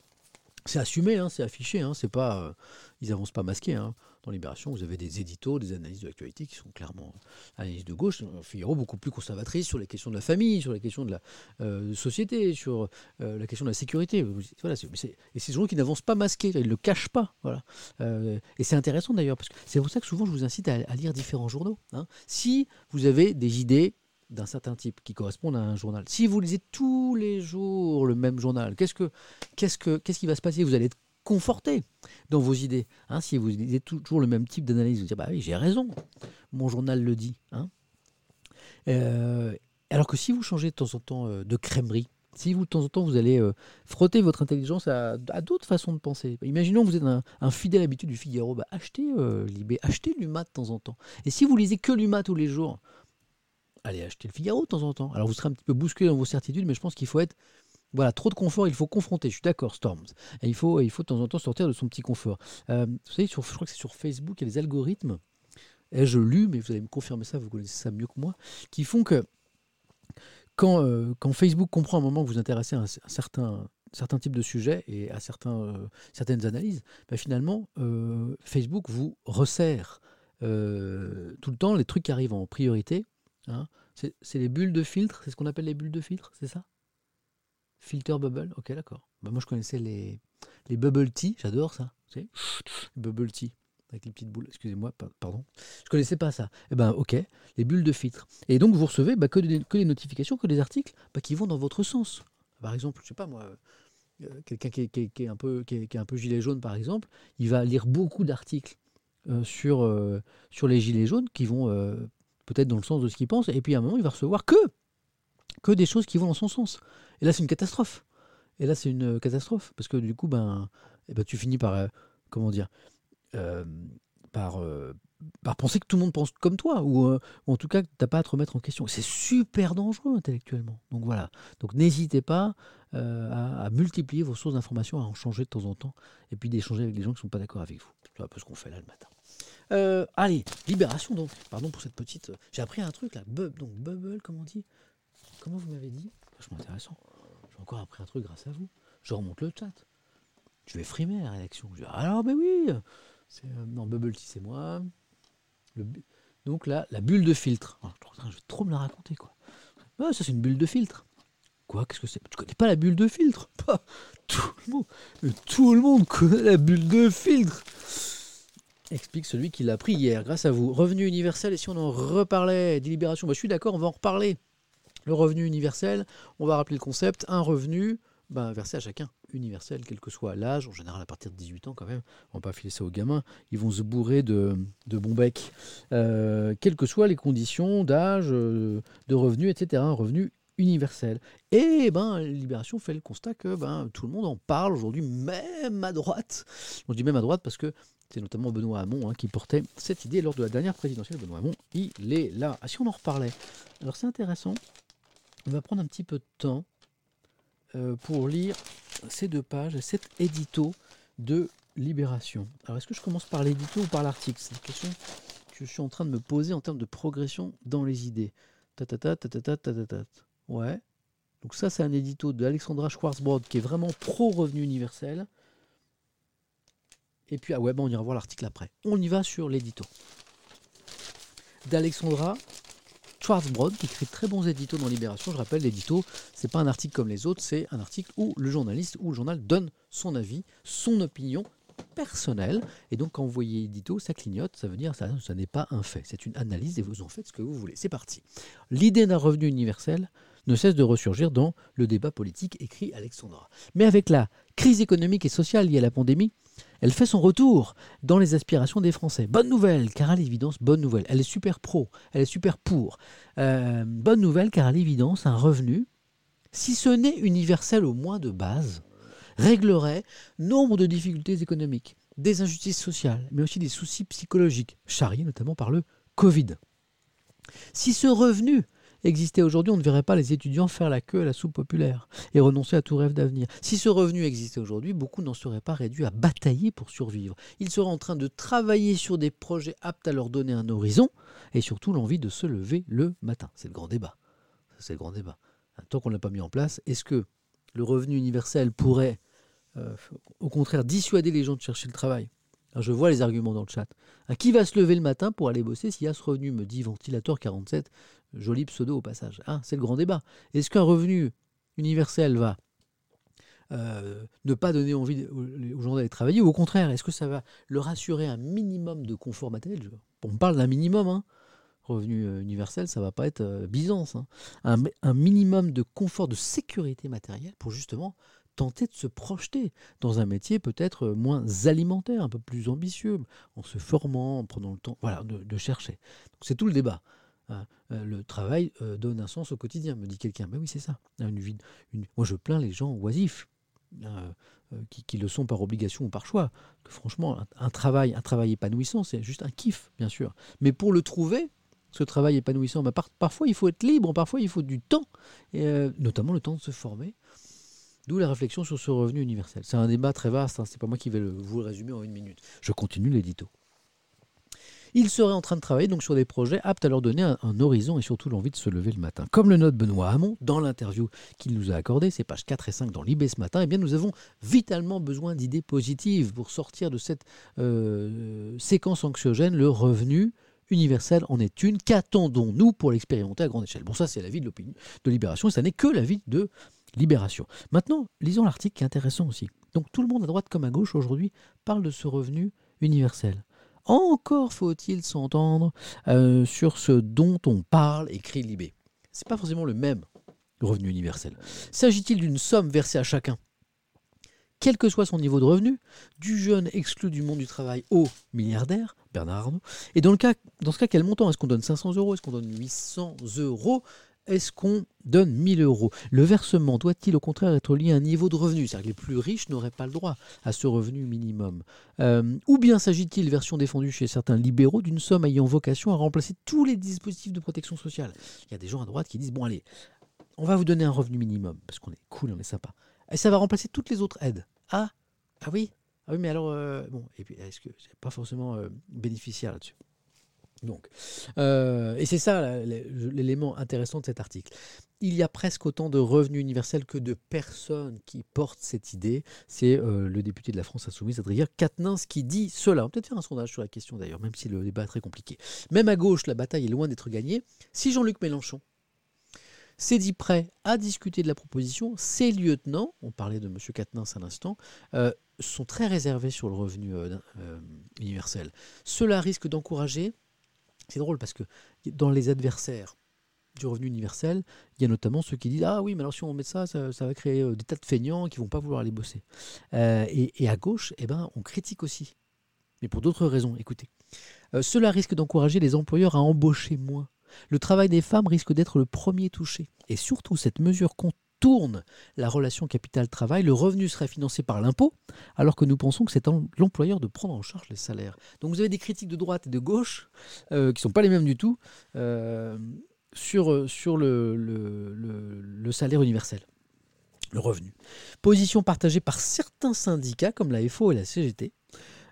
C'est assumé, hein, c'est affiché, hein, c'est pas, euh, ils avancent pas masqués. hein. Dans Libération, vous avez des éditos, des analyses de l'actualité qui sont clairement analyses de gauche. Figaro, beaucoup plus conservatrice sur les questions de la famille, sur les questions de la euh, société, sur euh, la question de la sécurité. Voilà, et c'est des journaux qui n'avancent pas masqués, ils ne le cachent pas. Voilà. Euh, et c'est intéressant d'ailleurs, parce que c'est pour ça que souvent je vous incite à, à lire différents journaux. hein. Si vous avez des idées d'un certain type qui correspondent à un journal, si vous lisez tous les jours le même journal, qu'est-ce, que, qu'est-ce, que, qu'est-ce qui va se passer? Vous allez être conforté dans vos idées. hein. si vous lisez toujours le même type d'analyse, vous dites bah oui, j'ai raison, mon journal le dit. hein. Euh, alors que si vous changez de temps en temps euh, de crèmerie, si vous de temps en temps vous allez euh, frotter votre intelligence à, d'autres façons de penser. Imaginons que vous êtes un, un fidèle habitué du Figaro, bah, achetez euh, Libé, achetez l'UMA de temps en temps. Et si vous lisez que l'UMA tous les jours, allez acheter le Figaro de temps en temps. Alors vous serez un petit peu bousculé dans vos certitudes, mais je pense qu'il faut être voilà, trop de confort, il faut confronter. Je suis d'accord, Storms. Et il faut, il faut de temps en temps sortir de son petit confort. Euh, vous savez, je crois que c'est sur Facebook, il y a des algorithmes, ai-je lu, mais vous allez me confirmer ça, vous connaissez ça mieux que moi, qui font que quand, euh, Facebook comprend un moment que vous intéressez à un, certain, certain type de sujet et à certains, euh, certaines analyses, bah, finalement, Facebook vous resserre tout le temps les trucs qui arrivent en priorité. hein. C'est les bulles de filtre, c'est ce qu'on appelle les bulles de filtre, c'est ça? Filter bubble, ok d'accord. Bah, moi je connaissais les, les bubble tea, j'adore ça. Bubble tea, avec les petites boules, excusez-moi, pa- pardon. Je connaissais pas ça. Eh ben ok, les bulles de filtre. Et donc vous recevez bah, que, des, notifications, que des articles bah, qui vont dans votre sens. Par exemple, je sais pas moi, euh, quelqu'un qui, est- un peu, qui, un peu gilet jaune par exemple, il va lire beaucoup d'articles euh, sur, euh, sur les gilets jaunes qui vont peut-être dans le sens de ce qu'il pense, et puis à un moment il va recevoir que, que des choses qui vont dans son sens. Et là c'est une catastrophe. Et là c'est une catastrophe, parce que du coup, ben, eh ben, tu finis par, euh, comment dire, euh, par, euh, penser que tout le monde pense comme toi, ou, euh, en tout cas que tu n'as pas à te remettre en question. C'est super dangereux intellectuellement. Donc voilà. Donc n'hésitez pas euh, à, multiplier vos sources d'informations, à en changer de temps en temps, et puis d'échanger avec des gens qui ne sont pas d'accord avec vous. C'est un peu ce qu'on fait là le matin. Euh, allez, libération donc. Pardon pour cette petite. euh, J'ai appris un truc là. Bu- donc bubble, comment on dit Comment vous m'avez dit? Vachement intéressant. J'ai encore appris un truc grâce à vous. Je remonte le chat. Je vais frimer à la rédaction. Je dis, alors, mais oui euh, Non, Bubble Tea, c'est moi. Donc là, la bulle de filtre. Ah, je vais trop me la raconter, quoi. Ah, ça, c'est une bulle de filtre. Quoi Qu'est-ce que c'est? Tu connais pas la bulle de filtre? Pas tout le monde. mais Tout le monde connaît la bulle de filtre. Explique celui qui l'a pris hier, grâce à vous. Revenu universel, et si on en reparlait, délibération, bah, je suis d'accord, on va en reparler. Le revenu universel, on va rappeler le concept, un revenu ben, versé à chacun, universel, quel que soit l'âge, en général à partir de 18 ans quand même, on va pas filer ça aux gamins, ils vont se bourrer de, de bons becs, euh, quelles que soient les conditions d'âge, euh, de revenus, etc. Un revenu universel. Et ben, Libération fait le constat que ben, tout le monde en parle aujourd'hui, même à droite. On dit même à droite parce que c'est notamment Benoît Hamon hein, qui portait cette idée lors de la dernière présidentielle. Benoît Hamon, il est là. Ah, si on en reparlait Alors c'est intéressant. On va prendre un petit peu de temps euh, pour lire ces deux pages, cet édito de Libération. Alors est-ce que je commence par l'édito ou par l'article? C'est une question que je suis en train de me poser en termes de progression dans les idées. Ta-ta-ta, ta-ta-ta, ta-ta-ta. Ouais. Donc ça, c'est un édito d'Alexandra Schwarzbrod qui est vraiment pro-revenu universel. Et puis, ah ouais, ben on ira voir l'article après. On y va sur l'édito. D'Alexandra Schwarzbrod, qui écrit très bons éditos dans Libération. Je rappelle, l'édito, c'est pas un article comme les autres, c'est un article où le journaliste ou le journal donne son avis, son opinion personnelle. Et donc, quand vous voyez édito, ça clignote, ça veut dire ça, ça n'est pas un fait. C'est une analyse et vous en faites ce que vous voulez. C'est parti. L'idée d'un revenu universel ne cesse de ressurgir dans le débat politique, écrit Alexandra. Mais avec la crise économique et sociale liée à la pandémie, elle fait son retour dans les aspirations des Français. Bonne nouvelle, car à l'évidence, bonne nouvelle. Elle est super pro, elle est super pour. Euh, bonne nouvelle, car à l'évidence, un revenu, si ce n'est universel au moins de base, réglerait nombre de difficultés économiques, des injustices sociales, mais aussi des soucis psychologiques, charriés notamment par le Covid. Si ce revenu existait aujourd'hui, on ne verrait pas les étudiants faire la queue à la soupe populaire et renoncer à tout rêve d'avenir. Si ce revenu existait aujourd'hui, beaucoup n'en seraient pas réduits à batailler pour survivre. Ils seraient en train de travailler sur des projets aptes à leur donner un horizon et surtout l'envie de se lever le matin. C'est le grand débat. C'est le grand débat. Tant qu'on ne l'a pas mis en place, est-ce que le revenu universel pourrait euh, au contraire dissuader les gens de chercher le travail? Je vois les arguments dans le chat. Qui va se lever le matin pour aller bosser s'il y a ce revenu me dit Ventilateur 47, joli pseudo au passage. Hein, C'est le grand débat. Est-ce qu'un revenu universel va euh, ne pas donner envie aux gens d'aller travailler ou au contraire, est-ce que ça va leur assurer un minimum de confort matériel? On parle d'un minimum. Hein. Revenu euh, universel, ça va pas être euh, Byzance. hein. Un, minimum de confort, de sécurité matérielle pour justement tenter de se projeter dans un métier peut-être moins alimentaire, un peu plus ambitieux, en se formant, en prenant le temps voilà, de, chercher. C'est tout le débat. Hein. Euh, le travail euh, donne un sens au quotidien, me dit quelqu'un. Ben oui, c'est ça. Une- Moi, je plains les gens oisifs. euh, euh, qui, le sont par obligation ou par choix. Que franchement, un, travail, un travail épanouissant, c'est juste un kiff, bien sûr. Mais pour le trouver, ce travail épanouissant, par- parfois il faut être libre, parfois il faut du temps, notamment le temps de se former. D'où la réflexion sur ce revenu universel. C'est un débat très vaste, hein, c'est pas moi qui vais vous le résumer en une minute. Je continue l'édito. Ils seraient en train de travailler donc sur des projets aptes à leur donner un, horizon et surtout l'envie de se lever le matin. Comme le note Benoît Hamon dans l'interview qu'il nous a accordée, c'est pages 4 et 5 dans l'IB ce matin, eh bien nous avons vitalement besoin d'idées positives pour sortir de cette euh, séquence anxiogène. Le revenu universel en est une. Qu'attendons-nous pour l'expérimenter à grande échelle? Bon, ça c'est l'avis de l'opinion de Libération et ça n'est que l'avis de Libération. Maintenant, lisons l'article qui est intéressant aussi. Donc tout le monde à droite comme à gauche aujourd'hui parle de ce revenu universel. Encore faut-il s'entendre euh, sur ce dont on parle, écrit Libé. C'est pas forcément le même revenu universel. S'agit-il d'une somme versée à chacun? Quel que soit son niveau de revenu, du jeune exclu du monde du travail au milliardaire, Bernard Arnault. Et dans, dans ce cas, quel montant? Est-ce qu'on donne 500 euros? Est-ce qu'on donne 800 euros? Est-ce qu'on donne 1000 euros? Le versement doit-il au contraire être lié à un niveau de revenu? C'est-à-dire que les plus riches n'auraient pas le droit à ce revenu minimum. Euh, ou bien s'agit-il, version défendue chez certains libéraux, d'une somme ayant vocation à remplacer tous les dispositifs de protection sociale? Il y a des gens à droite qui disent, bon allez, on va vous donner un revenu minimum, parce qu'on est cool, on est sympa. Et ça va remplacer toutes les autres aides. Ah, ah oui, ah oui, mais alors, euh, bon, et puis est-ce que c'est pas forcément euh, bénéficiaire là-dessus? Donc, euh, et c'est ça l'élément intéressant de cet article. Il y a presque autant de revenus universels que de personnes qui portent cette idée. C'est euh, le député de la France Insoumise, Adrien Quatennens, qui dit cela. On va peut-être faire un sondage sur la question d'ailleurs, même si le débat est très compliqué. Même à gauche, la bataille est loin d'être gagnée. Si Jean-Luc Mélenchon s'est dit prêt à discuter de la proposition, ses lieutenants, on parlait de M. Quatennens à l'instant, euh, sont très réservés sur le revenu universel. Cela risque d'encourager, c'est drôle parce que dans les adversaires du revenu universel, il y a notamment ceux qui disent Ah oui, mais alors si on met ça, ça, va créer euh, des tas de feignants qui vont pas vouloir aller bosser. Euh, et, à gauche, eh ben, on critique aussi. Mais pour d'autres raisons, écoutez. Euh, cela risque d'encourager les employeurs à embaucher moins. Le travail des femmes risque d'être le premier touché. Et surtout, cette mesure contourne la relation capital-travail. Le revenu serait financé par l'impôt, alors que nous pensons que c'est l'employeur de prendre en charge les salaires. Donc vous avez des critiques de droite et de gauche, euh, qui ne sont pas les mêmes du tout, euh, sur, sur le, le- salaire universel, le revenu. Position partagée par certains syndicats, comme la FO et la CGT,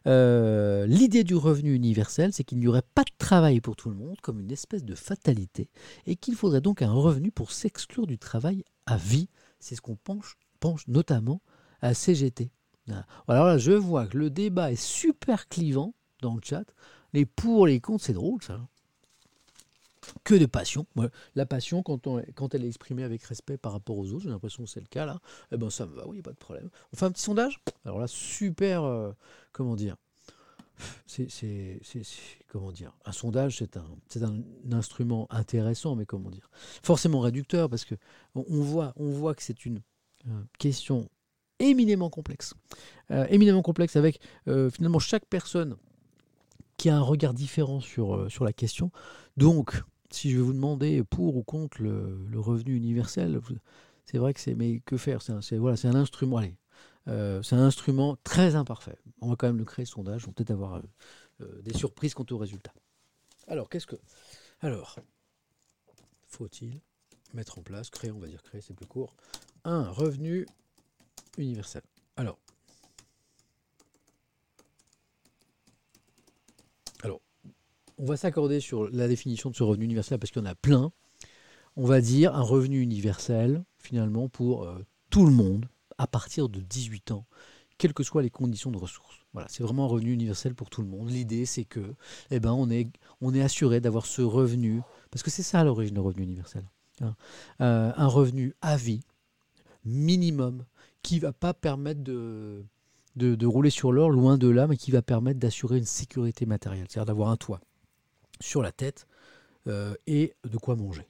Euh, L'idée du revenu universel, c'est qu'il n'y aurait pas de travail pour tout le monde, comme une espèce de fatalité, et qu'il faudrait donc un revenu pour s'exclure du travail à vie. C'est ce qu'on penche, penche notamment à CGT. Voilà. Alors là, je vois que le débat est super clivant dans le chat. Les pour, les contre, c'est drôle ça. Que de passion. La passion, quand, on- quand elle est exprimée avec respect par rapport aux autres, j'ai l'impression que c'est le cas là, eh ben ça me va, oui, pas de problème. On fait un petit sondage? Alors là, super, euh, comment dire c'est, comment dire Un sondage, c'est un, instrument intéressant, mais comment dire Forcément réducteur, parce que on, voit, on voit que c'est une euh, question éminemment complexe. Euh, éminemment complexe avec euh, finalement chaque personne qui a un regard différent sur, la question. Donc, si je vais vous demander pour ou contre le, revenu universel, c'est vrai que c'est. Mais que faire? C'est c'est un instrument. Allez, euh, c'est un instrument très imparfait. On va quand même le créer, sondage. On va peut-être avoir euh, euh, des surprises quant au résultat. Alors, qu'est-ce que. Alors, faut-il mettre en place, créer, on va dire créer, c'est plus court, un revenu universel? Alors, on va s'accorder sur la définition de ce revenu universel parce qu'il y en a plein. On va dire un revenu universel, finalement, pour tout le monde à partir de 18 ans, quelles que soient les conditions de ressources. Voilà, c'est vraiment un revenu universel pour tout le monde. L'idée, c'est que, eh ben, on est, assuré d'avoir ce revenu, parce que c'est ça l'origine le revenu universel. hein. Euh, un revenu à vie, minimum, qui va pas permettre de, rouler sur l'or, loin de là, mais qui va permettre d'assurer une sécurité matérielle, c'est-à-dire d'avoir un toit sur la tête euh, et de quoi manger.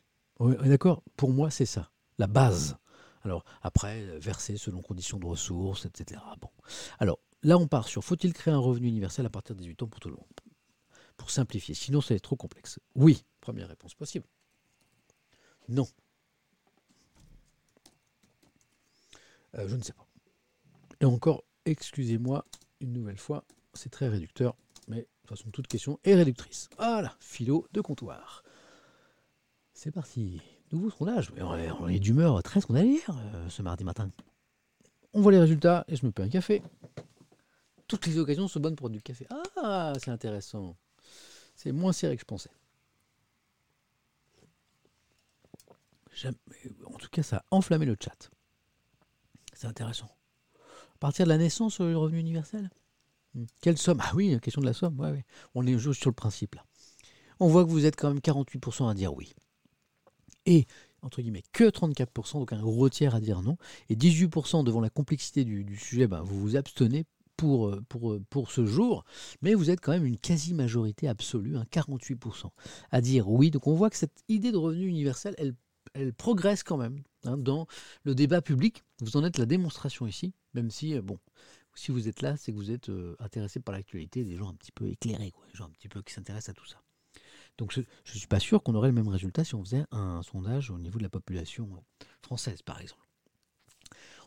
D'accord? Pour moi, c'est ça, la base. Alors, après, euh, verser selon conditions de ressources, etc. Bon. Alors, là, on part sur faut-il créer un revenu universel à partir de 18 ans pour tout le monde? Pour simplifier, sinon, être trop complexe. Oui, première réponse possible. Non. Euh, je ne sais pas. Et encore, excusez-moi une nouvelle fois, c'est très réducteur, mais de toute façon, toute question est réductrice. Voilà, philo de comptoir. C'est parti. Nouveau sondage. On est, d'humeur très scandalière euh, ce mardi matin. On voit les résultats et je me paie un café. Toutes les occasions sont bonnes pour du café. Ah, c'est intéressant. C'est moins serré que je pensais. En tout cas, ça a enflammé le chat. C'est intéressant. À partir de la naissance, le revenu universel? Hmm. Quelle somme? Ah oui, question de la somme. On est juste sur le principe là. On voit que vous êtes quand même 48% à dire oui. Et, entre guillemets, que 34%, donc un gros tiers à dire non. Et 18% devant la complexité du, sujet, ben, vous vous abstenez pour, euh, pour, euh, pour ce jour. Mais vous êtes quand même une quasi-majorité absolue, un 48% à dire oui. Donc on voit que cette idée de revenu universel, elle, elle progresse quand même hein, dans le débat public. Vous en êtes la démonstration ici, même si, euh, bon, si vous êtes là, c'est que vous êtes intéressé par l'actualité, des gens un petit peu éclairés, quoi, des gens un petit peu qui s'intéressent à tout ça. Donc je ne suis pas sûr qu'on aurait le même résultat si on faisait un sondage au niveau de la population française, par exemple.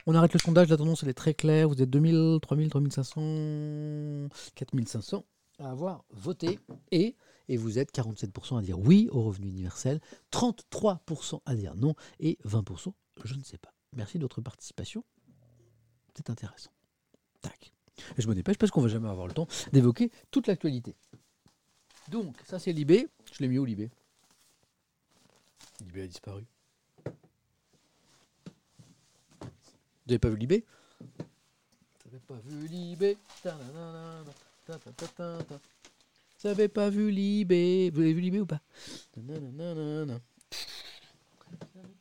On arrête le sondage, la tendance elle est très claire, vous êtes 2000, 3000, 3500, 4500 à avoir voté et, et vous êtes 47% à dire oui au revenu universel, 33% à dire non et 20% je ne sais pas. Merci de votre participation, c'est intéressant. Tac. Je me dépêche parce qu'on va jamais avoir le temps d'évoquer toute l'actualité. Donc, ça c'est Libé. Je l'ai mis où Libé? Libé a disparu. Vous n'avez pas vu Libé? Vous n'avez pas vu Libé? Vous n'avez pas vu Libé? Vous avez vu Libé ou pas? Vous n'avez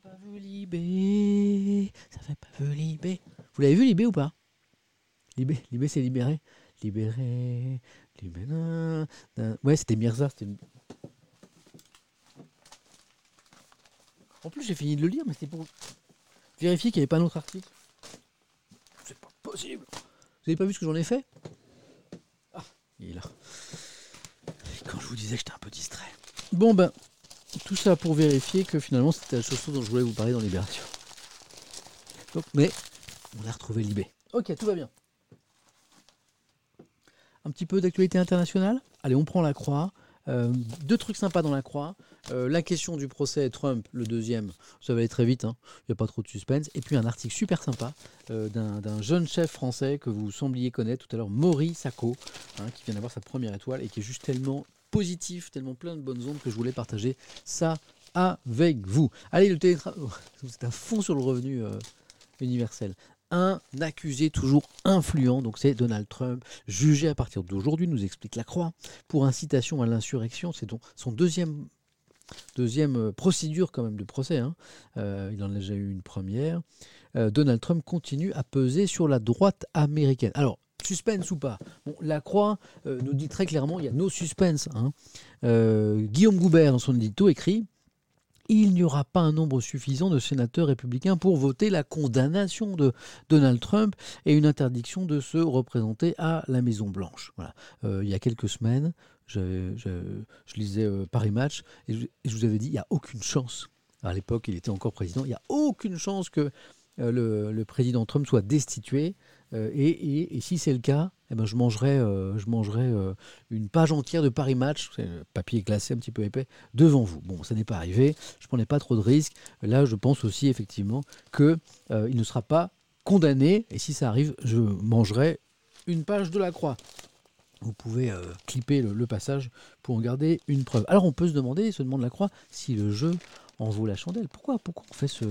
pas vu Libé Ça fait pas vu Libé Vous l'avez vu Libé ou pas? Libé, Libé c'est libéré. Libéré. Ouais, c'était Mirza. En plus, j'ai fini de le lire, mais c'était pour vérifier qu'il n'y avait pas un autre article. C'est pas possible. Vous avez pas vu ce que j'en ai fait? Ah, il est là. Quand je vous disais que j'étais un peu distrait. Bon ben, tout ça pour vérifier que finalement c'était la chose dont je voulais vous parler dans Libération. Mais on a retrouvé Libé. Ok, tout va bien. Un petit peu d'actualité internationale. Allez, on prend la croix. Euh, deux trucs sympas dans la croix. Euh, la question du procès Trump, le deuxième, ça va aller très vite, hein. il n'y a pas trop de suspense. Et puis un article super sympa euh, d'un jeune chef français que vous sembliez connaître tout à l'heure, Maury Sacco, hein, qui vient d'avoir sa première étoile et qui est juste tellement positif, tellement plein de bonnes ondes que je voulais partager ça avec vous. Allez, le télétravail, c'est un fond sur le revenu universel. Un accusé toujours influent, donc c'est Donald Trump, jugé à partir d'aujourd'hui, nous explique la Croix, pour incitation à l'insurrection. C'est donc son deuxième, deuxième euh, procédure quand même de procès. hein. Euh, il en a déjà eu une première. Euh, Donald Trump continue à peser sur la droite américaine. Alors, suspense ou pas? La Croix nous dit très clairement, il y a no suspense. hein. Guillaume Goubert, dans son édito, écrit il n'y aura pas un nombre suffisant de sénateurs républicains pour voter la condamnation de Donald Trump et une interdiction de se représenter à la Maison Blanche. Voilà. Euh, il y a quelques semaines, je, lisais euh, Paris Match et je, vous avais dit il n'y a aucune chance. À l'époque, il était encore président. Il n'y a aucune chance que euh, le, président Trump soit destitué. Et si c'est le cas, eh ben, je mangerai, euh, je euh, une page entière de Paris Match, papier glacé un petit peu épais, devant vous. Bon, ça n'est pas arrivé, je ne prenais pas trop de risques. Là, je pense aussi effectivement qu'il ne sera pas condamné, et si ça arrive, je mangerai une page de la croix. Vous pouvez euh, clipper le, le passage pour en garder une preuve. Alors on peut se demander, se demande la croix, si le jeu en vaut la chandelle. Pourquoi, pourquoi on fait ce,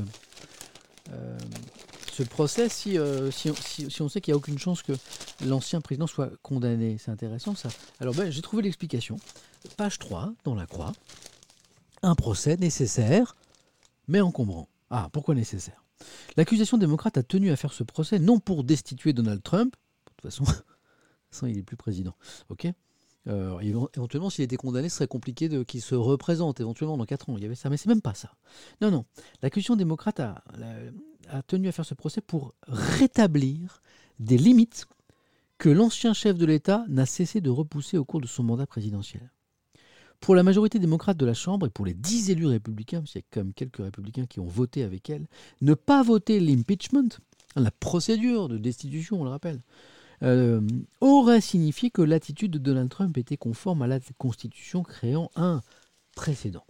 euh, ce procès si, euh, si, on- sait qu'il n'y a aucune chance que l'ancien président soit condamné C'est intéressant ça. Alors ben, j'ai trouvé l'explication. Page 3 dans la croix. Un procès nécessaire, mais encombrant. Ah, pourquoi nécessaire? L'accusation démocrate a tenu à faire ce procès non pour destituer Donald Trump, de toute façon, il n'est plus président, ok? Euh, évent- Éventuellement, s'il était condamné, ce serait compliqué qu'il se représente éventuellement dans 4 ans. Il y avait ça, mais c'est même pas ça. Non, non. L'accusation démocrate a- a tenu à faire ce procès pour rétablir des limites que l'ancien chef de l'État n'a cessé de repousser au cours de son mandat présidentiel. Pour la majorité démocrate de la Chambre et pour les 10 élus républicains, parce qu'il y a quand même quelques républicains qui ont voté avec elle, ne pas voter l'impeachment, la procédure de destitution, on le rappelle, euh, aurait signifié que l'attitude de Donald Trump était conforme à la Constitution, créant un précédent.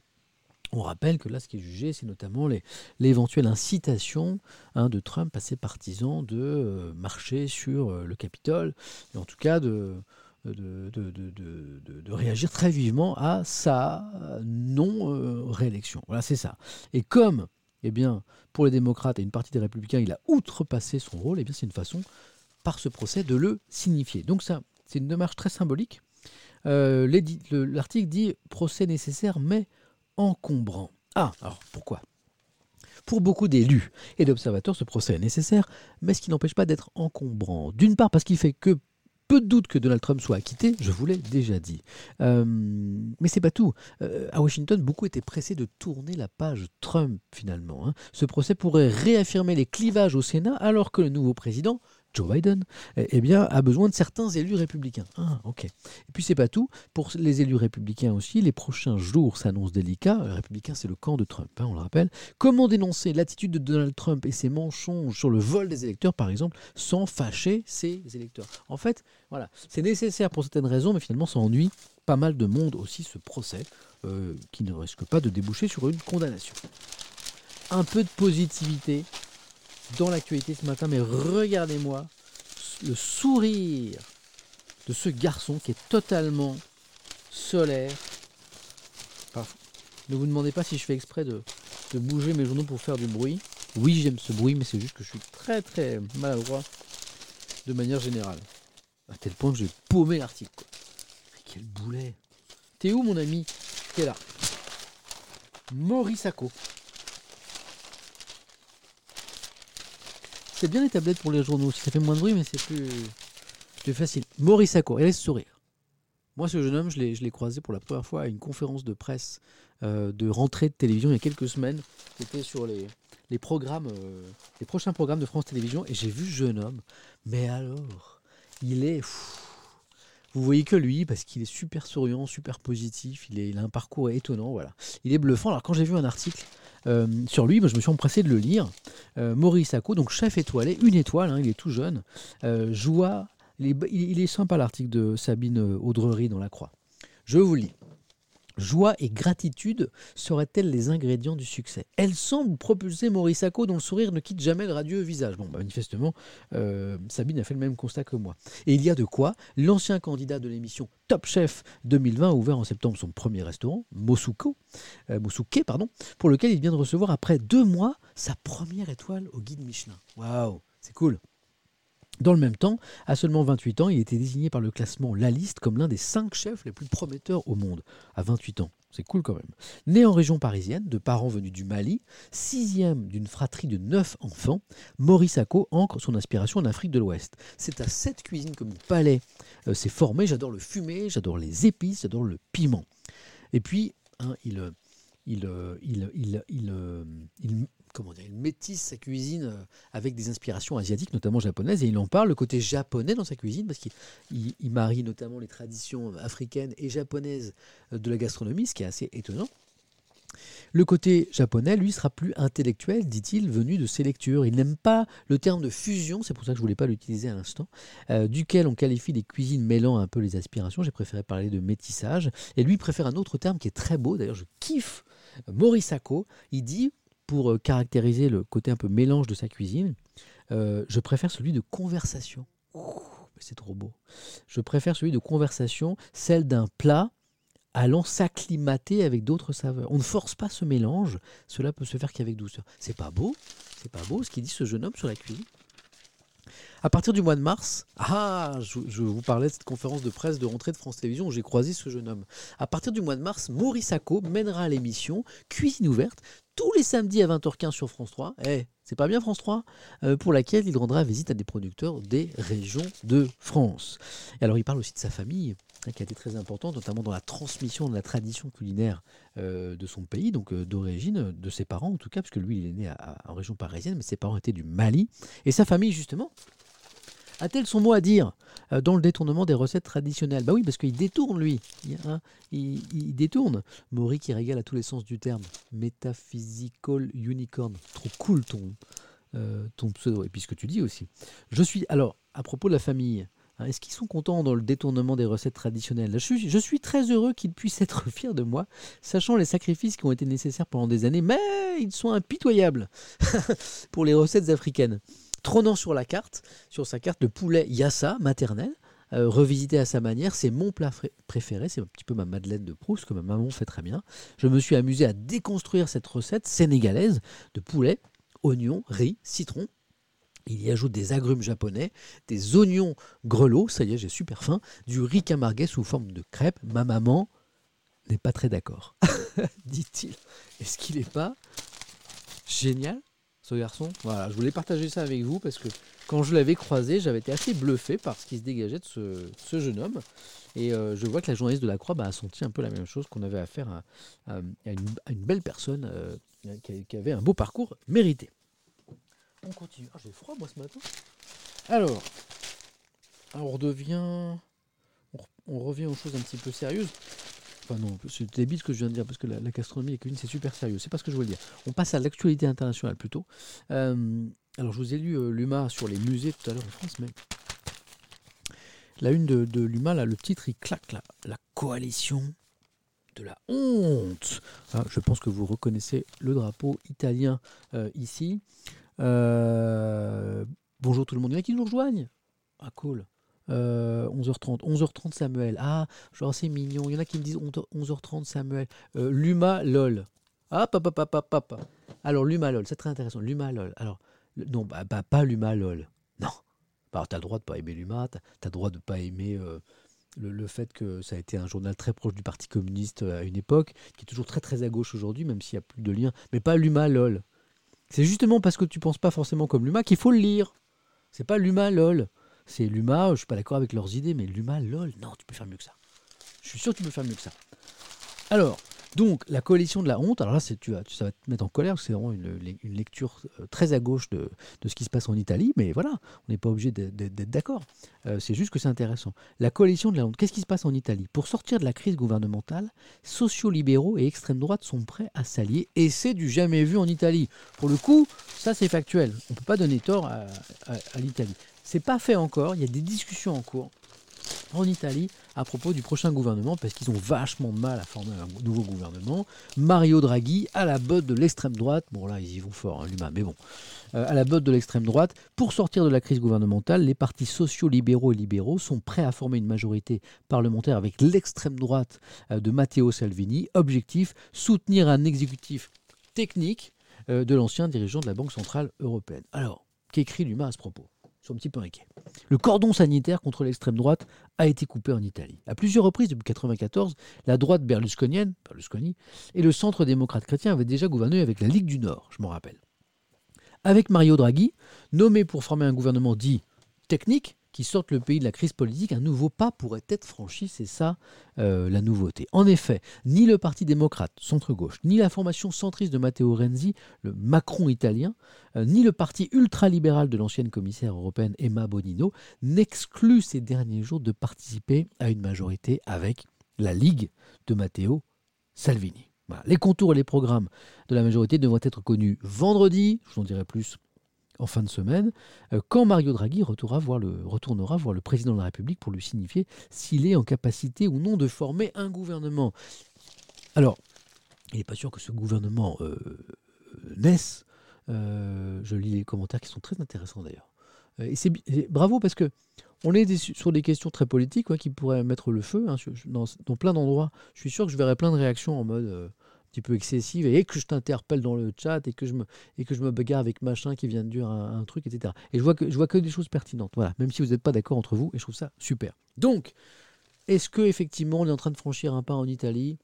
On rappelle que là, ce qui est jugé, c'est notamment l'éventuelle incitation hein, de Trump à ses partisans de euh, marcher sur euh, le Capitole, et en tout cas de, réagir très vivement à sa non-réélection. voilà, c'est ça. Et comme, eh bien, pour les démocrates et une partie des républicains, il a outrepassé son rôle, eh bien, c'est une façon, par ce procès, de le signifier. Donc ça, c'est une démarche très symbolique. Euh, L'article dit procès nécessaire, mais encombrant. Ah, alors pourquoi? Pour beaucoup d'élus et d'observateurs, ce procès est nécessaire, mais ce qui n'empêche pas d'être encombrant. D'une part, parce qu'il fait que peu de doute que Donald Trump soit acquitté, je vous l'ai déjà dit. Euh, mais c'est pas tout. Euh, à Washington, beaucoup étaient pressés de tourner la page Trump finalement. hein. Ce procès pourrait réaffirmer les clivages au Sénat, alors que le nouveau président, Joe Biden, eh, eh bien, a besoin de certains élus républicains. Ah, ok. Et puis c'est pas tout. Pour les élus républicains aussi, les prochains jours s'annoncent délicats. Les républicains, c'est le camp de Trump, hein, on le rappelle. Comment dénoncer l'attitude de Donald Trump et ses mensonges sur le vol des électeurs, par exemple, sans fâcher ses électeurs? En fait, voilà, c'est nécessaire pour certaines raisons, mais finalement, ça ennuie pas mal de monde aussi ce procès, euh, qui ne risque pas de déboucher sur une condamnation. Un peu de positivité dans l'actualité ce matin, mais regardez-moi le sourire de ce garçon qui est totalement solaire. Ne vous demandez pas si je fais exprès de, bouger mes journaux pour faire du bruit. Oui, j'aime ce bruit, mais c'est juste que je suis très très maladroit de manière générale. À tel point que j'ai paumé l'article. Quel boulet T'es où mon ami? T'es là. Maurice C'est bien les tablettes pour les journaux. Ça fait moins de bruit, mais c'est plus, plus facile. Maurice Sacco, et laisse sourire. Moi, ce jeune homme, je l'ai croisé pour la première fois à une conférence de presse euh, de rentrée de télévision il y a quelques semaines. C'était sur les, les programmes, euh, les prochains programmes de France Télévisions, et j'ai vu ce jeune homme. Mais alors, il est. vous voyez que lui, parce qu'il est super souriant, super positif, il, a un parcours étonnant, voilà. Il est bluffant. Alors quand j'ai vu un article euh, sur lui, moi, je me suis empressé de le lire. Euh, Maurice Sacco, donc chef étoilé, une étoile, hein, il est tout jeune, euh, joua. Il est, sympa l'article de Sabine Audrery dans La Croix. Je vous lis. Joie et gratitude seraient-elles les ingrédients du succès? Elle semble propulser Maurice Sacco dont le sourire ne quitte jamais le radieux visage. Bon, bah, manifestement, euh, Sabine a fait le même constat que moi. Et il y a de quoi L'ancien candidat de l'émission Top Chef 2020 a ouvert en septembre son premier restaurant, Mosuko, euh, Mosuke, pardon, pour lequel il vient de recevoir après deux mois sa première étoile au guide Michelin. Waouh, c'est cool dans le même temps, à seulement 28 ans, il était désigné par le classement La Liste comme l'un des cinq chefs les plus prometteurs au monde. À 28 ans, c'est cool quand même. Né en région parisienne, de parents venus du Mali, sixième d'une fratrie de neuf enfants, Maurice Sacco ancre son inspiration en Afrique de l'Ouest. C'est à cette cuisine que mon palais euh, s'est formé. J'adore le fumé, j'adore les épices, j'adore le piment. Et puis, hein, il, euh, il, euh, il, euh, il- comment dire, il métisse sa cuisine euh, avec des inspirations asiatiques, notamment japonaises, et il en parle, le côté japonais dans sa cuisine, parce qu'il il- il marie notamment les traditions africaines et japonaises euh, de la gastronomie, ce qui est assez étonnant. Le côté japonais, lui, sera plus intellectuel, dit-il, venu de ses lectures. Il n'aime pas le terme de fusion, c'est pour ça que je ne voulais pas l'utiliser à l'instant, euh, duquel on qualifie des cuisines mêlant un peu les aspirations. J'ai préféré parler de métissage. Et lui préfère un autre terme qui est très beau, d'ailleurs je kiffe Maurice Sacco. Il dit, pour euh, caractériser le côté un peu mélange de sa cuisine, euh, je préfère celui de conversation. C'est trop beau. Je préfère celui de conversation, celle d'un plat allant s'acclimater avec d'autres saveurs. On ne force pas ce mélange, cela peut se faire qu'avec douceur. C'est pas beau, c'est pas beau ce qu'il dit ce jeune homme sur la cuisine. À partir du mois de mars, ah, je, vous parlais de cette conférence de presse de rentrée de France Télévisions où j'ai croisé ce jeune homme. À partir du mois de mars, Maurice Sacco mènera l'émission Cuisine ouverte tous les samedis à 20h15 sur France 3. Eh, c'est pas bien France 3 Euh, Pour laquelle il rendra visite à des producteurs des régions de France. Et alors il parle aussi de sa famille, qui a été très importante, notamment dans la transmission de la tradition culinaire euh, de son pays, donc euh, d'origine, de ses parents en tout cas, parce que lui il est né en région parisienne, mais ses parents étaient du Mali. Et sa famille justement a-t-elle son mot à dire euh, dans le détournement des recettes traditionnelles? Bah oui, parce qu'il détourne lui. Il, hein, il- détourne. Maury qui régale à tous les sens du terme. Metaphysical unicorn. Trop cool ton, euh, ton pseudo. Et puis ce que tu dis aussi. Je suis. Alors, à propos de la famille. Hein, Est-ce qu'ils sont contents dans le détournement des recettes traditionnelles? Je suis, très heureux qu'ils puissent être fiers de moi, sachant les sacrifices qui ont été nécessaires pendant des années, mais ils sont impitoyables pour les recettes africaines. Trônant sur la carte, sur sa carte, le poulet yassa maternel, euh, revisité à sa manière, c'est mon plat préféré, c'est un petit peu ma Madeleine de Proust, que ma maman fait très bien. Je me suis amusé à déconstruire cette recette sénégalaise de poulet, oignons, riz, citron. Il y ajoute des agrumes japonais, des oignons grelots, ça y est, j'ai super faim, du riz camarguais sous forme de crêpe. Ma maman n'est pas très d'accord, dit-il. Est-ce qu'il n'est pas génial ce garçon? Voilà, je voulais partager ça avec vous parce que quand je l'avais croisé, j'avais été assez bluffé par ce qui se dégageait de ce, jeune homme. Et euh, je vois que la journaliste de la Croix bah, a senti un peu la même chose, qu'on avait affaire à, une, belle personne euh, qui avait un beau parcours mérité. On continue. Ah, j'ai froid moi ce matin. Alors, on redevient. On, re- on revient aux choses un petit peu sérieuses. Enfin non, c'est débile ce que je viens de dire, parce que la, la gastronomie et la cuisine, c'est super sérieux. C'est pas ce que je voulais dire. On passe à l'actualité internationale plutôt. Euh, alors je vous ai lu euh, l'UMA sur les musées tout à l'heure en France, mais la une de, de l'UMA, là, le titre, il claque là. La coalition de la honte. Ah, je pense que vous reconnaissez le drapeau italien euh, ici. Euh, bonjour tout le monde. Il y en a qui nous rejoignent? Ah cool. Euh, 11h30. 11h30 Samuel. Ah, genre c'est mignon. Il y en a qui me disent 11h30 Samuel. Euh, Luma LOL. Ah, papa, papa, papa. Alors, Luma LOL, c'est très intéressant. Luma LOL. Alors, non, bah, bah, pas Luma LOL. Non. Bah, Alors, tu as le droit de pas aimer Luma, tu as le droit de pas aimer le, le fait que ça a été un journal très proche du Parti communiste à une époque, qui est toujours très très à gauche aujourd'hui, même s'il n'y a plus de lien. Mais pas Luma LOL. C'est justement parce que tu penses pas forcément comme Luma qu'il faut le lire. C'est pas Luma LOL. C'est Luma, je suis pas d'accord avec leurs idées, mais Luma LOL, non, tu peux faire mieux que ça. Je suis sûr que tu peux faire mieux que ça. Alors, donc, la coalition de la honte, alors là, tu vas, ça va te mettre en colère, c'est vraiment une, lecture euh, très à gauche de, de ce qui se passe en Italie, mais voilà, on n'est pas obligé d'être, d'accord. Euh, c'est juste que c'est intéressant. La coalition de la honte, qu'est-ce qui se passe en Italie? Pour sortir de la crise gouvernementale, sociaux-libéraux et extrême droite sont prêts à s'allier, et c'est du jamais vu en Italie. Pour le coup, ça c'est factuel. On ne peut pas donner tort à, à- à l'Italie. C'est pas fait encore, il y a des discussions en cours. En Italie à propos du prochain gouvernement, parce qu'ils ont vachement de mal à former un nouveau gouvernement. Mario Draghi à la botte de l'extrême droite, bon là ils y vont fort, hein, l'humain, mais bon, euh, à la botte de l'extrême droite. Pour sortir de la crise gouvernementale, les partis sociaux, libéraux et libéraux sont prêts à former une majorité parlementaire avec l'extrême droite euh, de Matteo Salvini. Objectif, soutenir un exécutif technique euh, de l'ancien dirigeant de la Banque Centrale Européenne. Alors, qu'écrit l'humain à ce propos? Sont un petit peu inquiets. Le cordon sanitaire contre l'extrême droite a été coupé en Italie. À plusieurs reprises depuis 1994, la droite berlusconienne, Berlusconi, et le centre démocrate chrétien avaient déjà gouverné avec la Ligue du Nord, je m'en rappelle. Avec Mario Draghi, nommé pour former un gouvernement dit technique, qui sorte le pays de la crise politique, un nouveau pas pourrait être franchi, c'est ça euh, la nouveauté. En effet, ni le Parti démocrate, centre-gauche, ni la formation centriste de Matteo Renzi, le Macron italien, euh, ni le parti ultralibéral de l'ancienne commissaire européenne Emma Bonino n'excluent ces derniers jours de participer à une majorité avec la Ligue de Matteo Salvini. Les contours et les programmes de la majorité devront être connus vendredi, je vous en dirai plus en fin de semaine, euh, quand Mario Draghi retournera voir, le, président de la République pour lui signifier s'il est en capacité ou non de former un gouvernement. Alors, il n'est pas sûr que ce gouvernement euh, naisse. Euh, je lis les commentaires qui sont très intéressants d'ailleurs. Et c'est bravo parce que on est sur des questions très politiques qui pourraient mettre le feu hein, dans, plein d'endroits. Je suis sûr que je verrai plein de réactions en mode petit peu excessive et que je t'interpelle dans le chat et que je me et que je me bagarre avec machin qui vient de dire un, un truc, etc. Et je vois que je vois que des choses pertinentes. Voilà, même si vous n'êtes pas d'accord entre vous, et je trouve ça super. Donc, est-ce que effectivement on est en train de franchir un pas en Italie?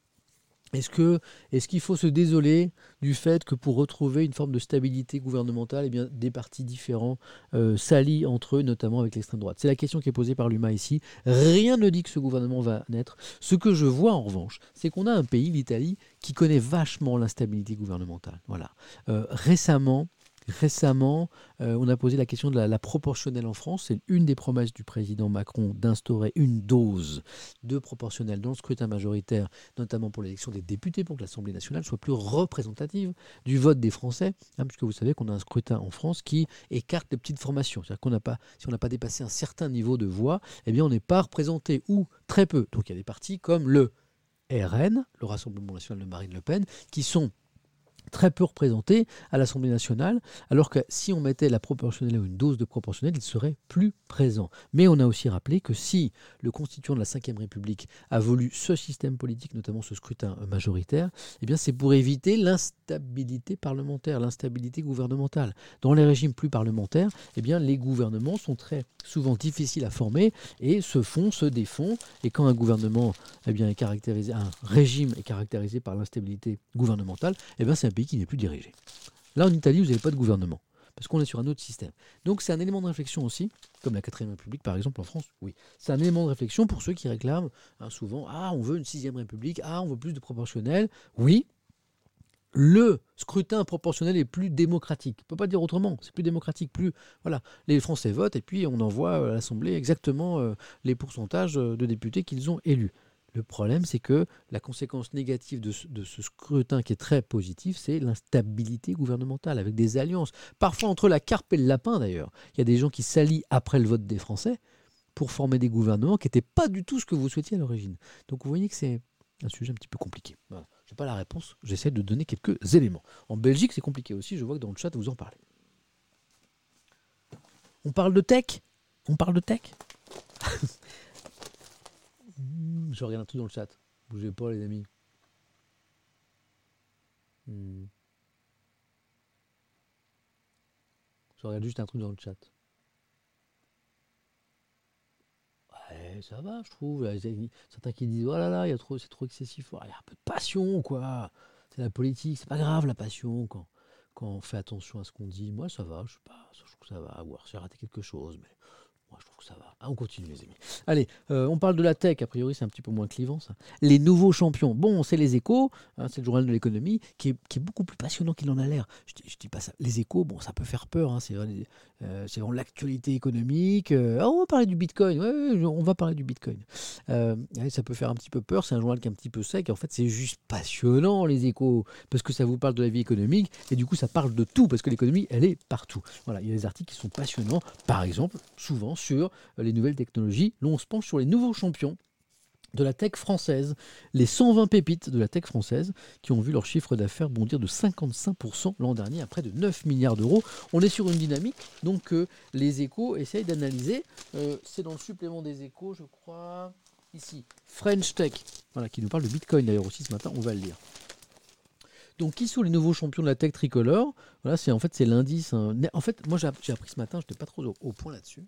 Est-ce qu'il faut se désoler du fait que pour retrouver une forme de stabilité gouvernementale, eh bien, des partis différents euh, s'allient entre eux, notamment avec l'extrême droite? C'est la question qui est posée par l'UMA ici. Rien ne dit que ce gouvernement va naître. Ce que je vois en revanche, c'est qu'on a un pays, l'Italie, qui connaît vachement l'instabilité gouvernementale. Voilà. Euh, récemment, récemment, euh, on a posé la question de la, proportionnelle en France. C'est une des promesses du président Macron d'instaurer une dose de proportionnelle dans le scrutin majoritaire notamment pour l'élection des députés, pour que l'Assemblée nationale soit plus représentative du vote des Français, hein, puisque vous savez qu'on a un scrutin en France qui écarte les petites formations. C'est-à-dire qu'on n'a pas, si on n'a pas dépassé un certain niveau de voix, eh bien on n'est pas représenté ou très peu. Donc il y a des partis comme le RN, le Rassemblement national de Marine Le Pen, qui sont très peu représentés à l'Assemblée nationale, alors que si on mettait la proportionnelle ou une dose de proportionnelle, il serait plus présent. Mais on a aussi rappelé que si le constituant de la Ve République a voulu ce système politique, notamment ce scrutin majoritaire, eh c'est pour éviter l'instabilité parlementaire, l'instabilité gouvernementale. Dans les régimes plus parlementaires, eh bien les gouvernements sont très souvent difficiles à former et se font, se défont. Et quand un gouvernement eh bien, est caractérisé, un régime est caractérisé par l'instabilité gouvernementale, eh bien c'est qui n'est plus dirigé. Là, en Italie, vous n'avez pas de gouvernement, parce qu'on est sur un autre système. Donc c'est un élément de réflexion aussi, comme la 4ème République par exemple en France, oui. C'est un élément de réflexion pour ceux qui réclament hein, souvent, ah, on veut une 6ème République, ah, on veut plus de proportionnel. Oui, le scrutin proportionnel est plus démocratique. On ne peut pas dire autrement, c'est plus démocratique, plus... Voilà, les Français votent et puis on envoie à l'Assemblée exactement euh, les pourcentages euh, de députés qu'ils ont élus. Le problème, c'est que la conséquence négative de ce, scrutin qui est très positif, c'est l'instabilité gouvernementale, avec des alliances, parfois entre la carpe et le lapin d'ailleurs. Il y a des gens qui s'allient après le vote des Français pour former des gouvernements qui n'étaient pas du tout ce que vous souhaitiez à l'origine. Donc vous voyez que c'est un sujet un petit peu compliqué. Je n'ai pas la réponse, j'essaie de donner quelques éléments. En Belgique, c'est compliqué aussi, je vois que dans le chat, vous en parlez. On parle de tech? On parle de tech? Je regarde un truc dans le chat. Bougez pas, les amis. Hmm. Je regarde juste un truc dans le chat. Ouais, ça va, je trouve. Certains qui disent, oh là là, c'est trop excessif. Il y a un peu de passion, quoi. C'est la politique, c'est pas grave la passion quand, quand on fait attention à ce qu'on dit. Moi, ça va, je sais pas, je trouve que ça va. Ou j'ai raté quelque chose, mais moi, je trouve que ça va. Ah, on continue, les amis. Allez, euh, on parle de la tech. A priori, c'est un petit peu moins clivant, ça. Les nouveaux champions. Bon, c'est les échos, hein, c'est le journal de l'économie, qui est, qui est beaucoup plus passionnant qu'il en a l'air. Je, dis- pas ça. Les échos, bon, ça peut faire peur. hein, euh, c'est vraiment l'actualité économique. Euh, ah, on va parler du bitcoin. On va parler du bitcoin. Ça peut faire un petit peu peur. C'est un journal qui est un petit peu sec. En fait, c'est juste passionnant, les échos, parce que ça vous parle de la vie économique. Et du coup, ça parle de tout, parce que l'économie, elle est partout. Voilà, il y a des articles qui sont passionnants. Par exemple, souvent sur les nouvelles technologies, là on se penche sur les nouveaux champions de la tech française, les 120 pépites de la tech française qui ont vu leur chiffre d'affaires bondir de 55% l'an dernier à près de 9 milliards d'euros. On est sur une dynamique donc que les échos essayent d'analyser. Euh, C'est dans le supplément des échos, je crois, ici, French Tech, voilà, qui nous parle de Bitcoin d'ailleurs aussi ce matin, on va le lire. Donc, qui sont les nouveaux champions de la tech tricolore? Voilà, c'est en fait c'est l'indice. hein. En fait, moi j'ai app- j'ai appris ce matin, je n'étais pas trop au, point là-dessus,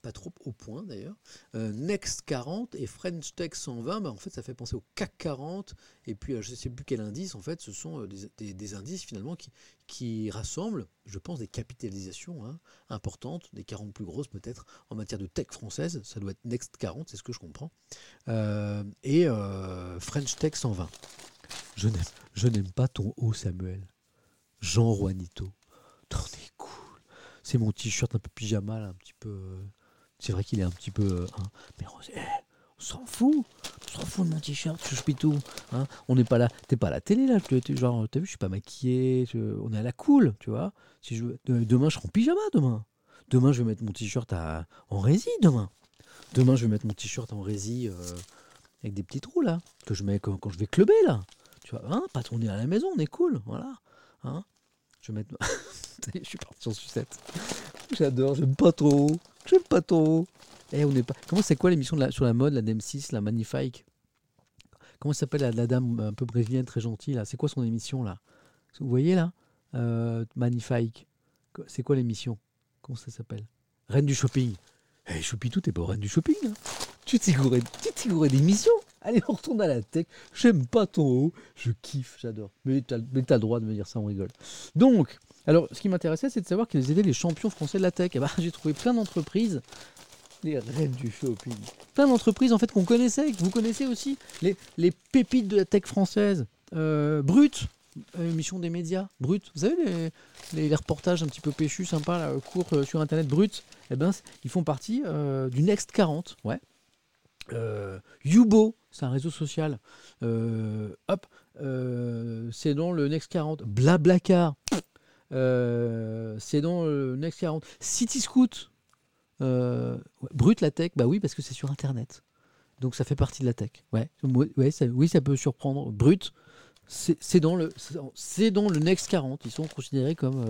pas trop au point d'ailleurs. Euh, Next 40 et French Tech 120, bah, en fait ça fait penser au CAC 40 et puis euh, je ne sais plus quel indice. En fait, ce sont euh, des, indices finalement qui, rassemblent, je pense, des capitalisations hein, importantes, des 40 plus grosses peut-être en matière de tech française. Ça doit être Next 40, c'est ce que je comprends. Et French Tech 120. Je n'aime, je pas ton haut, Samuel. Jean Juanito. T'en es cool. C'est mon t-shirt un peu pyjama, là, un petit peu. euh, C'est vrai qu'il est un petit peu. euh, hein, mais eh, on s'en fout. On s'en fout de mon t-shirt, chouchpitou. Hein. On n'est pas là. T'es pas à la télé, là. T'es genre, t'as vu, je suis pas maquillé. je- on est à la cool, tu vois. Si je, demain, je serai en pyjama, demain. Demain, je vais mettre mon t-shirt en rési, demain. Demain, je vais mettre mon t-shirt en rési euh, avec des petits trous, là. Que je mets quand, quand je vais clubber, là. Hein, pas tourner à la maison, on est cool, voilà. Hein je vais mettre. Est, je suis parti en sucette. J'adore, j'aime pas trop. J'aime pas trop. Eh, on n'est pas. Comment c'est quoi l'émission sur la mode, la DM6, la Magnifique? Comment s'appelle la, dame un peu brésilienne très gentille là? C'est quoi son émission là? Vous voyez là? Euh, Magnifique. C'est quoi l'émission? Comment ça s'appelle? Reine du shopping. Eh, Choupitou, t'es pas reine du shopping hein Tu t'es gouré, gouré d'émissions Allez, on retourne à la tech. J'aime pas ton haut. Je kiffe, j'adore. Mais t'as le droit de me dire ça, on rigole. Donc, alors, ce qui m'intéressait, c'est de savoir quels étaient les champions français de la tech. Et bah, j'ai trouvé plein d'entreprises, les reines du shopping. Plein d'entreprises, en fait, qu'on connaissait, que vous connaissez aussi. Les, les pépites de la tech française. Euh, Brut, euh, émission des médias. Brut, vous savez, les, les, reportages un petit peu péchus, sympas, là, courts euh, sur Internet, Brut, eh ben, ils font partie euh, du Next 40. Ouais. Euh, Yubo, c'est un réseau social. Euh, hop, euh, c'est dans le Next 40. Blablacar, euh, c'est dans le Next 40. City Scoot, Brut la tech, bah oui, parce que c'est sur Internet. Donc ça fait partie de la tech. Ouais, oui, ça peut surprendre. Brut, c'est dans le dans- le Next 40. Ils sont considérés comme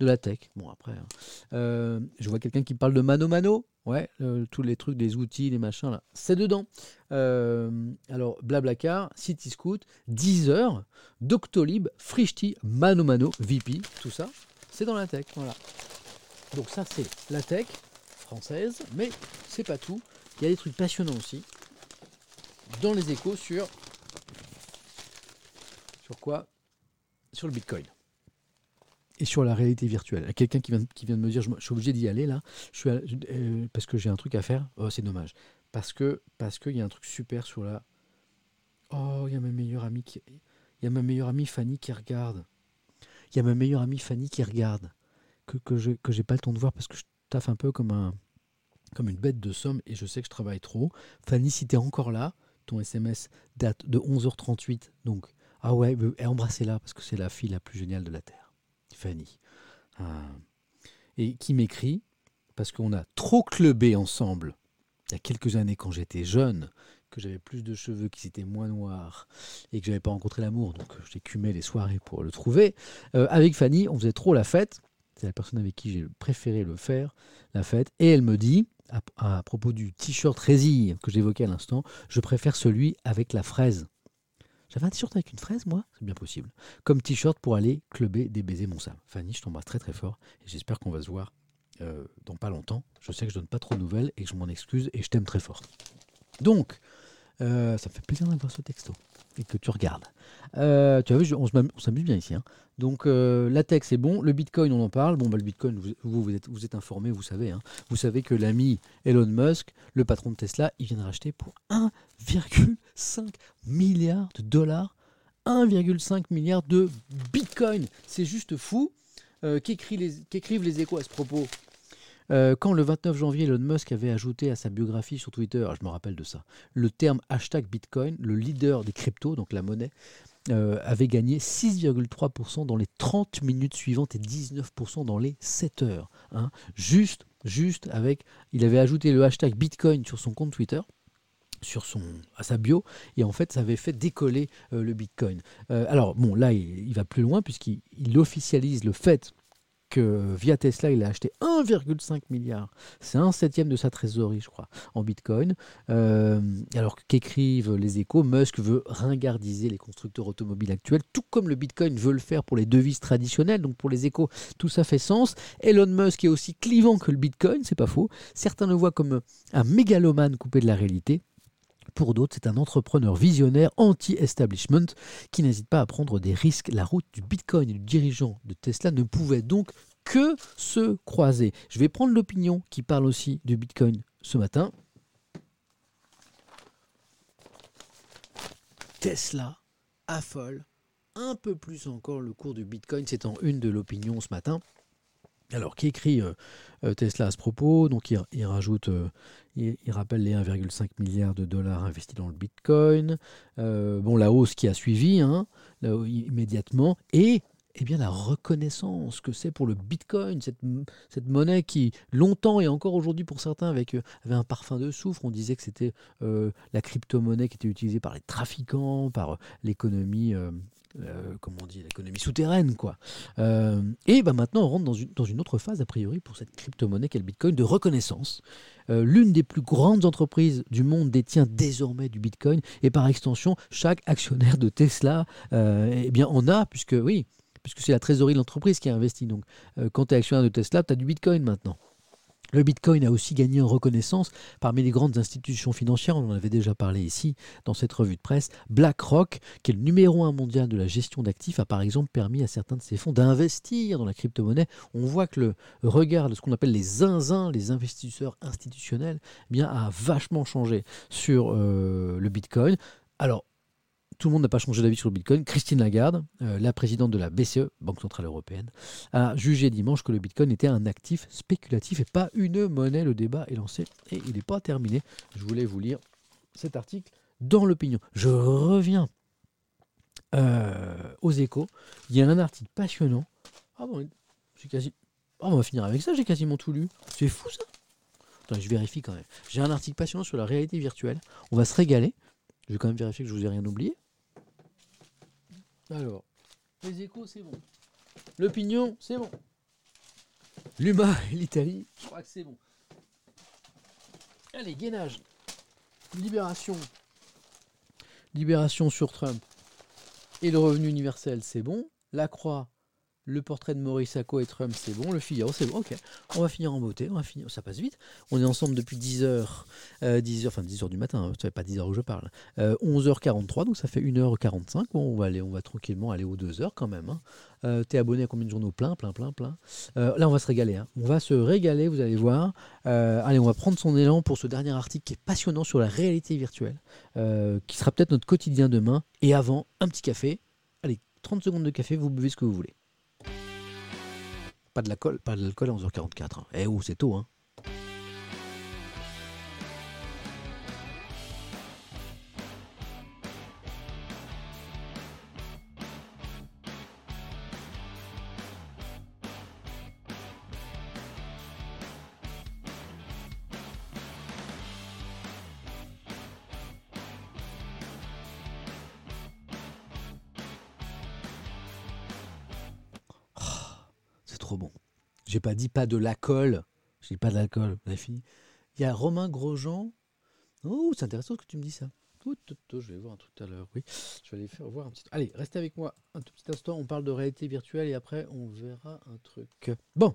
de la tech. Bon après, hein. Je vois quelqu'un qui parle de Mano Mano. Ouais, tous les trucs, les outils, les machins là, c'est dedans. Euh, alors Blablacar, Cityscoot, Deezer, Doctolib, Frishti, Mano Mano, VP, tout ça, c'est dans la tech. Voilà. Donc ça c'est la tech française, mais c'est pas tout. Il y a des trucs passionnants aussi dans les échos sur sur quoi? Sur le Bitcoin et sur la réalité virtuelle. Il y a Quelqu'un qui vient, de me dire, je, suis obligé d'y aller là, je suis euh, parce que j'ai un truc à faire. Oh, c'est dommage. Parce que parce qu'il y a un truc super sur la. Oh, il y a ma meilleure amie il y a ma meilleure amie Fanny qui regarde. Il y a ma meilleure amie Fanny qui regarde que que je j'ai pas le temps de voir parce que je taffe un peu comme un comme une bête de somme et je sais que je travaille trop. Fanny, si tu es encore là, ton SMS date de 11h38. Donc, ah ouais, embrassez-la parce que c'est la fille la plus géniale de la Terre. Fanny. Ah. Et qui m'écrit, parce qu'on a trop clubé ensemble, il y a quelques années quand j'étais jeune, que j'avais plus de cheveux, qui étaient moins noirs, et que j'avais pas rencontré l'amour, donc j'écumais les soirées pour le trouver. Euh, avec Fanny, on faisait trop la fête. C'est la personne avec qui j'ai préféré le faire, la fête. Et elle me dit, à, à propos du t-shirt résille que j'évoquais à l'instant, je préfère celui avec la fraise. J'avais un t-shirt avec une fraise, moi C'est bien possible. Comme t-shirt pour aller clubber des baisers mon Sam. Fanny, je t'embrasse très très fort et j'espère qu'on va se voir euh, dans pas longtemps. Je sais que je donne pas trop de nouvelles et que je m'en excuse et je t'aime très fort. Donc, euh, ça me fait plaisir d'avoir ce texto et que tu regardes. Euh, tu as vu, on s'amuse bien ici. hein. Donc, euh, la tech, c'est bon. Le bitcoin, on en parle. Bon, bah, le bitcoin, vous, êtes, vous informé, vous savez. hein. Vous savez que l'ami Elon Musk, le patron de Tesla, il vient de racheter pour 1,5 milliard de dollars 1,5 milliard de bitcoin. C'est juste fou. Qu'écrivent les échos à ce propos? Euh, Quand le 29 janvier, Elon Musk avait ajouté à sa biographie sur Twitter, je me rappelle de ça, le terme hashtag Bitcoin, le leader des cryptos, donc la monnaie, euh, avait gagné 6,3% dans les 30 minutes suivantes et 19% dans les 7 heures. hein. Juste juste avec. Il avait ajouté le hashtag Bitcoin sur son compte Twitter sur son à sa bio et en fait ça avait fait décoller euh, le Bitcoin. Alors bon là il, va plus loin puisqu'il il officialise le fait que via Tesla il a acheté 1,5 milliard, c'est un septième de sa trésorerie je crois en Bitcoin. Euh, alors qu'écrivent les échos, Musk veut ringardiser les constructeurs automobiles actuels, tout comme le Bitcoin veut le faire pour les devises traditionnelles. Donc pour les échos tout ça fait sens. Elon Musk est aussi clivant que le Bitcoin, c'est pas faux. Certains le voient comme un mégalomane coupé de la réalité. Pour d'autres, c'est un entrepreneur visionnaire anti-establishment qui n'hésite pas à prendre des risques. La route du Bitcoin et du dirigeant de Tesla ne pouvait donc que se croiser. Je vais prendre l'opinion qui parle aussi du Bitcoin ce matin. Tesla affole un peu plus encore le cours du Bitcoin. C'est en une de l'opinion ce matin. Alors, qui écrit euh, euh, Tesla à ce propos? Donc, il, rajoute, euh, il, rappelle les 1,5 milliards de dollars investis dans le Bitcoin. Bon, la hausse qui a suivi hein, immédiatement. Et eh bien, la reconnaissance que c'est pour le Bitcoin, cette, monnaie qui, longtemps et encore aujourd'hui pour certains, avait un parfum de soufre. On disait que c'était la crypto-monnaie qui était utilisée par les trafiquants, par l'économie. Euh, comment on dit, l'économie souterraine, quoi. Euh, et bah maintenant, on rentre dans une, dans une autre phase, a priori, pour cette crypto-monnaie qu'est le Bitcoin, de reconnaissance. Euh, L'une des plus grandes entreprises du monde détient désormais du Bitcoin, et par extension, chaque actionnaire de Tesla, euh, eh bien, en a, puisque oui, puisque c'est la trésorerie de l'entreprise qui a investi. Donc, quand tu es actionnaire de Tesla, tu as du Bitcoin maintenant. Le Bitcoin a aussi gagné en reconnaissance parmi les grandes institutions financières, on en avait déjà parlé ici dans cette revue de presse. BlackRock, qui est le numéro un mondial de la gestion d'actifs, a par exemple permis à certains de ses fonds d'investir dans la crypto-monnaie. On voit que le regard de ce qu'on appelle les zinzins, les investisseurs institutionnels, eh bien, a vachement changé sur euh, le Bitcoin. Alors, tout le monde n'a pas changé d'avis sur le Bitcoin. Christine Lagarde, euh, la présidente de la BCE, Banque Centrale Européenne, a jugé dimanche que le Bitcoin était un actif spéculatif et pas une monnaie. Le débat est lancé et il n'est pas terminé. Je voulais vous lire cet article dans l'opinion. Je reviens euh, aux échos. Il y a un article passionnant. Ah bon, j'ai quasi... Ah, on va finir avec ça, j'ai quasiment tout lu. C'est fou ça. Attends, je vérifie quand même. J'ai un article passionnant sur la réalité virtuelle. On va se régaler. Je vais quand même vérifier que je vous ai rien oublié. Alors, les échos, c'est bon. L'opinion, c'est bon. L'humain et l'Italie, je crois que c'est bon. Allez, gainage. Libération. Libération sur Trump. Et le revenu universel, c'est bon. La Croix, le portrait de Maurice Sacco et Trump, c'est bon. Le Figaro, c'est bon. Ok, on va finir en beauté. On va finir. Ça passe vite. On est ensemble depuis 10h, 10h, enfin 10h du matin. Hein, ça fait pas 10h où je parle. Euh, 11h43, donc ça fait 1h45. Bon, on va aller, on va tranquillement aller aux 2h quand même. Hein. Euh, T'es abonné à combien de journaux? Plein, plein, plein, plein. Euh, là, on va se régaler. hein. On va se régaler, vous allez voir. Euh, allez, on va prendre son élan pour ce dernier article qui est passionnant sur la réalité virtuelle, euh, qui sera peut-être notre quotidien demain. Et avant, un petit café. Allez, 30 secondes de café, vous buvez ce que vous voulez. Pas de l'alcool, pas de l'alcool à 11h44. hein. Eh oh, c'est tôt, hein. Pas dit pas de l'alcool. J'ai dit pas de l'alcool. Avez fini Il y a Romain Grosjean. Oh, c'est intéressant que tu me dis ça. Je vais voir un truc tout à l'heure. Oui, je vais aller faire voir un petit. Allez, restez avec moi un tout petit instant. On parle de réalité virtuelle et après on verra un truc. Bon.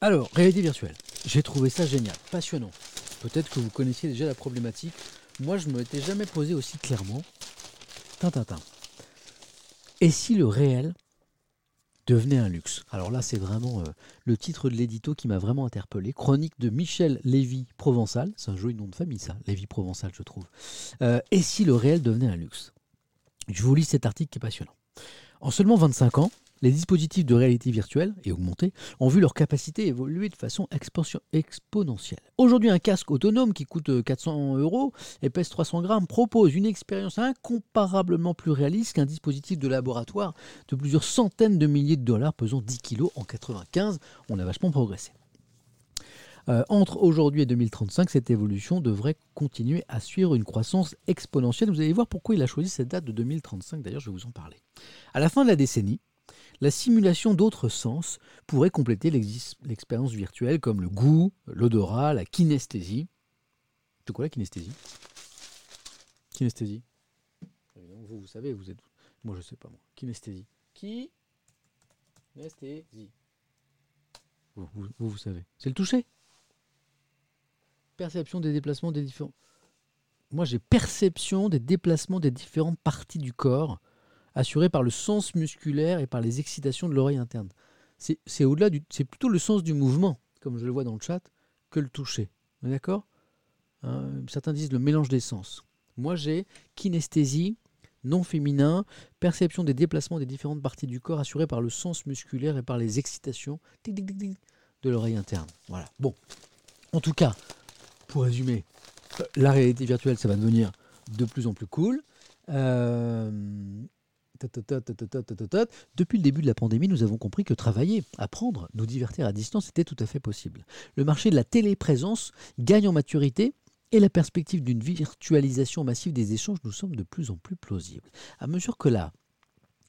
Alors, réalité virtuelle. J'ai trouvé ça génial, passionnant. Peut-être que vous connaissiez déjà la problématique. Moi, je ne me jamais posé aussi clairement. Et si le réel devenait un luxe. Alors là, c'est vraiment euh, le titre de l'édito qui m'a vraiment interpellé. Chronique de Michel Lévy Provençal. C'est un joli nom de famille, ça. Lévy Provençal, je trouve. Euh, et si le réel devenait un luxe? Je vous lis cet article qui est passionnant. En seulement 25 ans, les dispositifs de réalité virtuelle et augmentée ont vu leur capacité évoluer de façon exponentielle. Aujourd'hui, un casque autonome qui coûte euh, 400 euros et pèse 300 grammes propose une expérience incomparablement plus réaliste qu'un dispositif de laboratoire de plusieurs centaines de milliers de dollars pesant 10 kilos en 95. On a vachement progressé. Euh, entre aujourd'hui et 2035, cette évolution devrait continuer à suivre une croissance exponentielle. Vous allez voir pourquoi il a choisi cette date de 2035. D'ailleurs, je vais vous en parler. À la fin de la décennie, la simulation d'autres sens pourrait compléter l'expérience virtuelle comme le goût, l'odorat, la kinesthésie. C'est quoi la kinesthésie? Kinesthésie Vous, vous savez, vous êtes. Moi, je sais pas, moi. Kinesthésie. Qui Kinesthésie. Vous, vous, vous savez. C'est le toucher? Perception des déplacements des différents. Moi, j'ai perception des déplacements des différentes parties du corps assurée par le sens musculaire et par les excitations de l'oreille interne. C'est au-delà. C'est plutôt le sens du mouvement, comme je le vois dans le chat, que le toucher. D'accord? Hein, Certains disent le mélange des sens. Moi, j'ai kinesthésie, non féminin, perception des déplacements des différentes parties du corps assurée par le sens musculaire et par les excitations de l'oreille interne. Voilà. Bon. En tout cas, pour résumer, euh, la réalité virtuelle, ça va devenir de plus en plus cool. Euh. Depuis le début de la pandémie, nous avons compris que travailler, apprendre, nous divertir à distance était tout à fait possible. Le marché de la téléprésence gagne en maturité et la perspective d'une virtualisation massive des échanges nous semble de plus en plus plausible. À mesure que la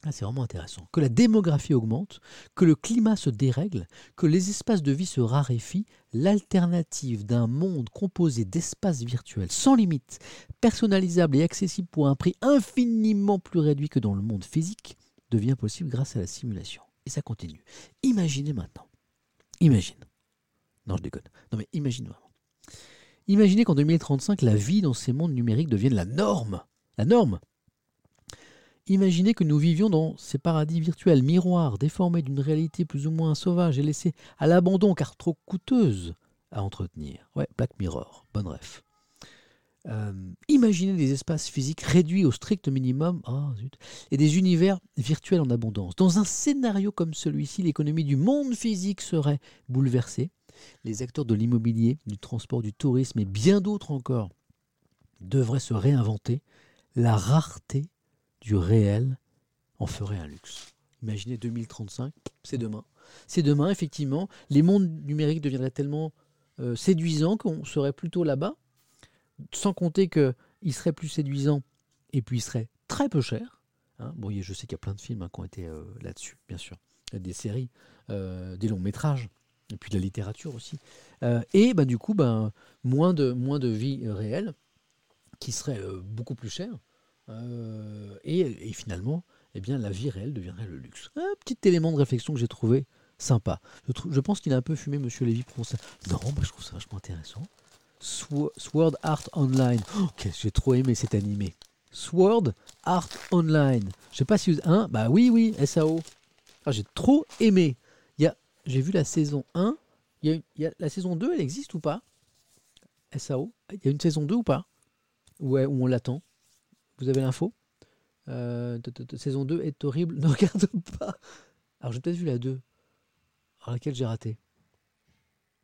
ah, c'est vraiment intéressant. Que la démographie augmente, que le climat se dérègle, que les espaces de vie se raréfient, l'alternative d'un monde composé d'espaces virtuels sans limite, personnalisables et accessibles pour un prix infiniment plus réduit que dans le monde physique, devient possible grâce à la simulation. Et ça continue. Imaginez maintenant. Imagine. Non, je déconne. Non, mais imagine vraiment. Imaginez qu'en 2035, la vie dans ces mondes numériques devienne la norme. La norme. Imaginez que nous vivions dans ces paradis virtuels, miroirs, déformés d'une réalité plus ou moins sauvage et laissés à l'abandon car trop coûteuse à entretenir. Ouais, Black Mirror, bonne ref. Euh, imaginez des espaces physiques réduits au strict minimum ah, et des univers virtuels en abondance. Dans un scénario comme celui-ci, l'économie du monde physique serait bouleversée. Les acteurs de l'immobilier, du transport, du tourisme et bien d'autres encore devraient se réinventer. La rareté du réel en ferait un luxe. Imaginez 2035, c'est demain. C'est demain, effectivement. Les mondes numériques deviendraient tellement euh, séduisants qu'on serait plutôt là-bas, sans compter qu'ils seraient plus séduisants et puis ils seraient très peu chers. Hein. Bon, je sais qu'il y a plein de films hein, qui ont été euh, là-dessus, bien sûr. Des séries, euh, des longs métrages, et puis de la littérature aussi. Et bah, du coup, ben, moins, de, moins de vie réelle, qui serait beaucoup plus chère. Euh, et, finalement, eh bien, la vie réelle deviendrait le luxe. Un petit élément de réflexion que j'ai trouvé sympa. Je, pense qu'il a un peu fumé Monsieur Lévy pour ça. Non, moi je trouve ça vachement intéressant. Swo- Sword Art Online. Oh, j'ai trop aimé cet animé. Sword Art Online. Je sais pas si vous... Hein bah oui, oui, SAO. Ah, j'ai trop aimé. J'ai vu la saison 1. Il y, a, y a- La saison 2, elle existe ou pas? SAO. Il y a une saison 2 ou pas? Ouais, où on l'attend. Vous avez l'info? Euh, Saison 2 est horrible. Ne regarde pas. Alors j'ai peut-être vu la 2. Alors laquelle j'ai raté?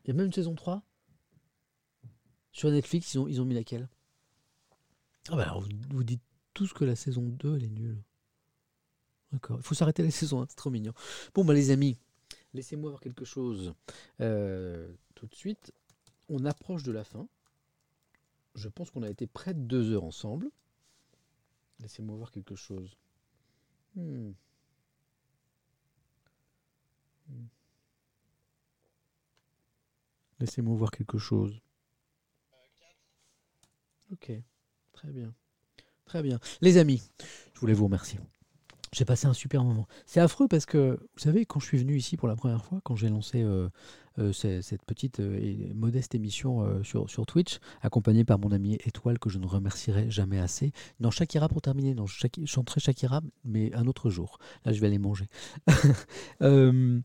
Il y a même une saison 3 Sur Netflix, ils ont, ils ont mis laquelle? Ah bah alors vous, dites tous que la saison 2 elle est nulle. D'accord. Il faut s'arrêter la saison 1, c'est trop mignon. Bon bah les amis, laissez-moi voir quelque chose euh, tout de suite. On approche de la fin. Je pense qu'on a été près de deux heures ensemble. Laissez-moi voir quelque chose. Hmm. Hmm. Laissez-moi voir quelque chose. Ok, très bien. Très bien. Les amis, je voulais vous remercier. J'ai passé un super moment. C'est affreux parce que, vous savez, quand je suis venu ici pour la première fois, quand j'ai lancé euh, euh, ce- cette petite euh, et modeste émission euh, sur, sur Twitch, accompagnée par mon ami Étoile, que je ne remercierai jamais assez. Non, Shakira pour terminer. Shaki- je chanterai Shakira, mais un autre jour. Là, je vais aller manger. Euh,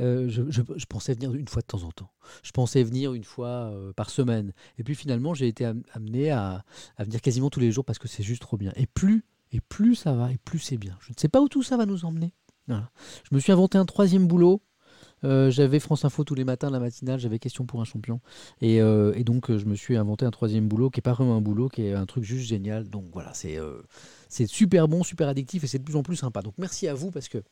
euh, je, pensais venir une fois de temps en temps. Je pensais venir une fois euh, par semaine. Et puis finalement, j'ai été am- amené à venir quasiment tous les jours parce que c'est juste trop bien. Et plus, et plus ça va, et plus c'est bien. Je ne sais pas où tout ça va nous emmener. Je me suis inventé un troisième boulot. Euh, j'avais France Info tous les matins, la matinale, j'avais question pour un champion. Et, euh, et donc, euh, je me suis inventé un troisième boulot qui n'est pas vraiment un boulot, qui est un truc juste génial. Donc voilà, c'est super bon, super addictif et c'est de plus en plus sympa. Donc merci à vous parce que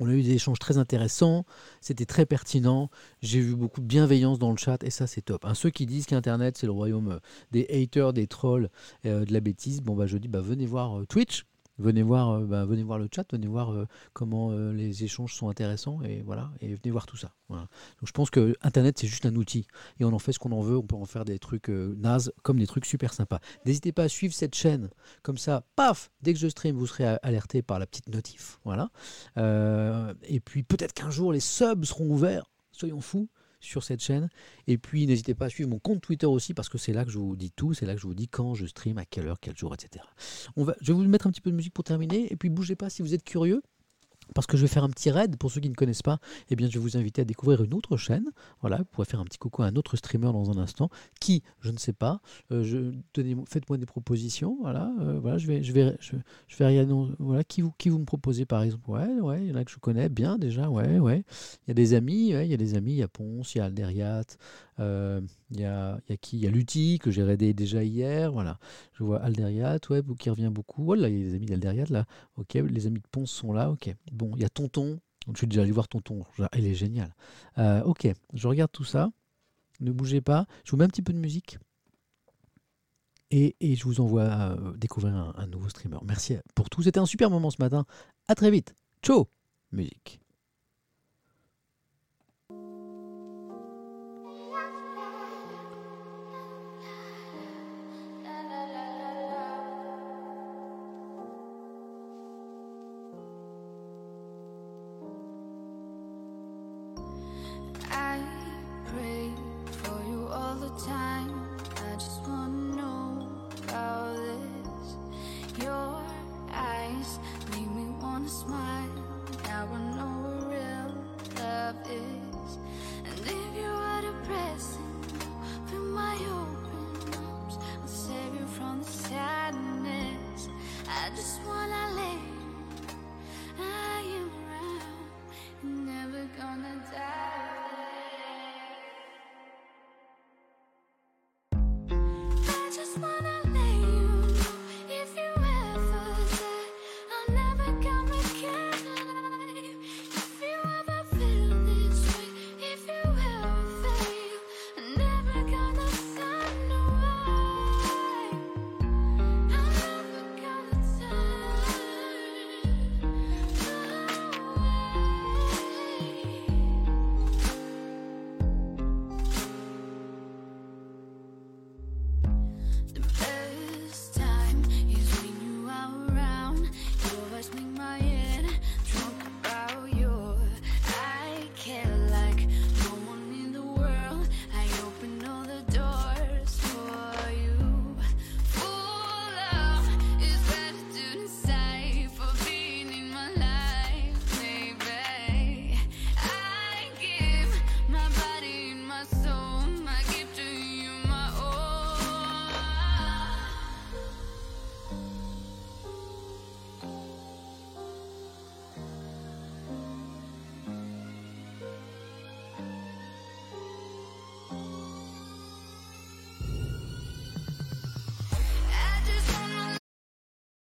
on a eu des échanges très intéressants, c'était très pertinent, j'ai vu beaucoup de bienveillance dans le chat et ça c'est top. Hein, ceux qui disent qu'Internet c'est le royaume euh, des haters, des trolls, euh, de la bêtise, bon bah je dis bah venez voir euh, Twitch, venez voir, euh, bah, venez voir le chat, venez voir euh, comment euh, les échanges sont intéressants et voilà, et venez voir tout ça. Je pense que Internet c'est juste un outil et on en fait ce qu'on en veut, on peut en faire des trucs nazes comme des trucs super sympas. N'hésitez pas à suivre cette chaîne, comme ça, paf, dès que je stream, vous serez alerté par la petite notif, voilà. Et puis peut-être qu'un jour les subs seront ouverts, soyons fous sur cette chaîne. Et puis n'hésitez pas à suivre mon compte Twitter aussi parce que c'est là que je vous dis tout, c'est là que je vous dis quand je stream, à quelle heure, quel jour, etc. On va, je vais vous mettre un petit peu de musique pour terminer et puis bougez pas si vous êtes curieux. Parce que je vais faire un petit raid pour ceux qui ne connaissent pas, eh bien je vais vous inviter à découvrir une autre chaîne. Voilà, vous pourrez faire un petit coucou à un autre streamer dans un instant. Qui, je ne sais pas. Euh, faites-moi des propositions. Voilà, euh, voilà, je vais, je vais, je, vais. Voilà, qui vous, qui vous me proposez par exemple? Ouais, ouais, il y en a que je connais bien déjà. Ouais, ouais. Il y a des amis. ouais, il y a des amis. Il y a Ponce, il y a Alderiat. Euh, il y a, y a qui? Il y a Lutti que j'ai raidé déjà hier. Voilà, je vois Alderiat, ouais, qui revient beaucoup. Voilà, il y a des amis d'Alderiat là. Ok, les amis de Ponce sont là. Ok. Bon, il y a Tonton. Je suis déjà allé voir Tonton. Il est génial. Euh, ok, je regarde tout ça. Ne bougez pas. Je vous mets un petit peu de musique. Et, et je vous envoie euh, découvrir un, un nouveau streamer. Merci pour tout. C'était un super moment ce matin. À très vite. Ciao Musique.